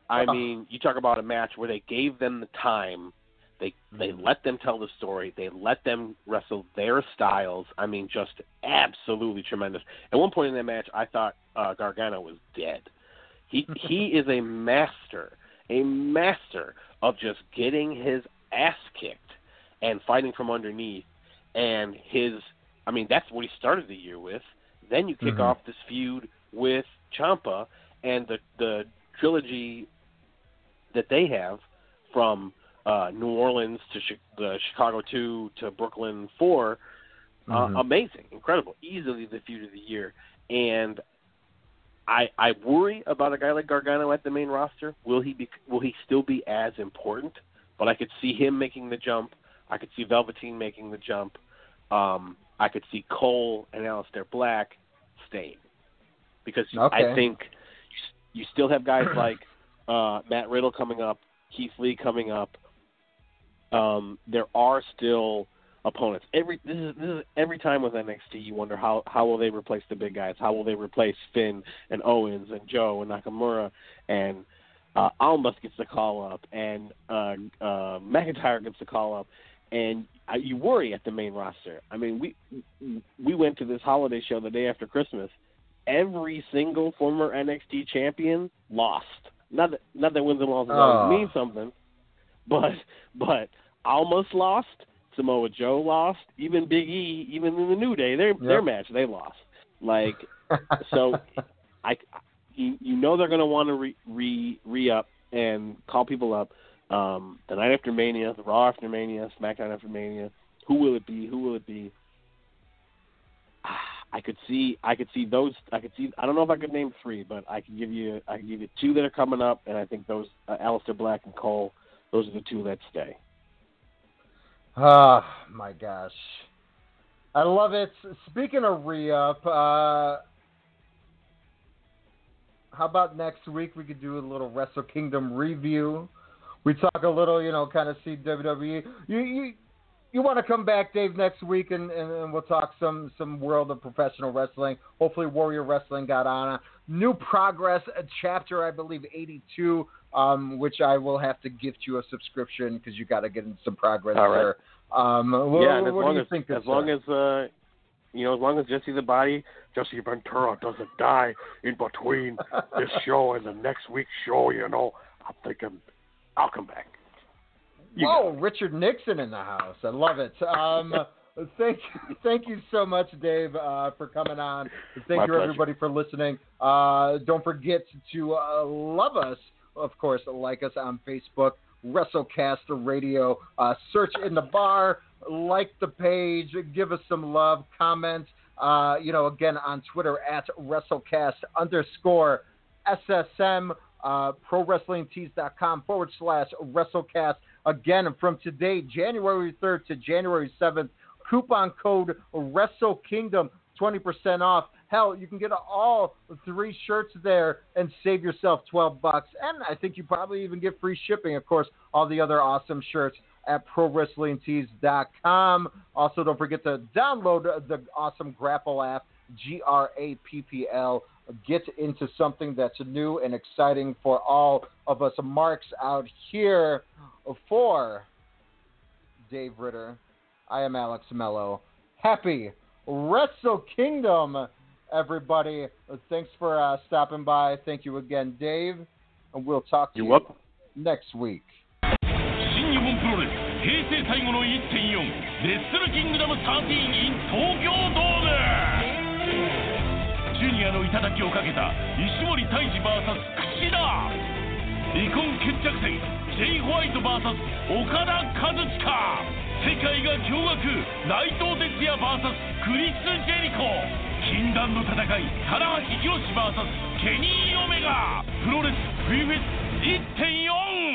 I mean, you talk about a match where they gave them the time. They they let them tell the story. They let them wrestle their styles. I mean, just absolutely tremendous. At one point in that match, I thought uh, Gargano was dead. He *laughs* he is a master, a master of just getting his ass kicked and fighting from underneath. And his, I mean, that's what he started the year with. Then you kick Mhm. off this feud with Ciampa and the the trilogy that they have from uh, New Orleans to the Chicago two to Brooklyn 4 uh, Mhm. amazing, incredible, easily the feud of the year. And I I worry about a guy like Gargano at the main roster. Will he be? Will he still be as important? But I could see him making the jump. I could see Velveteen making the jump. Um, I could see Cole and Aleister Black staying because Okay. I think you, you still have guys *clears throat* like uh, Matt Riddle coming up, Keith Lee coming up. Um, there are still opponents. Every this is this is every time with NXT, you wonder how how will they replace the big guys? How will they replace Finn and Owens and Joe and Nakamura and uh, Almas gets the call up and uh, uh, McIntyre gets the call up, and uh, you worry at the main roster. I mean, we we went to this holiday show the day after Christmas. Every single former NXT champion lost. Not that not that wins and losses Oh. mean something, but but almost lost. Samoa Joe lost. Even Big E, even in the New Day, their their match they lost. Like *laughs* so, I you, you know they're going to want to re re re up and call people up um, the night after Mania, the Raw after Mania, SmackDown after Mania. Who will it be? Who will it be? *sighs* I could see I could see those I could see I don't know if I could name three, but I could give you I could give you two that are coming up, and I think those uh, Aleister Black and Cole. Those are the two that stay. Oh my gosh. I love it. Speaking of re up, uh, how about next week we could do a little Wrestle Kingdom review? We talk a little, you know, kind of see WWE. You you you want to come back, Dave, next week, and, and, and we'll talk some some world of professional wrestling. Hopefully, Warrior Wrestling got on a new progress a chapter, I believe, 82, um, which I will have to gift you a subscription because you got to get in some progress All right. there. Um, what, yeah, and as what long do you as think? as long uh, as uh, you know, as long as Jesse the Body, Jesse Ventura doesn't die in between *laughs* this show and the next week's show, you know, I'm thinking I'll come back. You Whoa, Richard Nixon in the house. I love it. Um, *laughs* thank thank you so much, Dave, uh, for coming on. Thank My you, pleasure. everybody, for listening. Uh, don't forget to uh, love us, of course, like us on Facebook, WrestleCast Radio. Uh, search in the bar, like the page, give us some love, comment. Uh, you know, again on Twitter at WrestleCast underscore SSM, uh, ProWrestlingTees.com forward slash WrestleCast. Again, from today, January 3rd to January 7th, coupon code Wrestle Kingdom, 20% off. Hell, you can get all three shirts there and save yourself 12 bucks. And I think you probably even get free shipping, of course, all the other awesome shirts at ProWrestlingTees.com. Also, don't forget to download the awesome Grapple app, G R A P P L Get into something that's new and exciting for all of us marks out here. For Dave Ritter, I am Alex Mello. Happy Wrestle Kingdom, everybody. Thanks for uh, stopping by. Thank you again, Dave. And we'll talk to You're you welcome. next week. 新日本プロレス平成最後の1.4レッスルキングダム13 in 東京ドーム ジュニアの頂をかけた石森泰治 VS 櫛田。離婚決着戦ジェイ・ホワイト VS 岡田和親。世界が驚愕内藤哲也 VS クリス・ジェリコ。禁断の戦い棚橋宏 VS ケニー・オメガ。プロレス冬フェス1.4